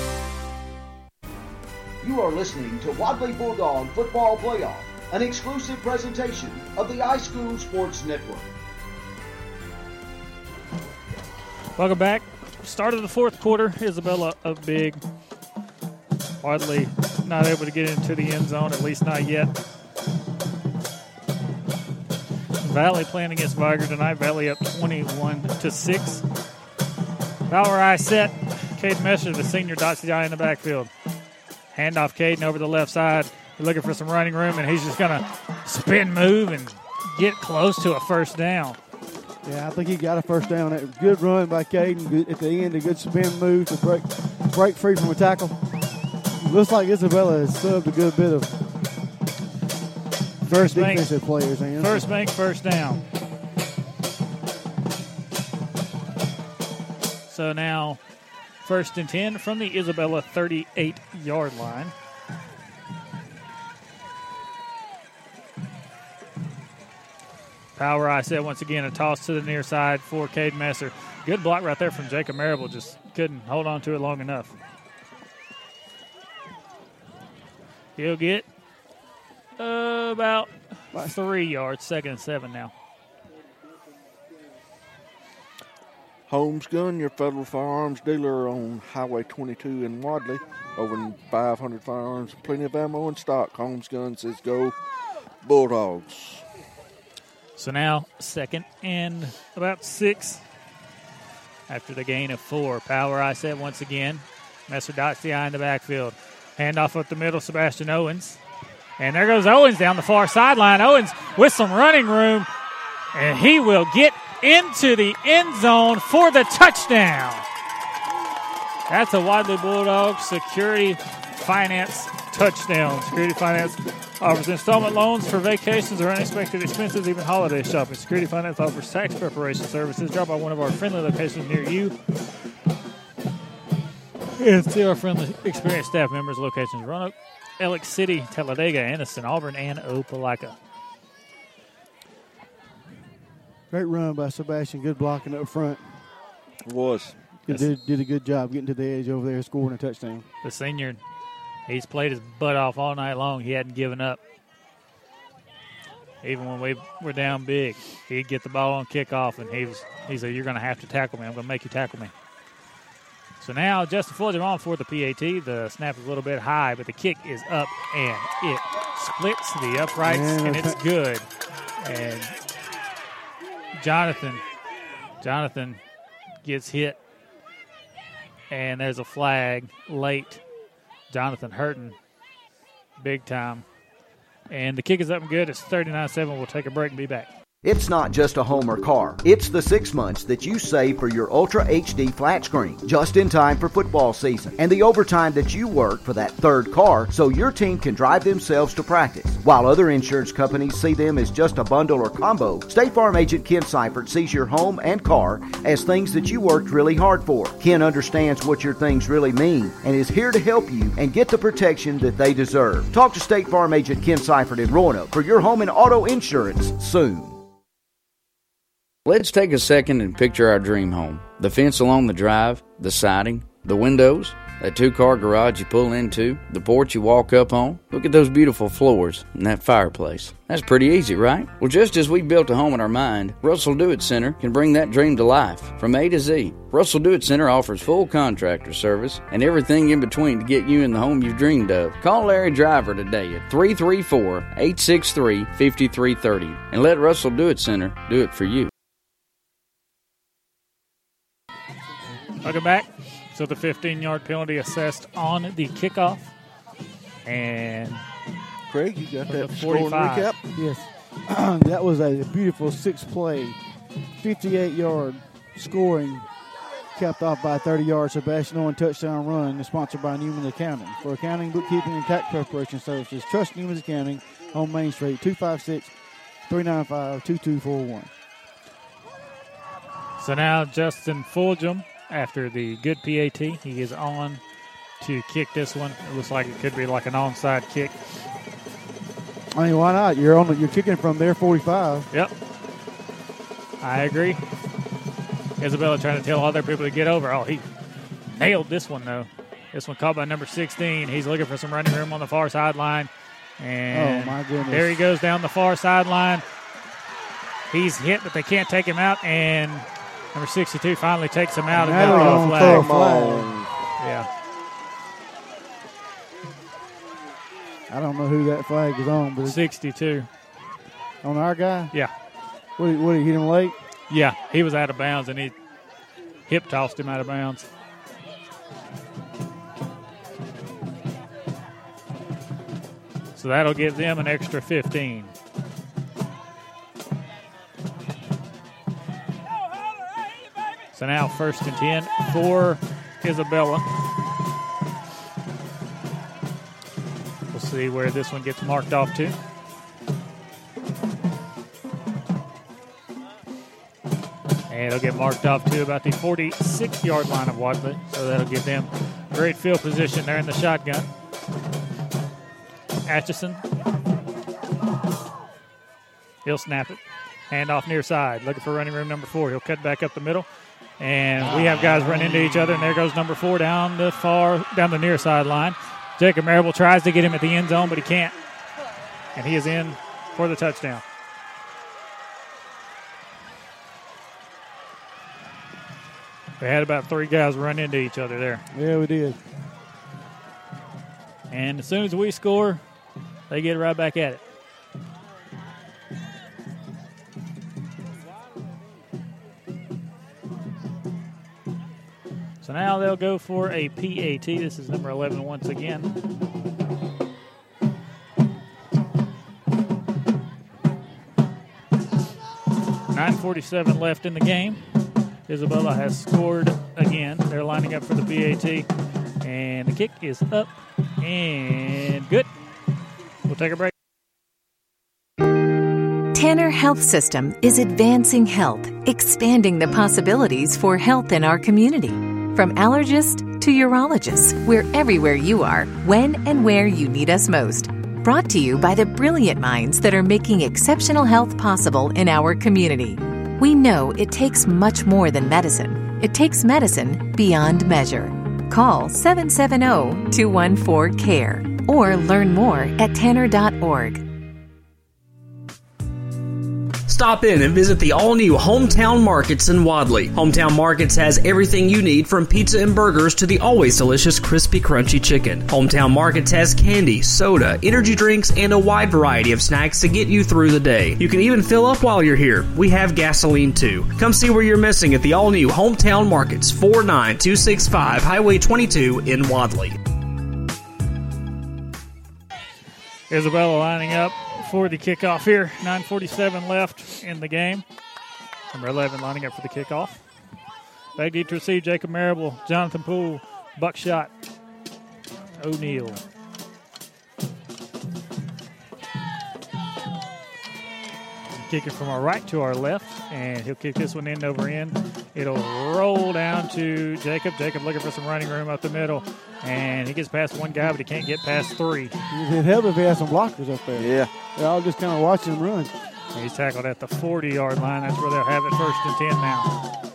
You are listening to Wadley Bulldog Football Playoff, an exclusive presentation of the iSchool Sports Network. Welcome back. Start of the fourth quarter. Isabella up big. Wadley not able to get into the end zone, at least not yet. Valley playing against Vigor tonight. Valley up 21 to 6. Power I set. Cade Messer, the senior, dots the eye in the backfield. Handoff Caden over the left side. Looking for some running room, and he's just going to spin move and get close to a first down. Yeah, I think he got a first down. That good run by Caden at the end. A good spin move to break break free from a tackle. Looks like Isabella has subbed a good bit of First bank, defensive players in. first bank, first down. So now, first and 10 from the Isabella 38 yard line. Power I said once again, a toss to the near side for Cade Messer. Good block right there from Jacob Marable, just couldn't hold on to it long enough. He'll get uh, about three yards, second and seven now. Holmes Gun, your federal firearms dealer on Highway 22 in Wadley. Over 500 firearms, plenty of ammo in stock. Holmes Gun says go Bulldogs. So now, second and about six after the gain of four. Power I said once again. Messer dots the eye in the backfield. Handoff up the middle, Sebastian Owens. And there goes Owens down the far sideline. Owens with some running room, and he will get into the end zone for the touchdown. That's a Wadley Bulldog Security Finance touchdown. Security Finance offers installment loans for vacations or unexpected expenses, even holiday shopping. Security Finance offers tax preparation services. Drop by one of our friendly locations near you. And see our friendly, experienced staff members. Locations Roanoke, Alex City, Talladega, Anniston, Auburn, and Opelika. Great run by Sebastian. Good blocking up front. It Was. He did, did a good job getting to the edge over there, scoring a touchdown. The senior, he's played his butt off all night long. He hadn't given up. Even when we were down big, he'd get the ball on kickoff, and he was he said, "You're going to have to tackle me. I'm going to make you tackle me." So now Justin Fuller on for the PAT. The snap is a little bit high, but the kick is up, and it splits the uprights, Yeah, and it's that- good. And Jonathan, Jonathan gets hit, and there's a flag late. Jonathan hurting big time. And the kick is up and good. It's 39 7. We'll take a break and be back. It's not just a home or car. It's the six months that you save for your Ultra HD flat screen, just in time for football season, and the overtime that you work for that third car so your team can drive themselves to practice. While other insurance companies see them as just a bundle or combo, State Farm agent Ken Seifert sees your home and car as things that you worked really hard for. Ken understands what your things really mean and is here to help you and get the protection that they deserve. Talk to State Farm agent Ken Seifert in Roanoke for your home and auto insurance soon. Let's take a second and picture our dream home. The fence along the drive, the siding, the windows, that two car garage you pull into, the porch you walk up on. Look at those beautiful floors and that fireplace. That's pretty easy, right? Well, just as we built a home in our mind, Russell Do It Center can bring that dream to life from A to Z. Russell Do It Center offers full contractor service and everything in between to get you in the home you've dreamed of. Call Larry Driver today at 334 863 5330 and let Russell Do It Center do it for you. Welcome back. So the 15 yard penalty assessed on the kickoff. And Craig, you got that the scoring 45. recap? Yes. that was a beautiful six play, 58 yard scoring, capped off by a 30 yard Sebastian Owen touchdown run, sponsored by Newman's Accounting. For accounting, bookkeeping, and tax preparation services, trust Newman's Accounting on Main Street, 256 395 2241. So now Justin Fulgham, after the good PAT, he is on to kick this one. It looks like it could be like an onside kick. I mean, why not? You're on. the- You're kicking from there, 45. Yep. I agree. Isabella trying to tell other people to get over. Oh, he nailed this one, though. This one caught by number 16. He's looking for some running room on the far sideline. And Oh, my goodness. there he goes down the far sideline. He's hit, but they can't take him out. And number 62 finally takes him out and Now got a flag. flag. Yeah. I don't know who that flag is on, but 62. on our guy. Yeah. What? What? Did he hit him late? Yeah, he was out of bounds and he hip tossed him out of bounds. So that'll give them an extra 15. So now first and 10 for Isabella. We'll see where this one gets marked off to. And it'll get marked off to about the 46 yard line of Wadley. So that'll give them great field position there in the shotgun. Atchison. He'll snap it. Hand off near side. Looking for running room number four. He'll cut back up the middle. And we have guys run into each other. And there goes number four down the far, down the near sideline. Jacob Marable tries to get him at the end zone, but he can't. And he is in for the touchdown. We had about three guys run into each other there. Yeah, we did. And as soon as we score, they get right back at it. So now they'll go for a PAT. This is number 11 once again. Nine forty-seven left in the game. Isabella has scored again. They're lining up for the PAT, and the kick is up and good. We'll take a break. Tanner Health System is advancing health, expanding the possibilities for health in our community. From allergist to urologist, we're everywhere you are, when and where you need us most. Brought to you by the brilliant minds that are making exceptional health possible in our community. We know it takes much more than medicine. It takes medicine beyond measure. Call 770 214 CARE or learn more at tanner.org. Stop in and visit the all new Hometown Markets in Wadley. Hometown Markets has everything you need from pizza and burgers to the always delicious crispy crunchy chicken. Hometown Markets has candy, soda, energy drinks, and a wide variety of snacks to get you through the day. You can even fill up while you're here. We have gasoline too. Come see where you're missing at the all new Hometown Markets, 49265 Highway 22 in Wadley. Isabella lining up for the kickoff here. 9.47 left in the game. Number 11 lining up for the kickoff. Back deep to receive Jacob Marable, Jonathan Poole, Buckshot, O'Neill. Kicking from our right to our left, and he'll kick this one end over end. It'll roll down to Jacob. Jacob looking for some running room up the middle, and he gets past one guy, but he can't get past three. It'd help if he had some blockers up there. Yeah. They're all just kind of watching him run. He's tackled at the 40 yard line. That's where they'll have it first and 10 now.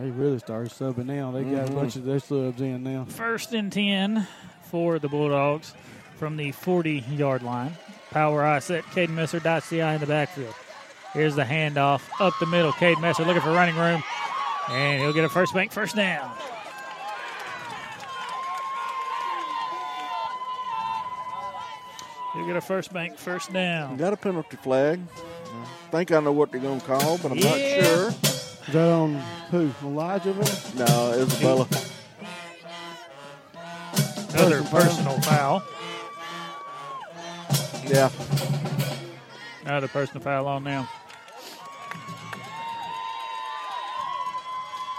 They really started subbing now. They got a Mhm. bunch of their subs in now. First and 10 for the Bulldogs from the 40 yard line. Power I set. Caden Messer dots the eye in the backfield. Here's the handoff up the middle. Caden Messer looking for running room. And he'll get a first bank first down. He'll get a first bank first down. Got a penalty flag. I think I know what they're going to call, but I'm Yeah. not sure. Is that on who? Elijah? there? No, Isabella. Another personal foul. Yeah. Another personal foul on them.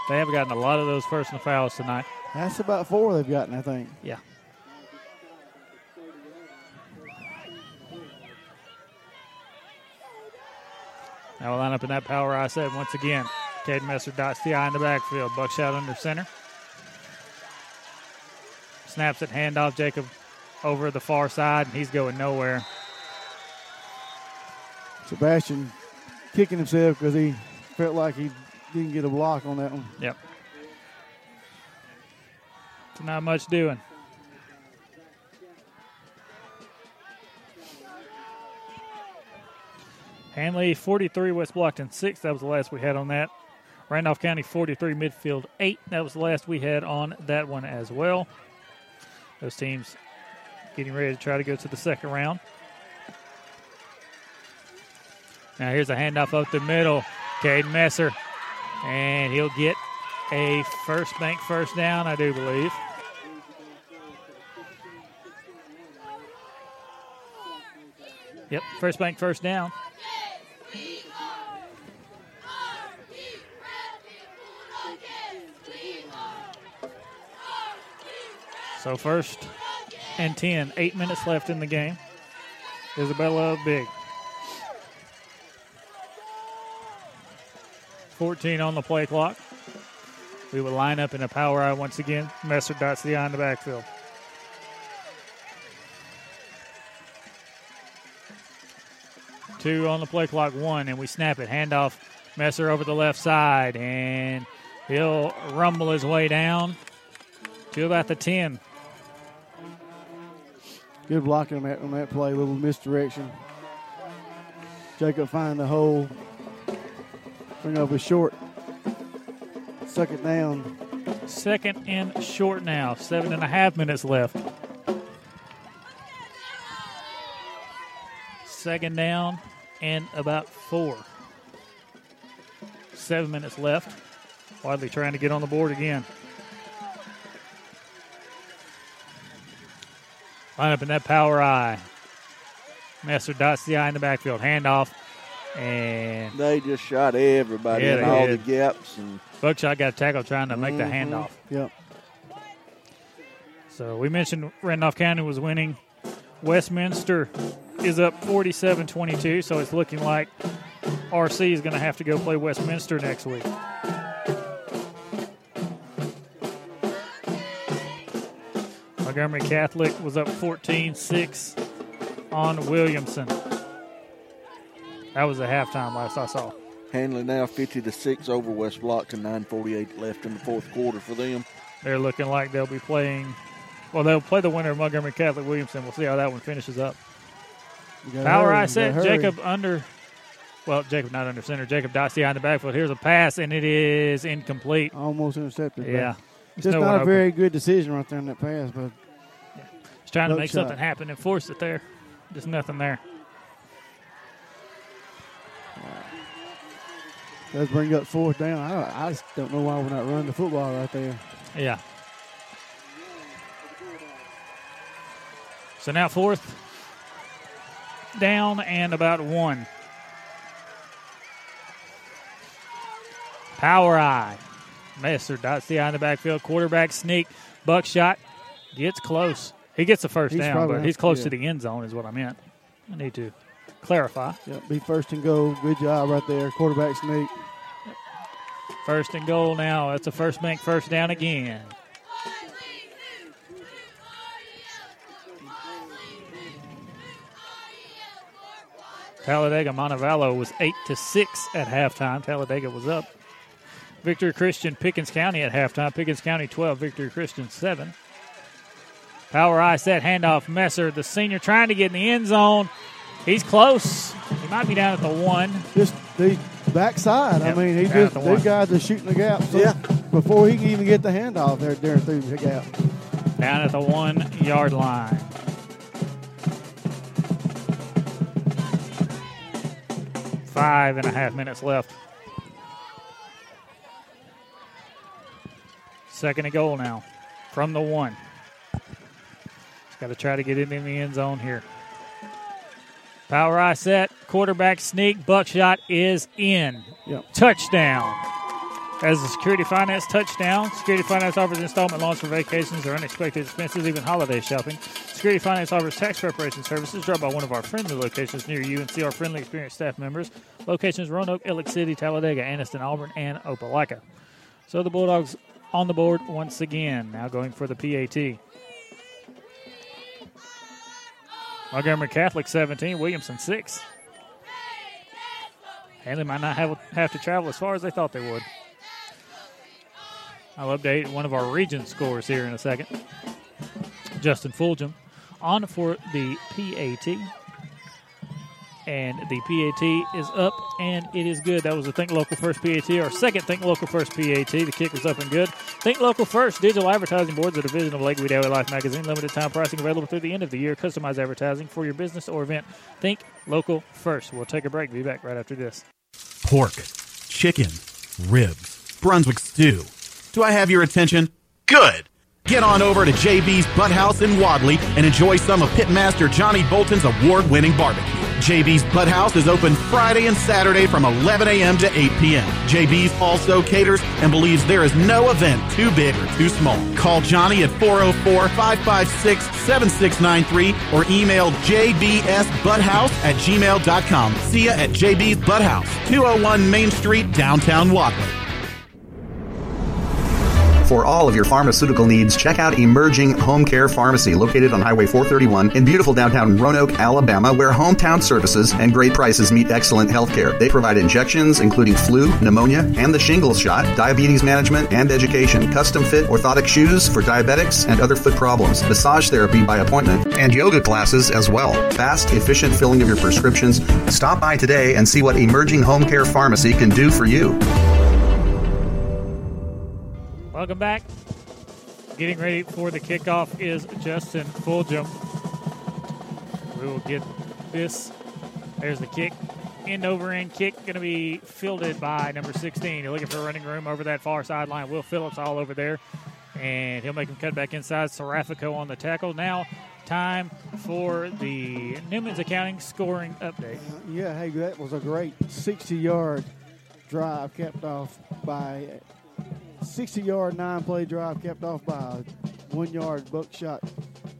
They have gotten a lot of those personal fouls tonight. That's about four they've gotten, I think. Yeah. Now we'll line up in that power I said once again. Caden Messer dots the eye in the backfield. Buckshot under center. Snaps it, handoff Jacob over the far side, and he's going nowhere. Sebastian kicking himself because he felt like he didn't get a block on that one. Yep. Not much doing. Handley 43, West Blocton 6. That was the last we had on that. Randolph County 43, Midfield 8. That was the last we had on that one as well. Those teams getting ready to try to go to the second round. Now here's a handoff up the middle. Caden Messer. And he'll get a first bank first down, I do believe. Yep, first bank first down. So first and 10, eight minutes left in the game. Isabella big. 14 on the play clock. We will line up in a power I once again. Messer dots the eye in the backfield. Two on the play clock, one, and we snap it. Handoff, Messer over the left side, and he'll rumble his way down to about the 10. Good blocking on that, on that play, little misdirection. Jacob find the hole, bring up a short, it down. Second and short now. Seven and a half minutes left. Second down and about four. Seven minutes left. Wadley trying to get on the board again. Line up in that power I. Master dots the eye in the backfield. Handoff. And They just shot everybody Yeah, in all did. the gaps. and Buckshot got a tackle trying to make the Mhm. handoff. Yep. So we mentioned Randolph County was winning. Westminster is up 47 22, so it's looking like RC is going to have to go play Westminster next week. Montgomery Catholic was up 14 6 on Williamson. That was a halftime last I saw. Handley now 50 to 6 over West Blocton 948 left in the fourth quarter for them. They're looking like they'll be playing. Well, they'll play the winner of Montgomery Catholic Williamson. We'll see how that one finishes up. gotta Power I you set hurry. Jacob under. Well, Jacob not under center. Jacob Dotsy on the backfield. Here's a pass, and it is incomplete. Almost intercepted. Yeah. It's There's just no one not a open. very good decision right there in that pass, but He's trying to make Buckshot. something happen and force it there. Just nothing there. Does bring up fourth down. I, I just don't know why we're not running the football right there. Yeah. So now fourth down and about one. Power I. Messer dots the eye in the backfield. Quarterback sneak. Buckshot gets close. He gets the first He's down, but he's close yeah. to the end zone, is what I meant. I need to clarify. Yep, be first and goal. Good job right there. Quarterback sneak. First and goal now. That's a first bank first down again. Talladega Montevallo was eight to six at halftime. Talladega was up. Victory Christian Pickens County at halftime. Pickens County 12, Victory Christian 7. Power I set handoff. Messer, the senior, trying to get in the end zone. He's close. He might be down at the one. Just the backside. Yep, I mean, he down just the these guys are shooting the gap. So Yeah. Before he can even get the handoff, they're they're through the gap. Down at the one yard line. Five and a half minutes left. Second and goal now from the one. Got to try to get it in the end zone here. Power I set, quarterback sneak, buckshot is in. Yep. Touchdown. As a security finance touchdown, Security Finance offers installment loans for vacations or unexpected expenses, even holiday shopping. Security Finance offers tax preparation services. Drop by one of our friendly locations near you and see our friendly, experienced staff members. Locations Roanoke, Alex City, Talladega, Anniston, Auburn, and Opelika. So the Bulldogs on the board once again, now going for the PAT. Montgomery Catholic 17, Williamson 6. Handley might not have, have to travel as far as they thought they would. I'll update one of our region scores here in a second. Justin Fulgham on for the PAT. And the PAT is up and it is good. That was the Think Local First PAT, our second Think Local First PAT. The kick was up and good. Think Local First Digital Advertising Board, the division of Lakewood Daily Life magazine. Limited time pricing available through the end of the year. Customized advertising for your business or event. Think Local First. We'll take a break. Be back right after this. Pork, chicken, ribs, Brunswick stew. Do I have your attention? Good. Get on over to JB's Butthouse in Wadley and enjoy some of Pitmaster Johnny Bolton's award winning barbecue. JB's Butt House is open Friday and Saturday from 11 a.m. to 8 p.m. JB's also caters and believes there is no event too big or too small. Call Johnny at 404 556 7693 or email jbsbutthouse at gmail.com. See ya at JB's Butt House, 201 Main Street, downtown Wadley. For all of your pharmaceutical needs, check out Emerging Home Care Pharmacy, located on Highway 431 in beautiful downtown Roanoke, Alabama, where hometown services and great prices meet excellent health care. They provide injections, including flu, pneumonia, and the shingles shot, diabetes management, and education, custom fit orthotic shoes for diabetics and other foot problems, massage therapy by appointment, and yoga classes as well. Fast, efficient filling of your prescriptions. Stop by today and see what Emerging Home Care Pharmacy can do for you. Welcome back. Getting ready for the kickoff is Justin Fulgham. We will get this. There's the kick. End over end kick going to be fielded by number 16. You're looking for running room over that far sideline. Will Phillips all over there. And he'll make him cut back inside. Serafico on the tackle. Now, time for the Newman's Accounting scoring update. Yeah, hey, that was a great 60 yard drive capped off by 60 yard nine play drive capped off by one yard buckshot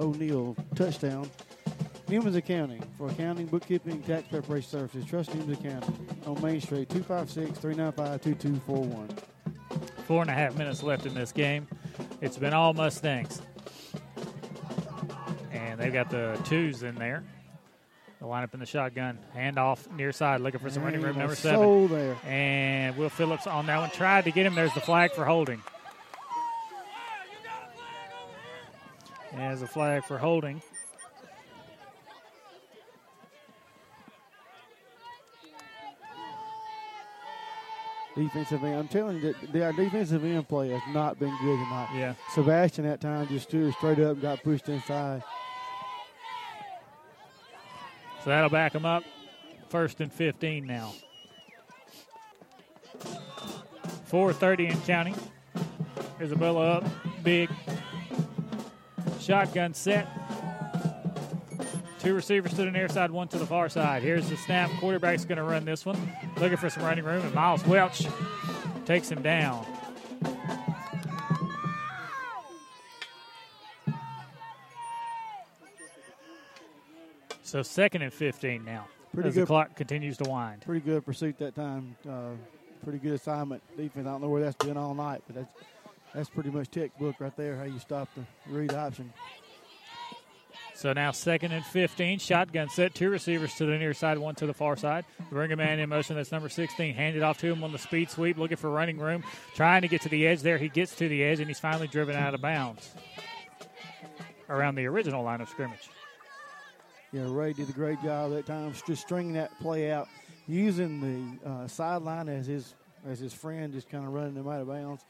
O'Neill touchdown. Newman's Accounting for accounting, bookkeeping, tax preparation services. Trust Newman's Accounting on Main Street 256 395 2241. Four and a half minutes left in this game. It's been all Mustangs. And they've got the twos in there. The lineup in the shotgun. Handoff near side, looking for some running room. Number seven. soul there. And Will Phillips on that one. Tried to get him. There's the flag for holding. There's a flag for holding. Defensive end. I'm telling you that their defensive end play has not been good tonight. Yeah. Sebastian at time just stood straight up and got pushed inside. So that'll back them up. First and 15 now. 4.30 in counting. Isabella up big. Shotgun set. Two receivers to the near side, one to the far side. Here's the snap. Quarterback's going to run this one. Looking for some running room, and Miles Welch takes him down. So second and 15 now. Pretty as good. the clock continues to wind. Pretty good pursuit that time. Uh, pretty good assignment defense. I don't know where that's been all night, but that's that's pretty much textbook right there. How you stop the read option. So now second and 15. Shotgun set. Two receivers to the near side, one to the far side. Bring a man in motion. That's number 16. Handed off to him on the speed sweep, looking for running room. Trying to get to the edge there. He gets to the edge, and he's finally driven out of bounds around the original line of scrimmage. Yeah, Ray did a great job that time, just stringing that play out, using the uh, sideline as his as his friend, just kind of running him out of bounds.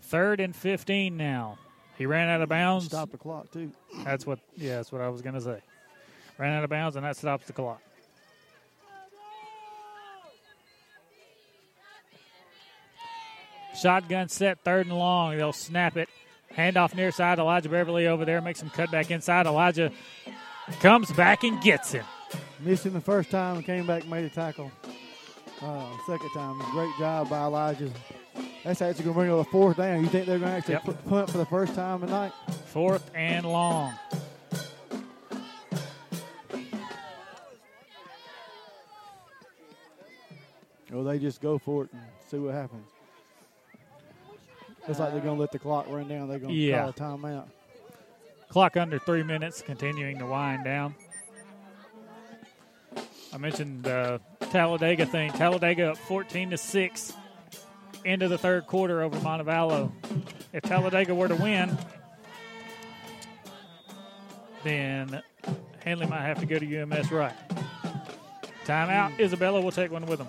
Third and 15 now. He ran out of bounds. Stop the clock too. That's what. Yeah, that's what I was going to say. Ran out of bounds, and that stops the clock. Shotgun set, third and long. They'll snap it. Handoff near side. Elijah Beverly over there makes him cut back inside. Elijah comes back and gets him. Missed him the first time and came back made a tackle. Uh, second time, great job by Elijah. That's actually going to bring up a fourth down. You think they're going to actually Yep. pu- punt for the first time tonight? Fourth and long. Or they just go for it and see what happens. Looks like they're going to let the clock run down. They're going to Yeah. call a timeout. Clock under three minutes, continuing to wind down. I mentioned the Talladega thing. Talladega up 14 to 6 into the third quarter over Montevallo. If Talladega were to win, then Handley might have to go to UMS-Wright. Timeout. Isabella will take one with them.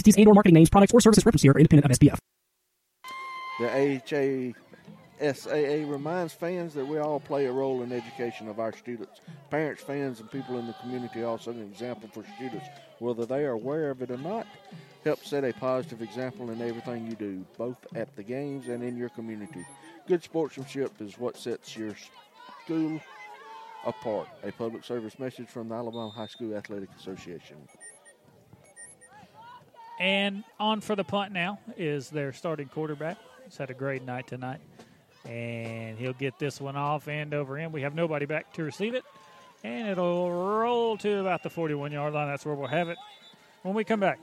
entities and or marketing names, products, or services referenced here are independent of SPF. The AHSAA reminds fans that we all play a role in education of our students. Parents, fans, and people in the community also an example for students, whether they are aware of it or not. Help set a positive example in everything you do, both at the games and in your community. Good sportsmanship is what sets your school apart. A public service message from the Alabama High School Athletic Association. And on for the punt now is their starting quarterback. He's had a great night tonight. And he'll get this one off and over end. We have nobody back to receive it. And it'll roll to about the 41 yard line. That's where we'll have it when we come back.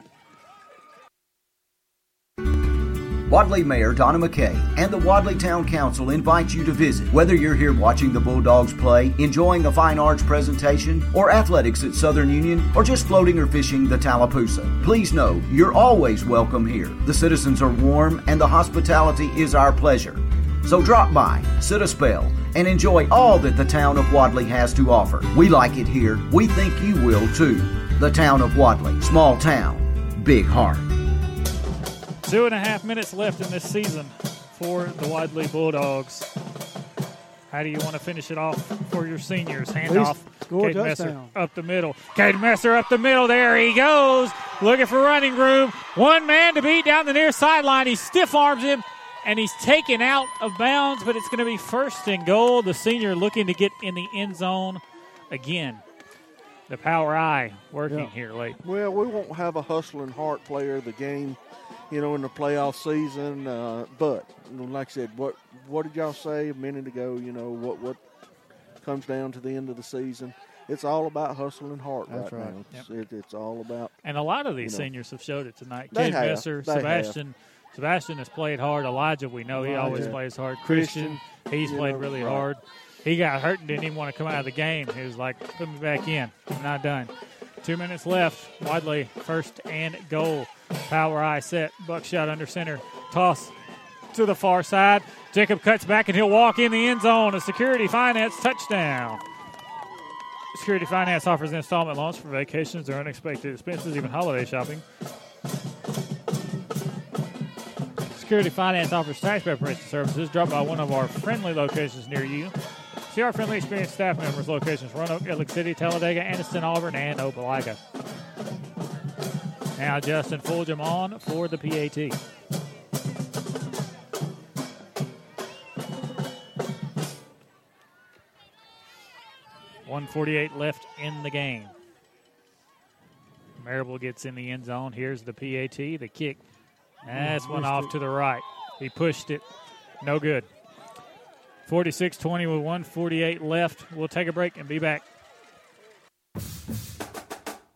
Wadley Mayor Donna McKay and the Wadley Town Council invite you to visit. Whether you're here watching the Bulldogs play, enjoying a fine arts presentation, or athletics at Southern Union, or just floating or fishing the Tallapoosa, please know you're always welcome here. The citizens are warm and the hospitality is our pleasure. So drop by, sit a spell, and enjoy all that the town of Wadley has to offer. We like it here. We think you will too. The town of Wadley, small town, big heart. Two and a half minutes left in this season for the Wadley Bulldogs. How do you want to finish it off for your seniors? Handoff. score a Caden Messer touchdown. up the middle. Caden Messer up the middle. There he goes. Looking for running room. One man to beat down the near sideline. He stiff arms him and he's taken out of bounds, but it's going to be first and goal. The senior looking to get in the end zone again. The power I working Yeah. here late. Well, we won't have a hustling heart player of the game, you know, in the playoff season. Uh, but like I said, what what did y'all say a minute ago? You know what what comes down to the end of the season. It's all about hustle and heart That's right, right. now. It's, it, it's all about And a lot of these you know, seniors have showed it tonight. They Cade have. Messer, They have. Sebastian. Sebastian has played hard. Elijah, we know he always plays hard. Christian, Christian, he's played know, really right. hard. He got hurt and didn't even want to come out of the game. He was like, put me back in. I'm not done. Two minutes left. Wadley first and goal. Power I set. Buckshot under center. Toss to the far side. Jacob cuts back and he'll walk in the end zone. A security finance touchdown. Security Finance offers installment loans for vacations or unexpected expenses, even holiday shopping. Security Finance offers tax preparation services. Drop by one of our friendly locations near you. See our friendly experienced staff members locations Roanoke, Alex City, Talladega, Anniston, Auburn, and Opelika. Now Justin Fulgham on for the PAT. One forty-eight left in the game. Marable gets in the end zone. Here's the PAT. The kick. That's one off to the right. He pushed it. No good. 46 20 with 148 left. We'll take a break and be back.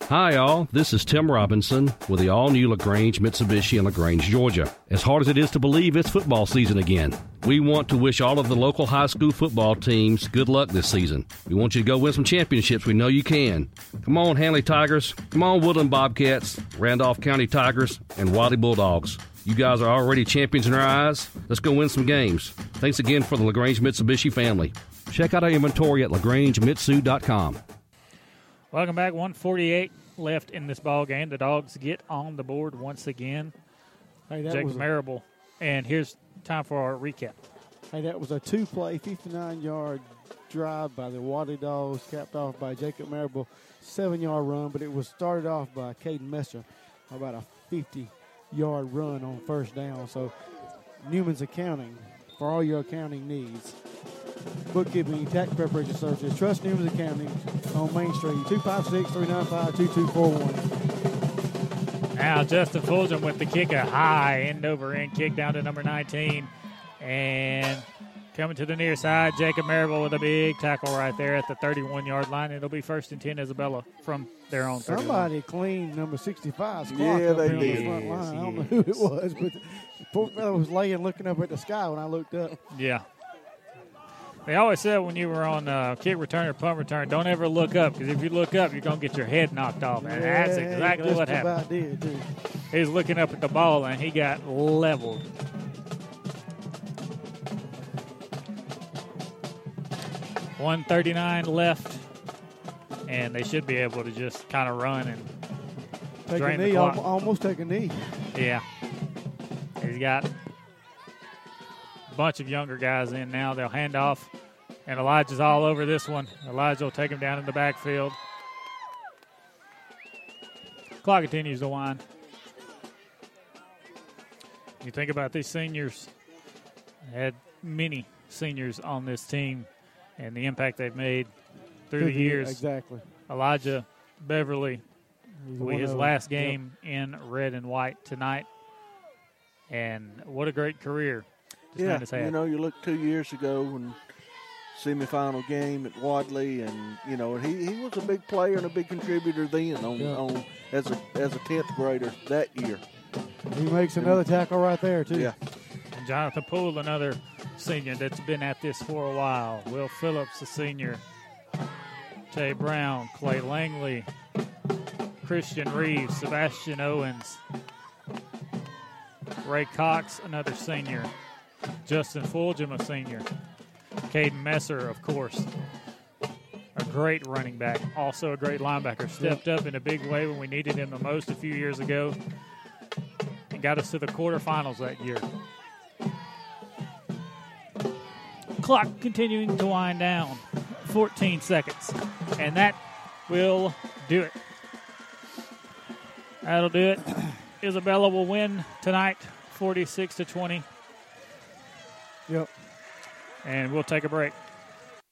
Hi, all. This is Tim Robinson with the all new LaGrange Mitsubishi in LaGrange, Georgia. As hard as it is to believe, it's football season again. We want to wish all of the local high school football teams good luck this season. We want you to go win some championships. We know you can. Come on, Handley Tigers. Come on, Woodland Bobcats, Randolph County Tigers, and Wadley Bulldogs. You guys are already champions in our eyes. Let's go win some games. Thanks again for the LaGrange Mitsubishi family. Check out our inventory at lagrangemitsu.com. Welcome back. 148 left in this ball game. The dogs get on the board once again. Hey, that Jacob was a- Marable. And here's time for our recap. Hey, that was a two-play, 59-yard drive by the Wadley Dogs, capped off by Jacob Marable, seven-yard run. But it was started off by Caden Messer, about a 50-yard run on first down. So Newman's accounting for all your accounting needs. Bookkeeping, tax preparation services. Trust Newman's Accounting on Main Street, 256-395-2241. Now Justin Fulgham with the kick, a high end over end kick down to number 19. And coming to the near side, Jacob Marable with a big tackle right there at the 31 yard line. It'll be first and 10 Isabella from their own 31. Somebody cleaned number 65's clock Yeah, up they here on the did. front line. I don't know who it was, but the poor fellow was laying looking up at the sky when I looked up. Yeah. They always said when you were on uh, kick return or punt return, don't ever look up because if you look up, you're going to get your head knocked off. And that's exactly just what happened. about did, too. He was looking up at the ball and he got leveled. One thirty-nine left, and they should be able to just kind of run and Take a drain the knee, clock. al- almost take a knee. Yeah. He's got a bunch of younger guys in now. They'll hand off, and Elijah's all over this one. Elijah will take him down in the backfield. Clock continues to wind. You think about these seniors, had many seniors on this team, and the impact they've made through Through the the- years. exactly. Elijah Beverly, He's will be one his of them. last Yep. game in red and white tonight. And what a great career this man Yeah, has had. you know, you look two years ago and semifinal game at Wadley, and you know, he, he was a big player and a big contributor then on, Yeah. on as a as a tenth grader that year. He makes another tackle right there, too. Yeah. And Jonathan Poole, another senior that's been at this for a while. Will Phillips, a senior. Jay Brown, Clay Langley, Christian Reeves, Sebastian Owens, Ray Cox, another senior. Justin Fulgham, a senior. Caden Messer, of course. A great running back, also a great linebacker. Stepped up in a big way when we needed him the most a few years ago and got us to the quarterfinals that year. Clock continuing to wind down. 14 seconds. And that will do it. That'll do it. Isabella will win tonight 46 to 20. Yep. And we'll take a break.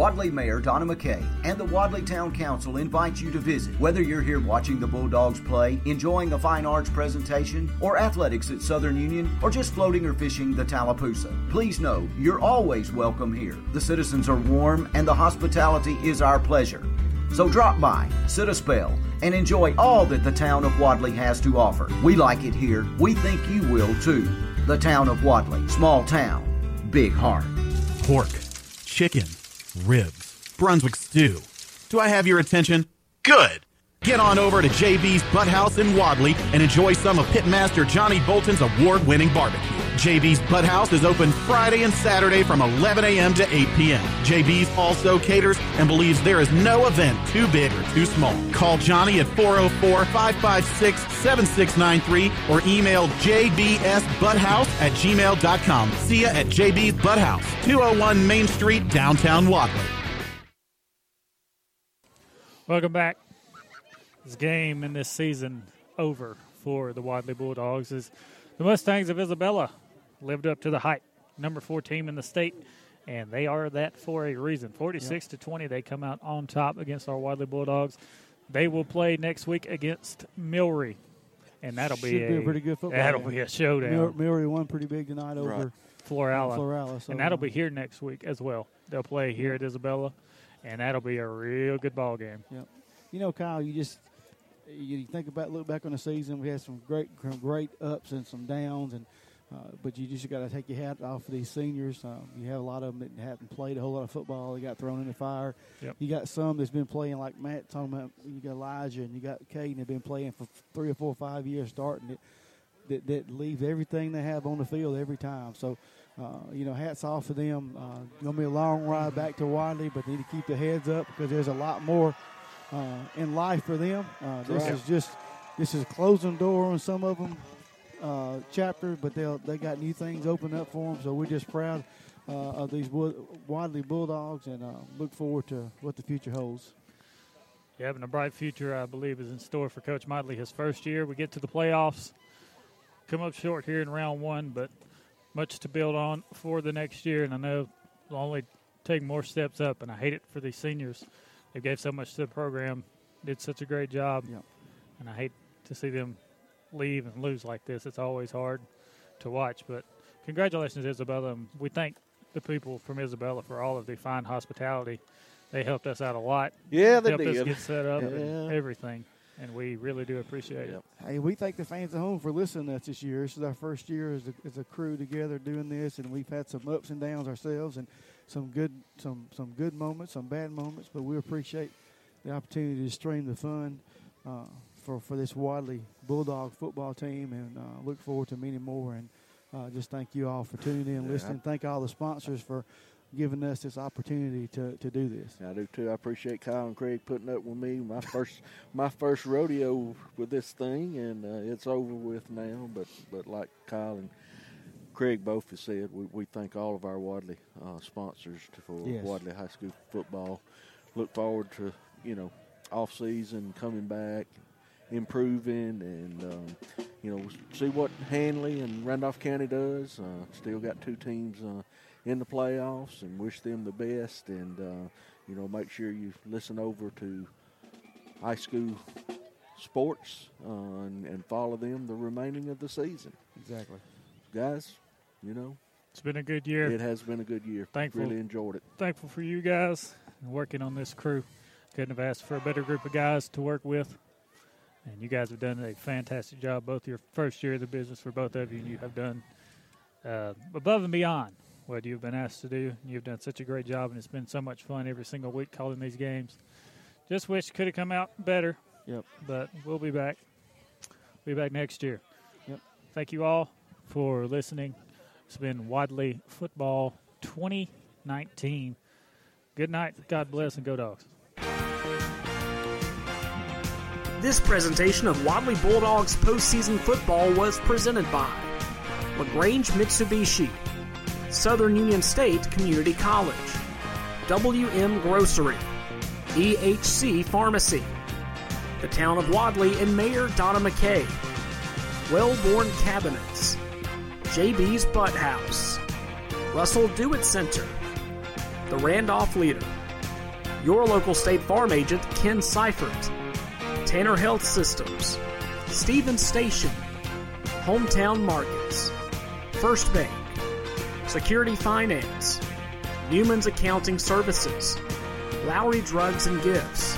Wadley Mayor Donna McKay and the Wadley Town Council invite you to visit. Whether you're here watching the Bulldogs play, enjoying a fine arts presentation, or athletics at Southern Union, or just floating or fishing the Tallapoosa, please know you're always welcome here. The citizens are warm and the hospitality is our pleasure. So drop by, sit a spell, and enjoy all that the town of Wadley has to offer. We like it here. We think you will too. The town of Wadley, small town, big heart. Pork, chicken, ribs, Brunswick stew. Do I have your attention? Good. Get on over to JB's Butt House in Wadley and enjoy some of Pitmaster Johnny Bolton's award winning barbecue. JB's Butthouse is open Friday and Saturday from 11 a.m. to 8 p.m. JB's also caters and believes there is no event too big or too small. Call Johnny at 404 556 7693 or email jbsbutthouse at gmail.com. See ya at JB's Butthouse, 201 Main Street, downtown Wadley. Welcome back. This game in this season over for the Wadley Bulldogs is the Mustangs of Isabella lived up to the hype. Number four team in the state, and they are that for a reason. 46 to 20, they come out on top against our Wadley Bulldogs. They will play next week against Millry, and that'll Should be, be a pretty good football That'll game. be a showdown. Mil- Millry won pretty big tonight over Florala. Florala, so- and that'll be here next week as well. They'll play here at Isabella, and that'll be a real good ball game. Yep. You know, Kyle, you just you think about look back on the season. We had some great, some great ups and some downs, and uh, but you just got to take your hat off for these seniors. Uh, you have a lot of them that haven't played a whole lot of football. They got thrown in the fire. Yep. You got some that's been playing like Matt talking about. You got Elijah and you got Caden that been playing for three or four, or five years, starting it. That, that leave everything they have on the field every time. So, uh, you know, hats off to them. Uh, going to be a long ride back to Wadley, but they need to keep their heads up because there's a lot more uh, in life for them. Uh, this Right. is just this is closing door on some of them uh, chapters, but they they got new things open up for them. So we're just proud uh, of these Wadley Bulldogs and uh, look forward to what the future holds. Yeah, having a bright future, I believe, is in store for Coach Motley. His first year, we get to the playoffs, come up short here in round one, but much to build on for the next year. And I know they'll only take more steps up. And I hate it for these seniors. They gave so much to the program, did such a great job, and I hate to see them leave and lose like this. It's always hard to watch. But congratulations, Isabella. And we thank the people from Isabella for all of the fine hospitality. They helped us out a lot. Yeah, they helped us get set up and everything, and we really do appreciate it. Hey, we thank the fans at home for listening to us this year. This is our first year as a, as a crew together doing this, and we've had some ups and downs ourselves, and some good some some good moments, some bad moments. But we appreciate the opportunity to stream the fun uh, for for this Wadley Bulldog football team, and uh, look forward to many more. And uh, just thank you all for tuning in, and Yeah. listening. Thank all the sponsors for giving us this opportunity to, to do this. I do too. I appreciate Kyle and Craig putting up with me. My first, my first rodeo with this thing, and uh, it's over with now. But, but like Kyle and Craig both have said, we, we thank all of our Wadley uh, sponsors for Yes. Wadley High School football. Look forward to you know off season coming back, improving, and um, you know see what Handley and Randolph County does. Uh, still got two teams uh, in the playoffs, and wish them the best. And uh, you know make sure you listen over to high school sports uh, and, and follow them the remaining of the season. Exactly, guys. You know It's been a good year. it has been a good year. Thankful. Really enjoyed it. Thankful for you guys and working on this crew. Couldn't have asked for a better group of guys to work with. And you guys have done a fantastic job, both your first year of the business for both of you, and you have done uh, above and beyond what you've been asked to do. You've done such a great job, and it's been so much fun every single week calling these games. Just wish it could have come out better. Yep. But we'll be back. Be back next year. Yep. Thank you all for listening. It's been Wadley Football 2019. Good night. God bless and go dogs. This presentation of Wadley Bulldogs postseason football was presented by LaGrange Mitsubishi, Southern Union State Community College, WM Grocery, EHC Pharmacy, the Town of Wadley and Mayor Donna McKay, Wellborn Cabinets, JB's Butt House, Russell Dewitt Center, the Randolph Leader, Your local State Farm agent, Ken Seifert. Tanner Health Systems. Stevens Station. Hometown Markets. First Bank. Security Finance. Newman's Accounting Services. Lowry Drugs and Gifts.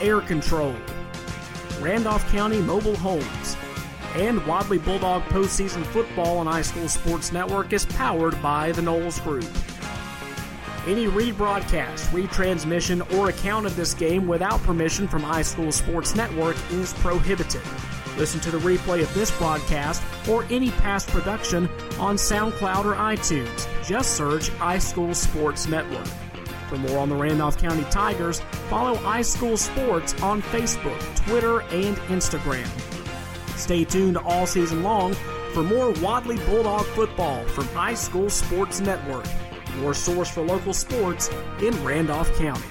Air Control. Randolph County Mobile Homes. And Wadley Bulldog postseason football on iSchool Sports Network is powered by the Knowles Group. Any rebroadcast, retransmission, or account of this game without permission from iSchool Sports Network is prohibited. Listen to the replay of this broadcast or any past production on SoundCloud or iTunes. Just search iSchool Sports Network. For more on the Randolph County Tigers, follow iSchool Sports on Facebook, Twitter, and Instagram. Stay tuned all season long for more Wadley Bulldog football from iSchool Sports Network, your source for local sports in Randolph County.